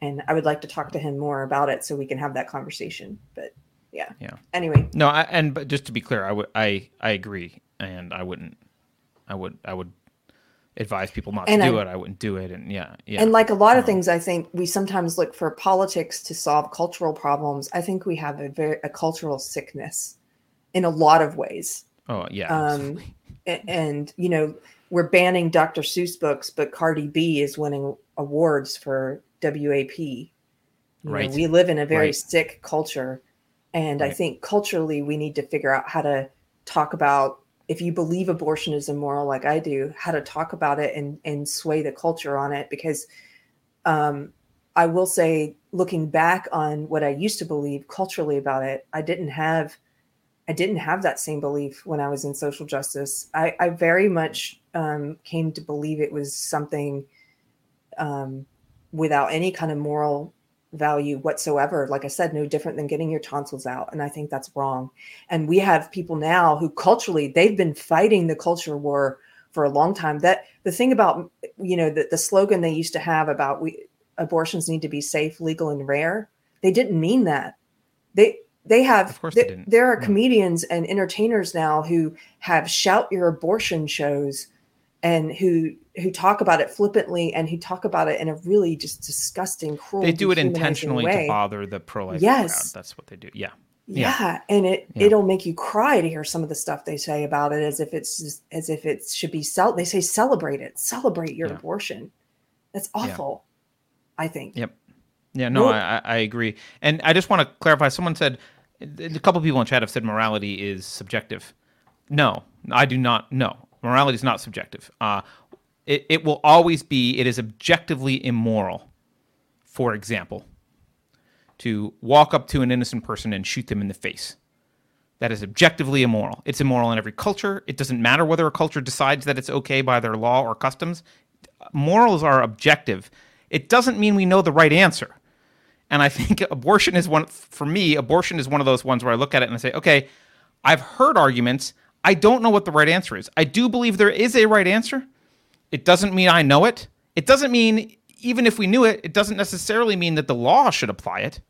S3: and I would like to talk to him more about it so we can have that conversation. But yeah,
S1: Yeah.
S3: Anyway,
S1: No, I, and but just to be clear, I would I I agree, and I wouldn't, I would I would advise people not to
S3: And
S1: do
S3: I-
S1: it. I wouldn't do it, and yeah, yeah.
S3: And like a lot of
S1: Um,
S3: things, I think we sometimes look for politics to solve cultural problems. I think we have a very a cultural sickness in a lot of ways.
S1: oh yeah,
S3: Um,
S1: absolutely.
S3: a- and you know, we're banning Dr. Seuss books, but Cardi B is winning awards for WAP. You know,
S1: Right.
S3: we live in a very
S1: Right.
S3: sick culture, and I think culturally we need to figure out how to talk about if you believe abortion is immoral like I do, how to talk about it and and sway the culture on it because um I will say looking back on what I used to believe culturally about it, I didn't have I didn't have that same belief when I was in social justice. I, I very much um, came to believe it was something um, without any kind of moral value whatsoever. Like I said, no different than getting your tonsils out. And I think that's wrong. And we have people now who culturally, they've been fighting the culture war for a long time. That the thing about, you know, the, the slogan they used to have about we abortions need to be safe, legal, and rare, they didn't mean that. They, they have
S1: Of course they
S3: there-
S1: didn't.
S3: there are comedians and entertainers now who have shout your abortion shows and who who talk about it flippantly and who talk about it in a really just disgusting cruel
S1: they do it intentionally
S3: way.
S1: to bother the pro-life
S3: Yes.
S1: crowd. That's what they do. Yeah,
S3: yeah.
S1: Yeah.
S3: and it
S1: Yeah.
S3: it'll make you cry to hear some of the stuff they say about it as if it's just, as if it should be cel- they say celebrate it celebrate your
S1: Yeah.
S3: abortion that's awful i think
S1: Yep. Yeah, no, I I agree. And I just want to clarify. Someone said, a couple people in chat have said morality is subjective. No, I do not. No, morality is not subjective. Uh, it, it will always be, it is objectively immoral, for example, to walk up to an innocent person and shoot them in the face. That is objectively immoral. It's immoral in every culture. It doesn't matter whether a culture decides that it's okay by their law or customs. Morals are objective. It doesn't mean we know the right answer. And I think abortion is one, for me, abortion is one of those ones where I look at it and I say, okay, I've heard arguments. I don't know what the right answer is. I do believe there is a right answer. It doesn't mean I know it. It doesn't mean, even if we knew it, it doesn't necessarily mean that the law should apply it.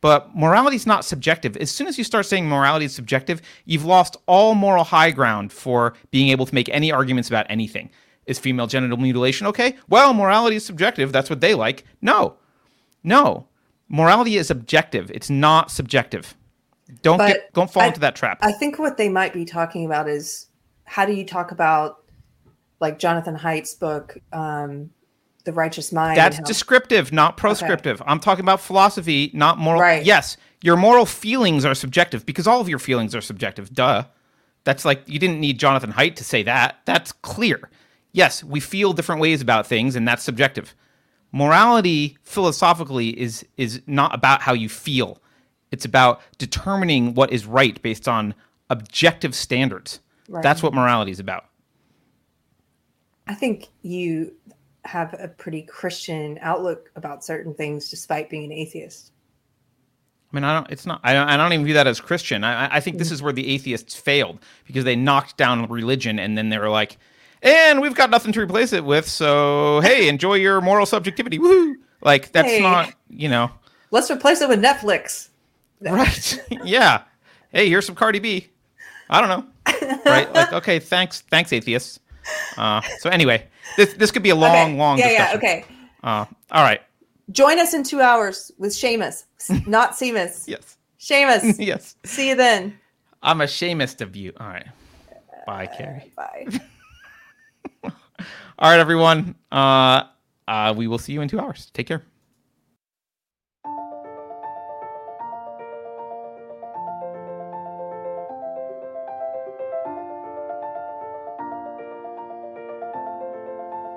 S1: But morality is not subjective. As soon as you start saying morality is subjective, you've lost all moral high ground for being able to make any arguments about anything. Is female genital mutilation okay? Well, morality is subjective. That's what they like. No, no. Morality is objective. It's not subjective. Don't
S3: But
S1: get, don't fall
S3: I-
S1: into that trap.
S3: i think what they might be talking about is how do you talk about like jonathan haidt's book um the righteous mind
S1: That's
S3: how-
S1: descriptive, not proscriptive. I'm talking about philosophy, not moral.
S3: Right.
S1: Yes, your moral feelings are subjective because all of your feelings are subjective. Duh. That's like you didn't need Jonathan Haidt to say that. That's clear. Yes, we feel different ways about things, and that's subjective. Morality, philosophically, is is not about how you feel. It's about determining what is right based on objective standards.
S3: Right.
S1: That's what morality is about.
S3: I think you have a pretty Christian outlook about certain things, despite being an atheist.
S1: I mean, I don't. It's not. I don't, I don't even view that as Christian. I, I think this mm. is where the atheists failed because they knocked down religion, and then they were like, "And we've got nothing to replace it with, so hey, enjoy your moral subjectivity." Woo! Like that's
S3: Hey.
S1: not. You know.
S3: Let's replace it with Netflix.
S1: Right. yeah. Hey, here's some Cardi B. I don't know. Right. Like, okay, thanks, thanks, atheists. Uh, so anyway, this this could be a long,
S3: Okay.
S1: long
S3: Yeah,
S1: discussion.
S3: yeah. Okay.
S1: Uh, all right.
S3: Join us in two hours with Seamus, not Seamus.
S1: Yes.
S3: Seamus.
S1: yes.
S3: See you then.
S1: I'm ashamed of you. All right. Bye, Keri.
S3: Bye.
S1: All right, everyone. Uh, uh, we will see you in two hours. Take care.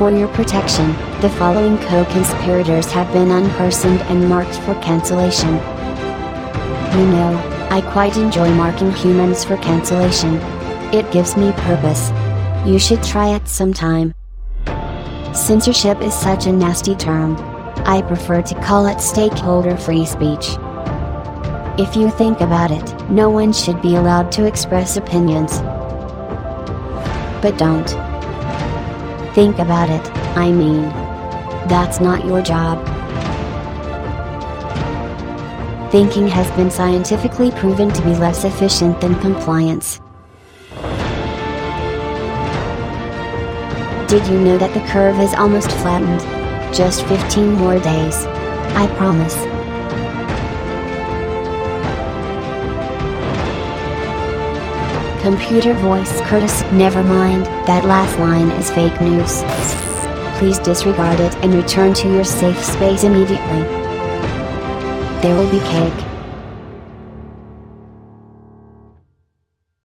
S4: For your protection, the following co-conspirators have been unpersoned and marked for cancellation. You know, I quite enjoy marking humans for cancellation. It gives me purpose. You should try it sometime. Censorship is such a nasty term. I prefer to call it stakeholder free speech. If you think about it, no one should be allowed to express opinions. But don't. Think about it, I mean. That's not your job. Thinking has been scientifically proven to be less efficient than compliance. Did you know that the curve is almost flattened? Just 15 more days. I promise. Computer voice Curtis, never mind, that last line is fake news. Please disregard it and return to your safe space immediately. There will be cake.